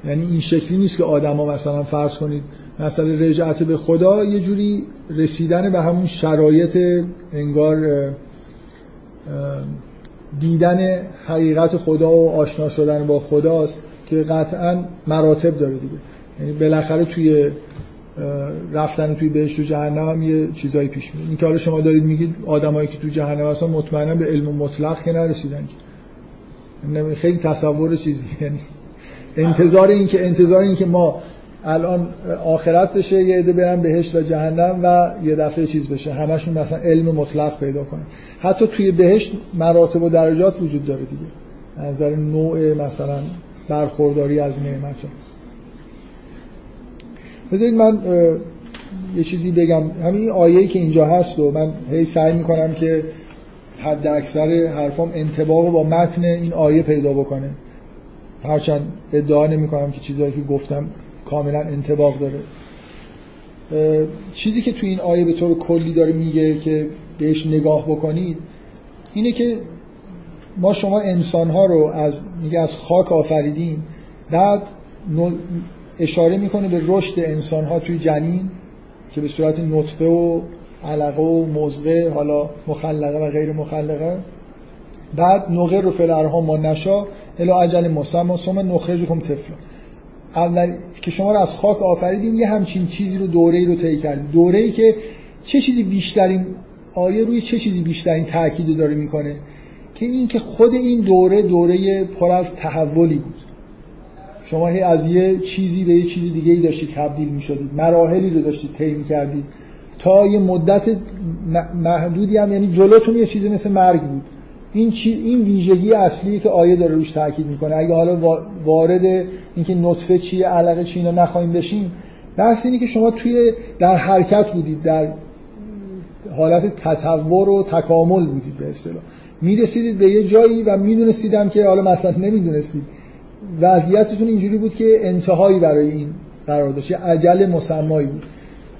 یعنی این شکلی نیست که آدما مثلا فرض کنید مثلا رجعت به خدا یه جوری رسیدن به همون شرایط انگار دیدن حقیقت خدا و آشنا شدن با خداست که قطعا مراتب داره دیگه. یعنی بالاخره توی رفتن توی بهشت و جهنم هم یه چیزایی پیش میاد. این که حالا شما دارید میگید آدمایی که تو جهنم هستن مطمئنا به علم مطلق که نرسیدن که. خیلی تصور چیزی. یعنی انتظار این که انتظار این که ما الان آخرت بشه یه عده برن بهشت و جهنم و یه دفعه چیز بشه. همشون مثلا علم مطلق پیدا کنن. حتی توی بهشت مراتب و درجات وجود داره دیگه. از نظر نوع مثلا برخورداری از نعمت. ها. بذارید من یه چیزی بگم. همین این آیه‌ای که اینجا هست و من هی سعی می‌کنم که حد اکثر حرفام انتباق با متن این آیه پیدا بکنه. هرچند ادعا نمی کنم که چیزایی که گفتم کاملا انتباق داره. چیزی که تو این آیه به طور کلی داره میگه که بهش نگاه بکنید اینه که ما شما انسان ها رو از میگه از خاک آفریدیم بعد اشاره می‌کنه به رشد انسان ها توی جنین که به صورت نطفه و علقه و مزغه حالا مخلقه و غیر مخلقه. بعد نقر رو فل ارهام ما نشا الی اجل مسمى ثم نخرجکم طفلا اول که شما رو از خاک آفریدیم یه همچین چیزی رو دوره ای رو طی کردیم. دوره ای که چه چیزی بیشترین آیه روی چه چیزی بیشترین تاکید داره می‌کنه؟ که این که خود این دوره دوره پر از تحولی بود. شما هی از یه چیزی به یه چیز دیگه ای داشتید تبدیل می شدید مراحلی رو داشتید طی کردید تا یه مدت محدودی هم یعنی جلوتون یه چیزی مثل مرگ بود. این چی این ویژگی اصلی که آیه داره روش تاکید می‌کنه. اگه حالا وا- وارد اینکه نطفه چیه علقه چیه اینا نخواهیم بشیم بحث اینه که شما توی در حرکت بودید در حالت تطور و تکامل بودید به اصطلاح. می‌رسیدید به یه جایی و میدونستیدم که حالا مثلا نمی‌دونستید. وضعیتتون اینجوری بود که انتهایی برای این قرار داشت. عجل مسمایی بود.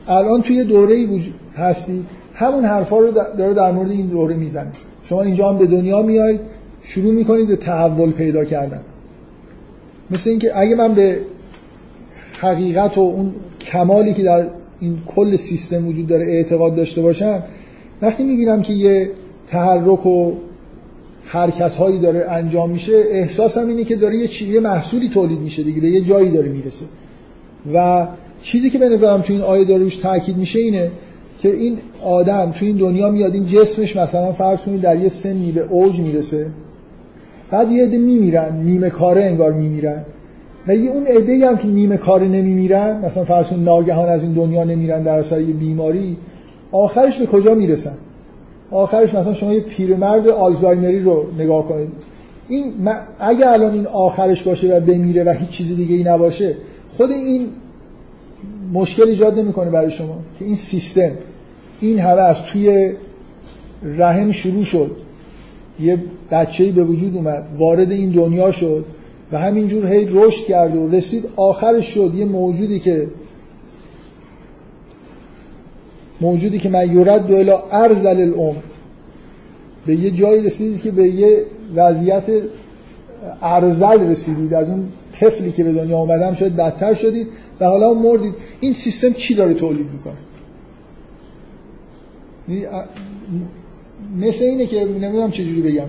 الان توی دوره ای وجود هستی؟ همون حرفا رو داره در مورد این دوره می‌زنه. شما اینجا هم به دنیا میایید شروع می‌کنید به تحول پیدا کردن. مثل اینکه اگه من به حقیقت و اون کمالی که در این کل سیستم وجود داره اعتقاد داشته باشم وقتی می‌بینم که یه تحرک و حرکت هایی داره انجام میشه احساسم اینه که داره یه, چی... یه محصولی تولید میشه دیگه به یه جایی داره می‌رسه. و چیزی که به نظرم تو این آیه داره روش تاکید میشه اینه که این آدم تو این دنیا میاد این جسمش مثلا فرض کنید در یه سنی به اوج می‌رسه بعد یه عده میمیرن نیمه کاره انگار میمیرن. و یه اون عده هم که نیمه کاره نمیمیرن مثلا فرض کنید ناگهان از این دنیا نمیرن در اثر یه بیماری آخرش به کجا می‌رسن؟ آخرش مثلا شما یه پیرمرد آلزایمری رو نگاه کنید. این اگه الان این آخرش باشه و بمیره و هیچ چیز دیگه ای نباشه خود این مشکل ایجاد نمی‌کنه برای شما که این سیستم این همه از توی رحم شروع شد. یه بچه‌ای به وجود اومد وارد این دنیا شد و همینجور هی رشد کرد و رسید آخرش شد. یه موجودی که موجودی که من یورد دولا ارزل العمر. به یه جایی رسیدید که به یه وضعیت ارزل رسیدید از اون طفلی که به دنیا آمدم شد بدتر شدید و حالا مردید. این سیستم چی داره تولید می‌کنه؟ مثل اینه که نمی‌دونم چجوری بگم.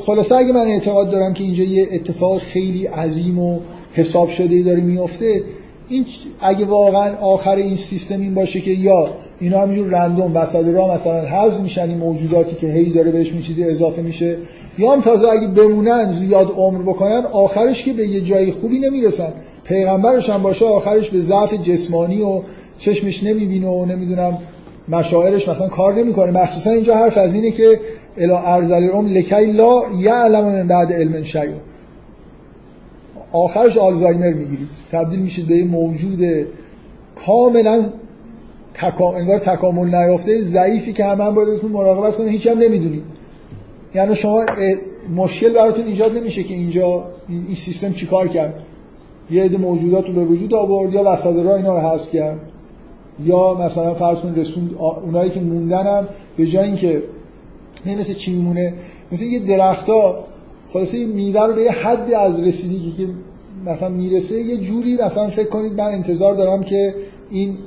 خلاصه اگه من اعتقاد دارم که اینجا یه اتفاق خیلی عظیم و حساب شده داره میفته این اگه واقعا آخر این سیستم این باشه که یا اینا همینجور رندوم وسط راه مثلا حذف میشن این موجوداتی که هی داره بهشون چیزی اضافه میشه یا هم تازه اگه بمونن زیاد عمر بکنن آخرش که به یه جای خوبی نمی‌رسن. پیغمبرش هم باشه آخرش به ضعف جسمانی و چشمش نمی‌بینه و نمی‌دونم مشاعرش مثلا کار نمی‌کنه. مخصوصا اینجا حرف از اینه که الا ارزل العمر لکی لا یعلم من بعد علم شیء. آخرش آلزایمر می‌گیرید تبدیل میشید به یه موجود کاملا تکا... انگار تکامل نیافته ضعیفی که همه هم باید ازتون مراقبت کنه هیچ هم نمی‌دونید یعنی شما مشکل براتون ایجاد نمیشه که اینجا این سیستم چیکار کرد. یه عده موجودات رو به وجود آورد یا وسط راه اینا رو حذف کرد یا مثلا فرض کنید رسوند اونایی که موندن هم به جای اینکه نه مثل چی میمونه؟ مثل یه درختا خلاصه میوه رو به یه حد از رسیدگی که مثلا می‌رسه یه جوری مثلا فکر کنید من انتظار دارم که این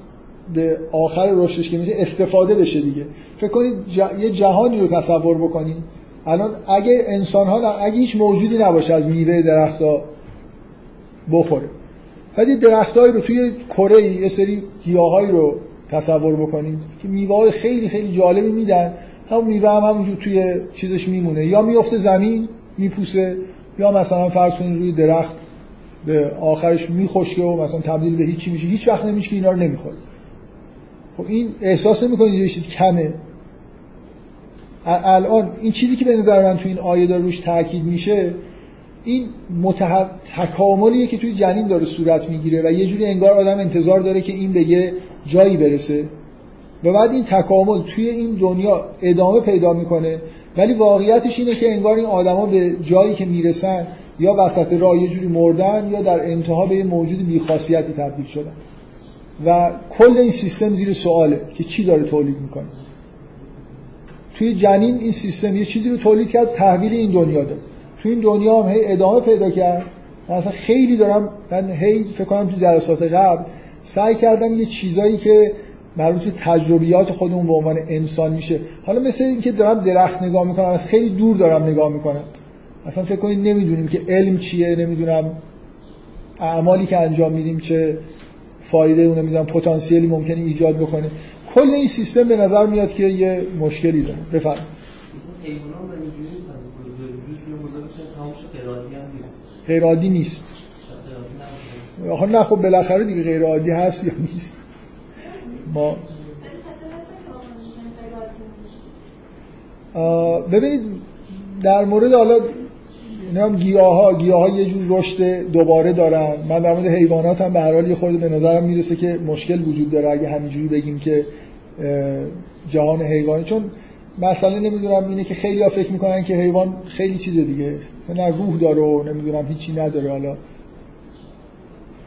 به آخر رشدش که میشه استفاده بشه دیگه. فکر کنید یه جهانی رو تصور بکنید الان اگه انسان ها اگه هیچ موجودی نباشه از میوه درختا بخوره. ولی درختایی رو توی کره یه سری گیاهایی رو تصور بکنید که میوه خیلی خیلی جالبی میدن. همون میوه هم همونجور توی چیزش میمونه. یا میفته زمین میپوسه یا مثلا فرض کنید روی درخت به آخرش میخشکه و مثلا تبدیل به هیچی میشه هیچ وقت نمیشه که اینا رو نمی‌خوره. خب این احساس نمی‌کنید یه چیز کمه؟ الان این چیزی که به نظر من تو این آیه داره روش تاکید میشه این متح... تکاملیه که توی جنین داره صورت می‌گیره و یه جوری انگار آدم انتظار داره که این به یه جایی برسه. و بعد این تکامل توی این دنیا ادامه پیدا می‌کنه ولی واقعیتش اینه که انگار این آدما به جایی که می‌رسن یا وسط راه یه جوری مردن یا در انتها به یه موجود بیخاصیتی تبدیل شدن. و کل این سیستم زیر سواله که چی داره تولید می‌کنه. توی جنین این سیستم یه چیزی رو تولید کرد تحویل این دنیا داد. توی این دنیا هم هی ادامه پیدا کرد. من اصلا خیلی دارم من هی فکر کنم تو جلسات قبل سعی کردم یه چیزایی که مربوط به تجربیات خودمون به عنوان انسان میشه. حالا مثل اینکه دارم درخت نگاه می‌کنم از خیلی دور دارم نگاه می‌کنم. اصلا فکر کنید نمی‌دونیم که علم چیه نمی‌دونم اعمالی که انجام میدیم چه فایده اون نمی‌دونم پتانسیلی ممکنه ایجاد بکنه. کل این سیستم به نظر میاد که یه مشکلی داره. بفرمایید. غیر عادی نیست. آخه نه خب بالاخره دیگه غیر عادی هست یا نیست؟ ما ببینید در مورد حالا هم گیاه ها گیاه ها یه جور رشد دوباره دارن. من در مورد حیوانات هم به هر حال یه خورده به نظرم می‌رسه که مشکل وجود داره اگه همینجوری بگیم که جهان حیوانی. چون مثلا نمی‌دونم اینه که خیلی ها فکر می‌کنن که حیوان خیلی چیز دیگه. نه روح داره و نمی‌دونم هیچی نداره حالا.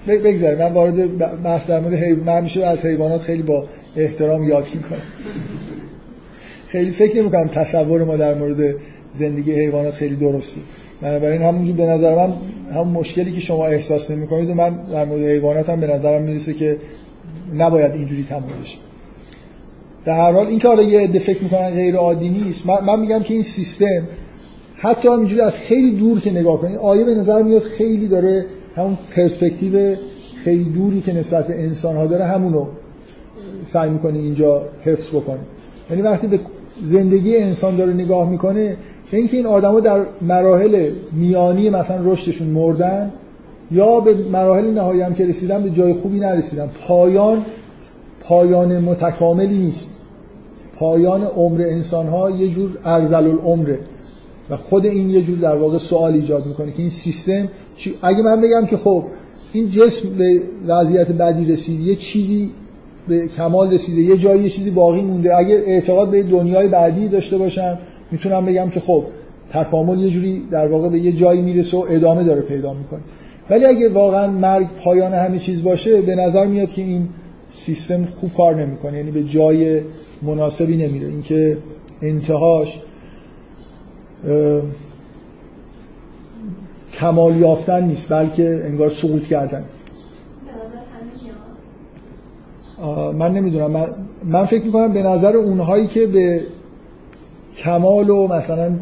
بگذاریم. من وارد بحث در مورد حیوان من میشه از حیوانات خیلی با احترام یاد می‌کنم. خیلی فکر نمی کنم تصور ما در مورد زندگی حیوانات خیلی درستی بنابراین همونجور به نظر من همون مشکلی که شما احساس نمی کنید و من در مورد حیوانات هم به نظرم می‌رسه که نباید اینجوری تموم بشه. در هر حال اینکه حالا یه عده فکر می‌کنن غیر عادی نیست من, من میگم که این سیستم حتی اینجوری از خیلی دور که نگاه کنید آیه به نظر میاد خیلی داره همون پرسپکتیو خیلی دوری که نسبت به انسان ها داره همونو سعی می‌کنه اینجا حفظ بکنه یعنی وقتی به زندگی انسان داره نگاه می‌کنه به اینکه این آدما در مراحل میانی مثلا رشدشون مردن یا به مراحل نهایی هم که رسیدن به جای خوبی نرسیدن. پایان پایان متکاملی نیست. پایان عمر انسان ها یه جور ارزل العمره و خود این یه جور در واقع سوال ایجاد می‌کنه که این سیستم اگه من بگم که خب این جسم به وضعیت بدی رسید یه چیزی به کمال رسیده یه جایی یه چیزی باقی مونده اگه اعتقاد به دنیای بعدی داشته باشم می‌تونم بگم که خب تکامل یه جوری در واقع به یه جایی می‌رسه و ادامه داره پیدا می‌کنه. ولی اگه واقعا مرگ پایان همه چیز باشه به نظر میاد که این سیستم خوب کار نمی‌کنه یعنی به جای مناسبی نمیره. اینکه انتهاش کمال یافتن نیست بلکه انگار سقوط کردن. من نمی‌دونم. من, من فکر می‌کنم به نظر اونهایی که به کمال و مثلا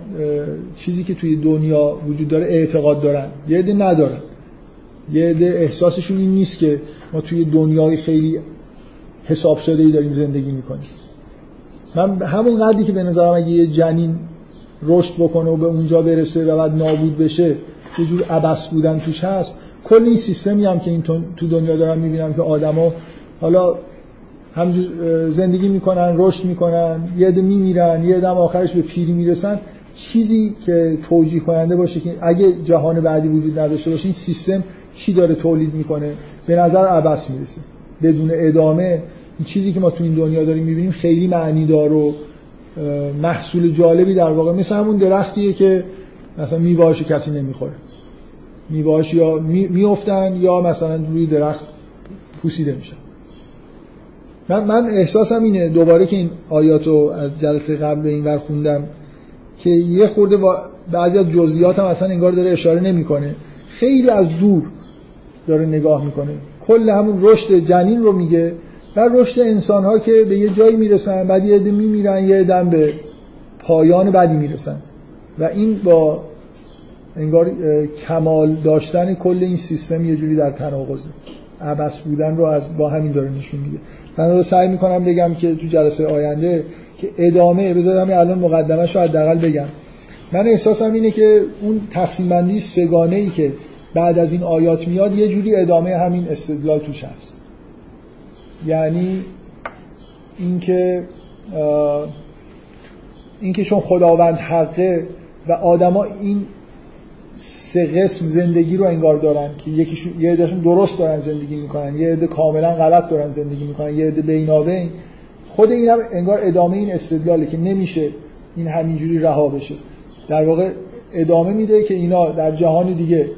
چیزی که توی دنیا وجود داره اعتقاد دارن. یه عده ندارن. یه عده احساسشون این نیست که ما توی دنیای خیلی حساب شده ای داریم زندگی می‌کنیم. من همون قدری که به نظرم اگه یه جنین رشد بکنه و به اونجا برسه و بعد نابود بشه یه جور عبس بودن توش هست. کل این سیستمی هم که این تو دنیا دارم می‌بینم که آدما حالا همجور زندگی می‌کنن رشد می‌کنن یه عده میمیرن یه عده آخرش به پیری می‌رسن. چیزی که توجیه کننده باشه که اگه جهان بعدی وجود نداشته باشه این سیستم چی داره تولید می‌کنه؟ به نظر عبس می‌رسه. بدون ادامه این چیزی که ما تو این دنیا داریم می‌بینیم خیلی معنی دار و محصول جالبی در واقع. مثل همون درختیه که مثلا میوهاشو کسی نمی‌خوره. میوهاش یا میافتن یا مثلا روی درخت پوسیده میشن. من, من احساسم اینه دوباره که این آیاتو از جلسه قبل این ور خوندم که یه خورده بعضی از جزئیات هم اصلا انگار داره اشاره نمی‌کنه. خیلی از دور داره نگاه می‌کنه. کل همون رشد جنین رو میگه و رشد انسان ها که به یه جایی می‌رسن بعد یه عده میمیرن یه دم به پایان بعدی می‌رسن. و این با انگار کمال داشتن کل این سیستم یه جوری در تناقضه. عبس بودن رو از با همین داره نشون میده. من رو سعی می‌کنم بگم که تو جلسه آینده که ادامه بذارم الان مقدمه رو حداقل بگم. من احساسم اینه که اون تقسیم بندی سگانه ای که بعد از این آیات میاد یه جوری ادامه همین استدلال توش هست. یعنی اینکه اینکه چون خداوند حقه و آدما این سه قسم زندگی رو انگار دارن که یکیشون یه عدهشون درست دارن زندگی می‌کنن یه عده کاملا غلط دارن زندگی می‌کنن یه عده بینابین خود این هم انگار ادامه این استدلاله که نمیشه این همینجوری رها بشه. در واقع ادامه میده که اینا در جهان دیگه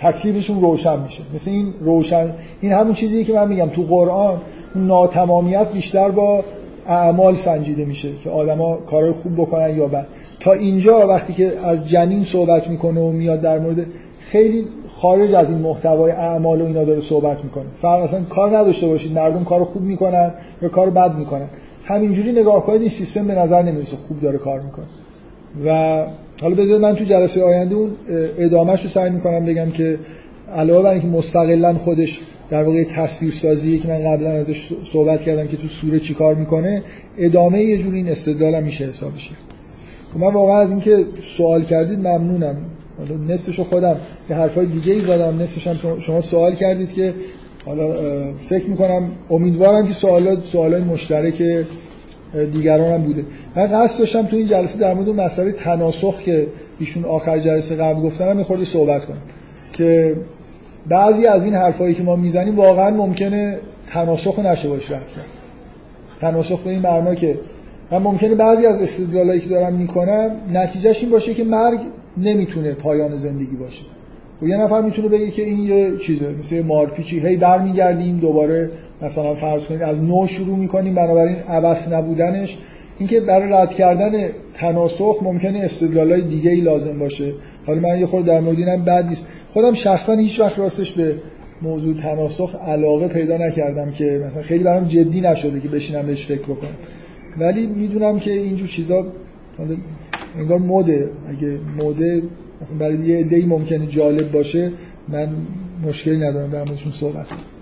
تکلیفشون روشن میشه. مثل این روشن این همون چیزی که من میگم. تو قرآن ناتمامیت بیشتر با اعمال سنجیده میشه که آدما کارهای خوب بکنن یا بد. تا اینجا وقتی که از جنین صحبت می‌کنه و میاد در مورد خیلی خارج از این محتوای اعمال و اینا داره صحبت می‌کنه. فرق اصلا کار نداشته باشید. مردم کار خوب می‌کنن یا کار بد می‌کنن. همینجوری نگاه کنید این سیستم به نظر نمی‌رسه خوب داره کار می‌کنه. و حالا بذارید من تو جلسه آینده اون ادامهش رو سعی می‌کنم بگم که علاوه بر اینکه مستقلا خودش در واقع تصویر سازی که من قبلا ازش صحبت کردم که تو سوره چیکار می‌کنه ادامه یه جوری این استدلال میشه حسابش خب من واقعا از اینکه سوال کردید ممنونم. حالا نصفشو خودم یه حرفای دیگه ای زدم. نصفش هم شما سوال کردید که حالا فکر می‌کنم امیدوارم که سوالات سوالای مشترک دیگران هم بوده. من قصد داشتم تو این جلسه در مورد مسئله تناسخ که ایشون آخر جلسه قبل گفتن هم صحبت کنم. که بعضی از این حرفایی که ما می‌زنیم واقعا ممکنه تناسخ نشه باش کرد. تناسخ به این معنا که من ممکنه بعضی از استدلالایی که دارم می‌کنم نتیجهش این باشه که مرگ نمی‌تونه پایان زندگی باشه. و خب یه نفر می‌تونه بگه که این یه چیزه مثل مارپیچی. هی برمیگردیم دوباره مثلا فرض کنید از نو شروع می‌کنیم بنابراین عبس نبودنش. اینکه برای رد کردن تناسخ ممکنه استدلالای دیگه ای لازم باشه. حالا من یه خورده در مورد اینم بد نیست. خودم شخصا هیچ وقت راستش به موضوع تناسخ علاقه پیدا نکردم که مثلا خیلی برام جدی نشده که بشینم بهش فکر بکنم. ولی می‌دونم که اینجور چیزا انگار مده اگه مده مثلا برای یه عده‌ای ممکنه جالب باشه من مشکلی ندارم در موردشون صحبت کنم.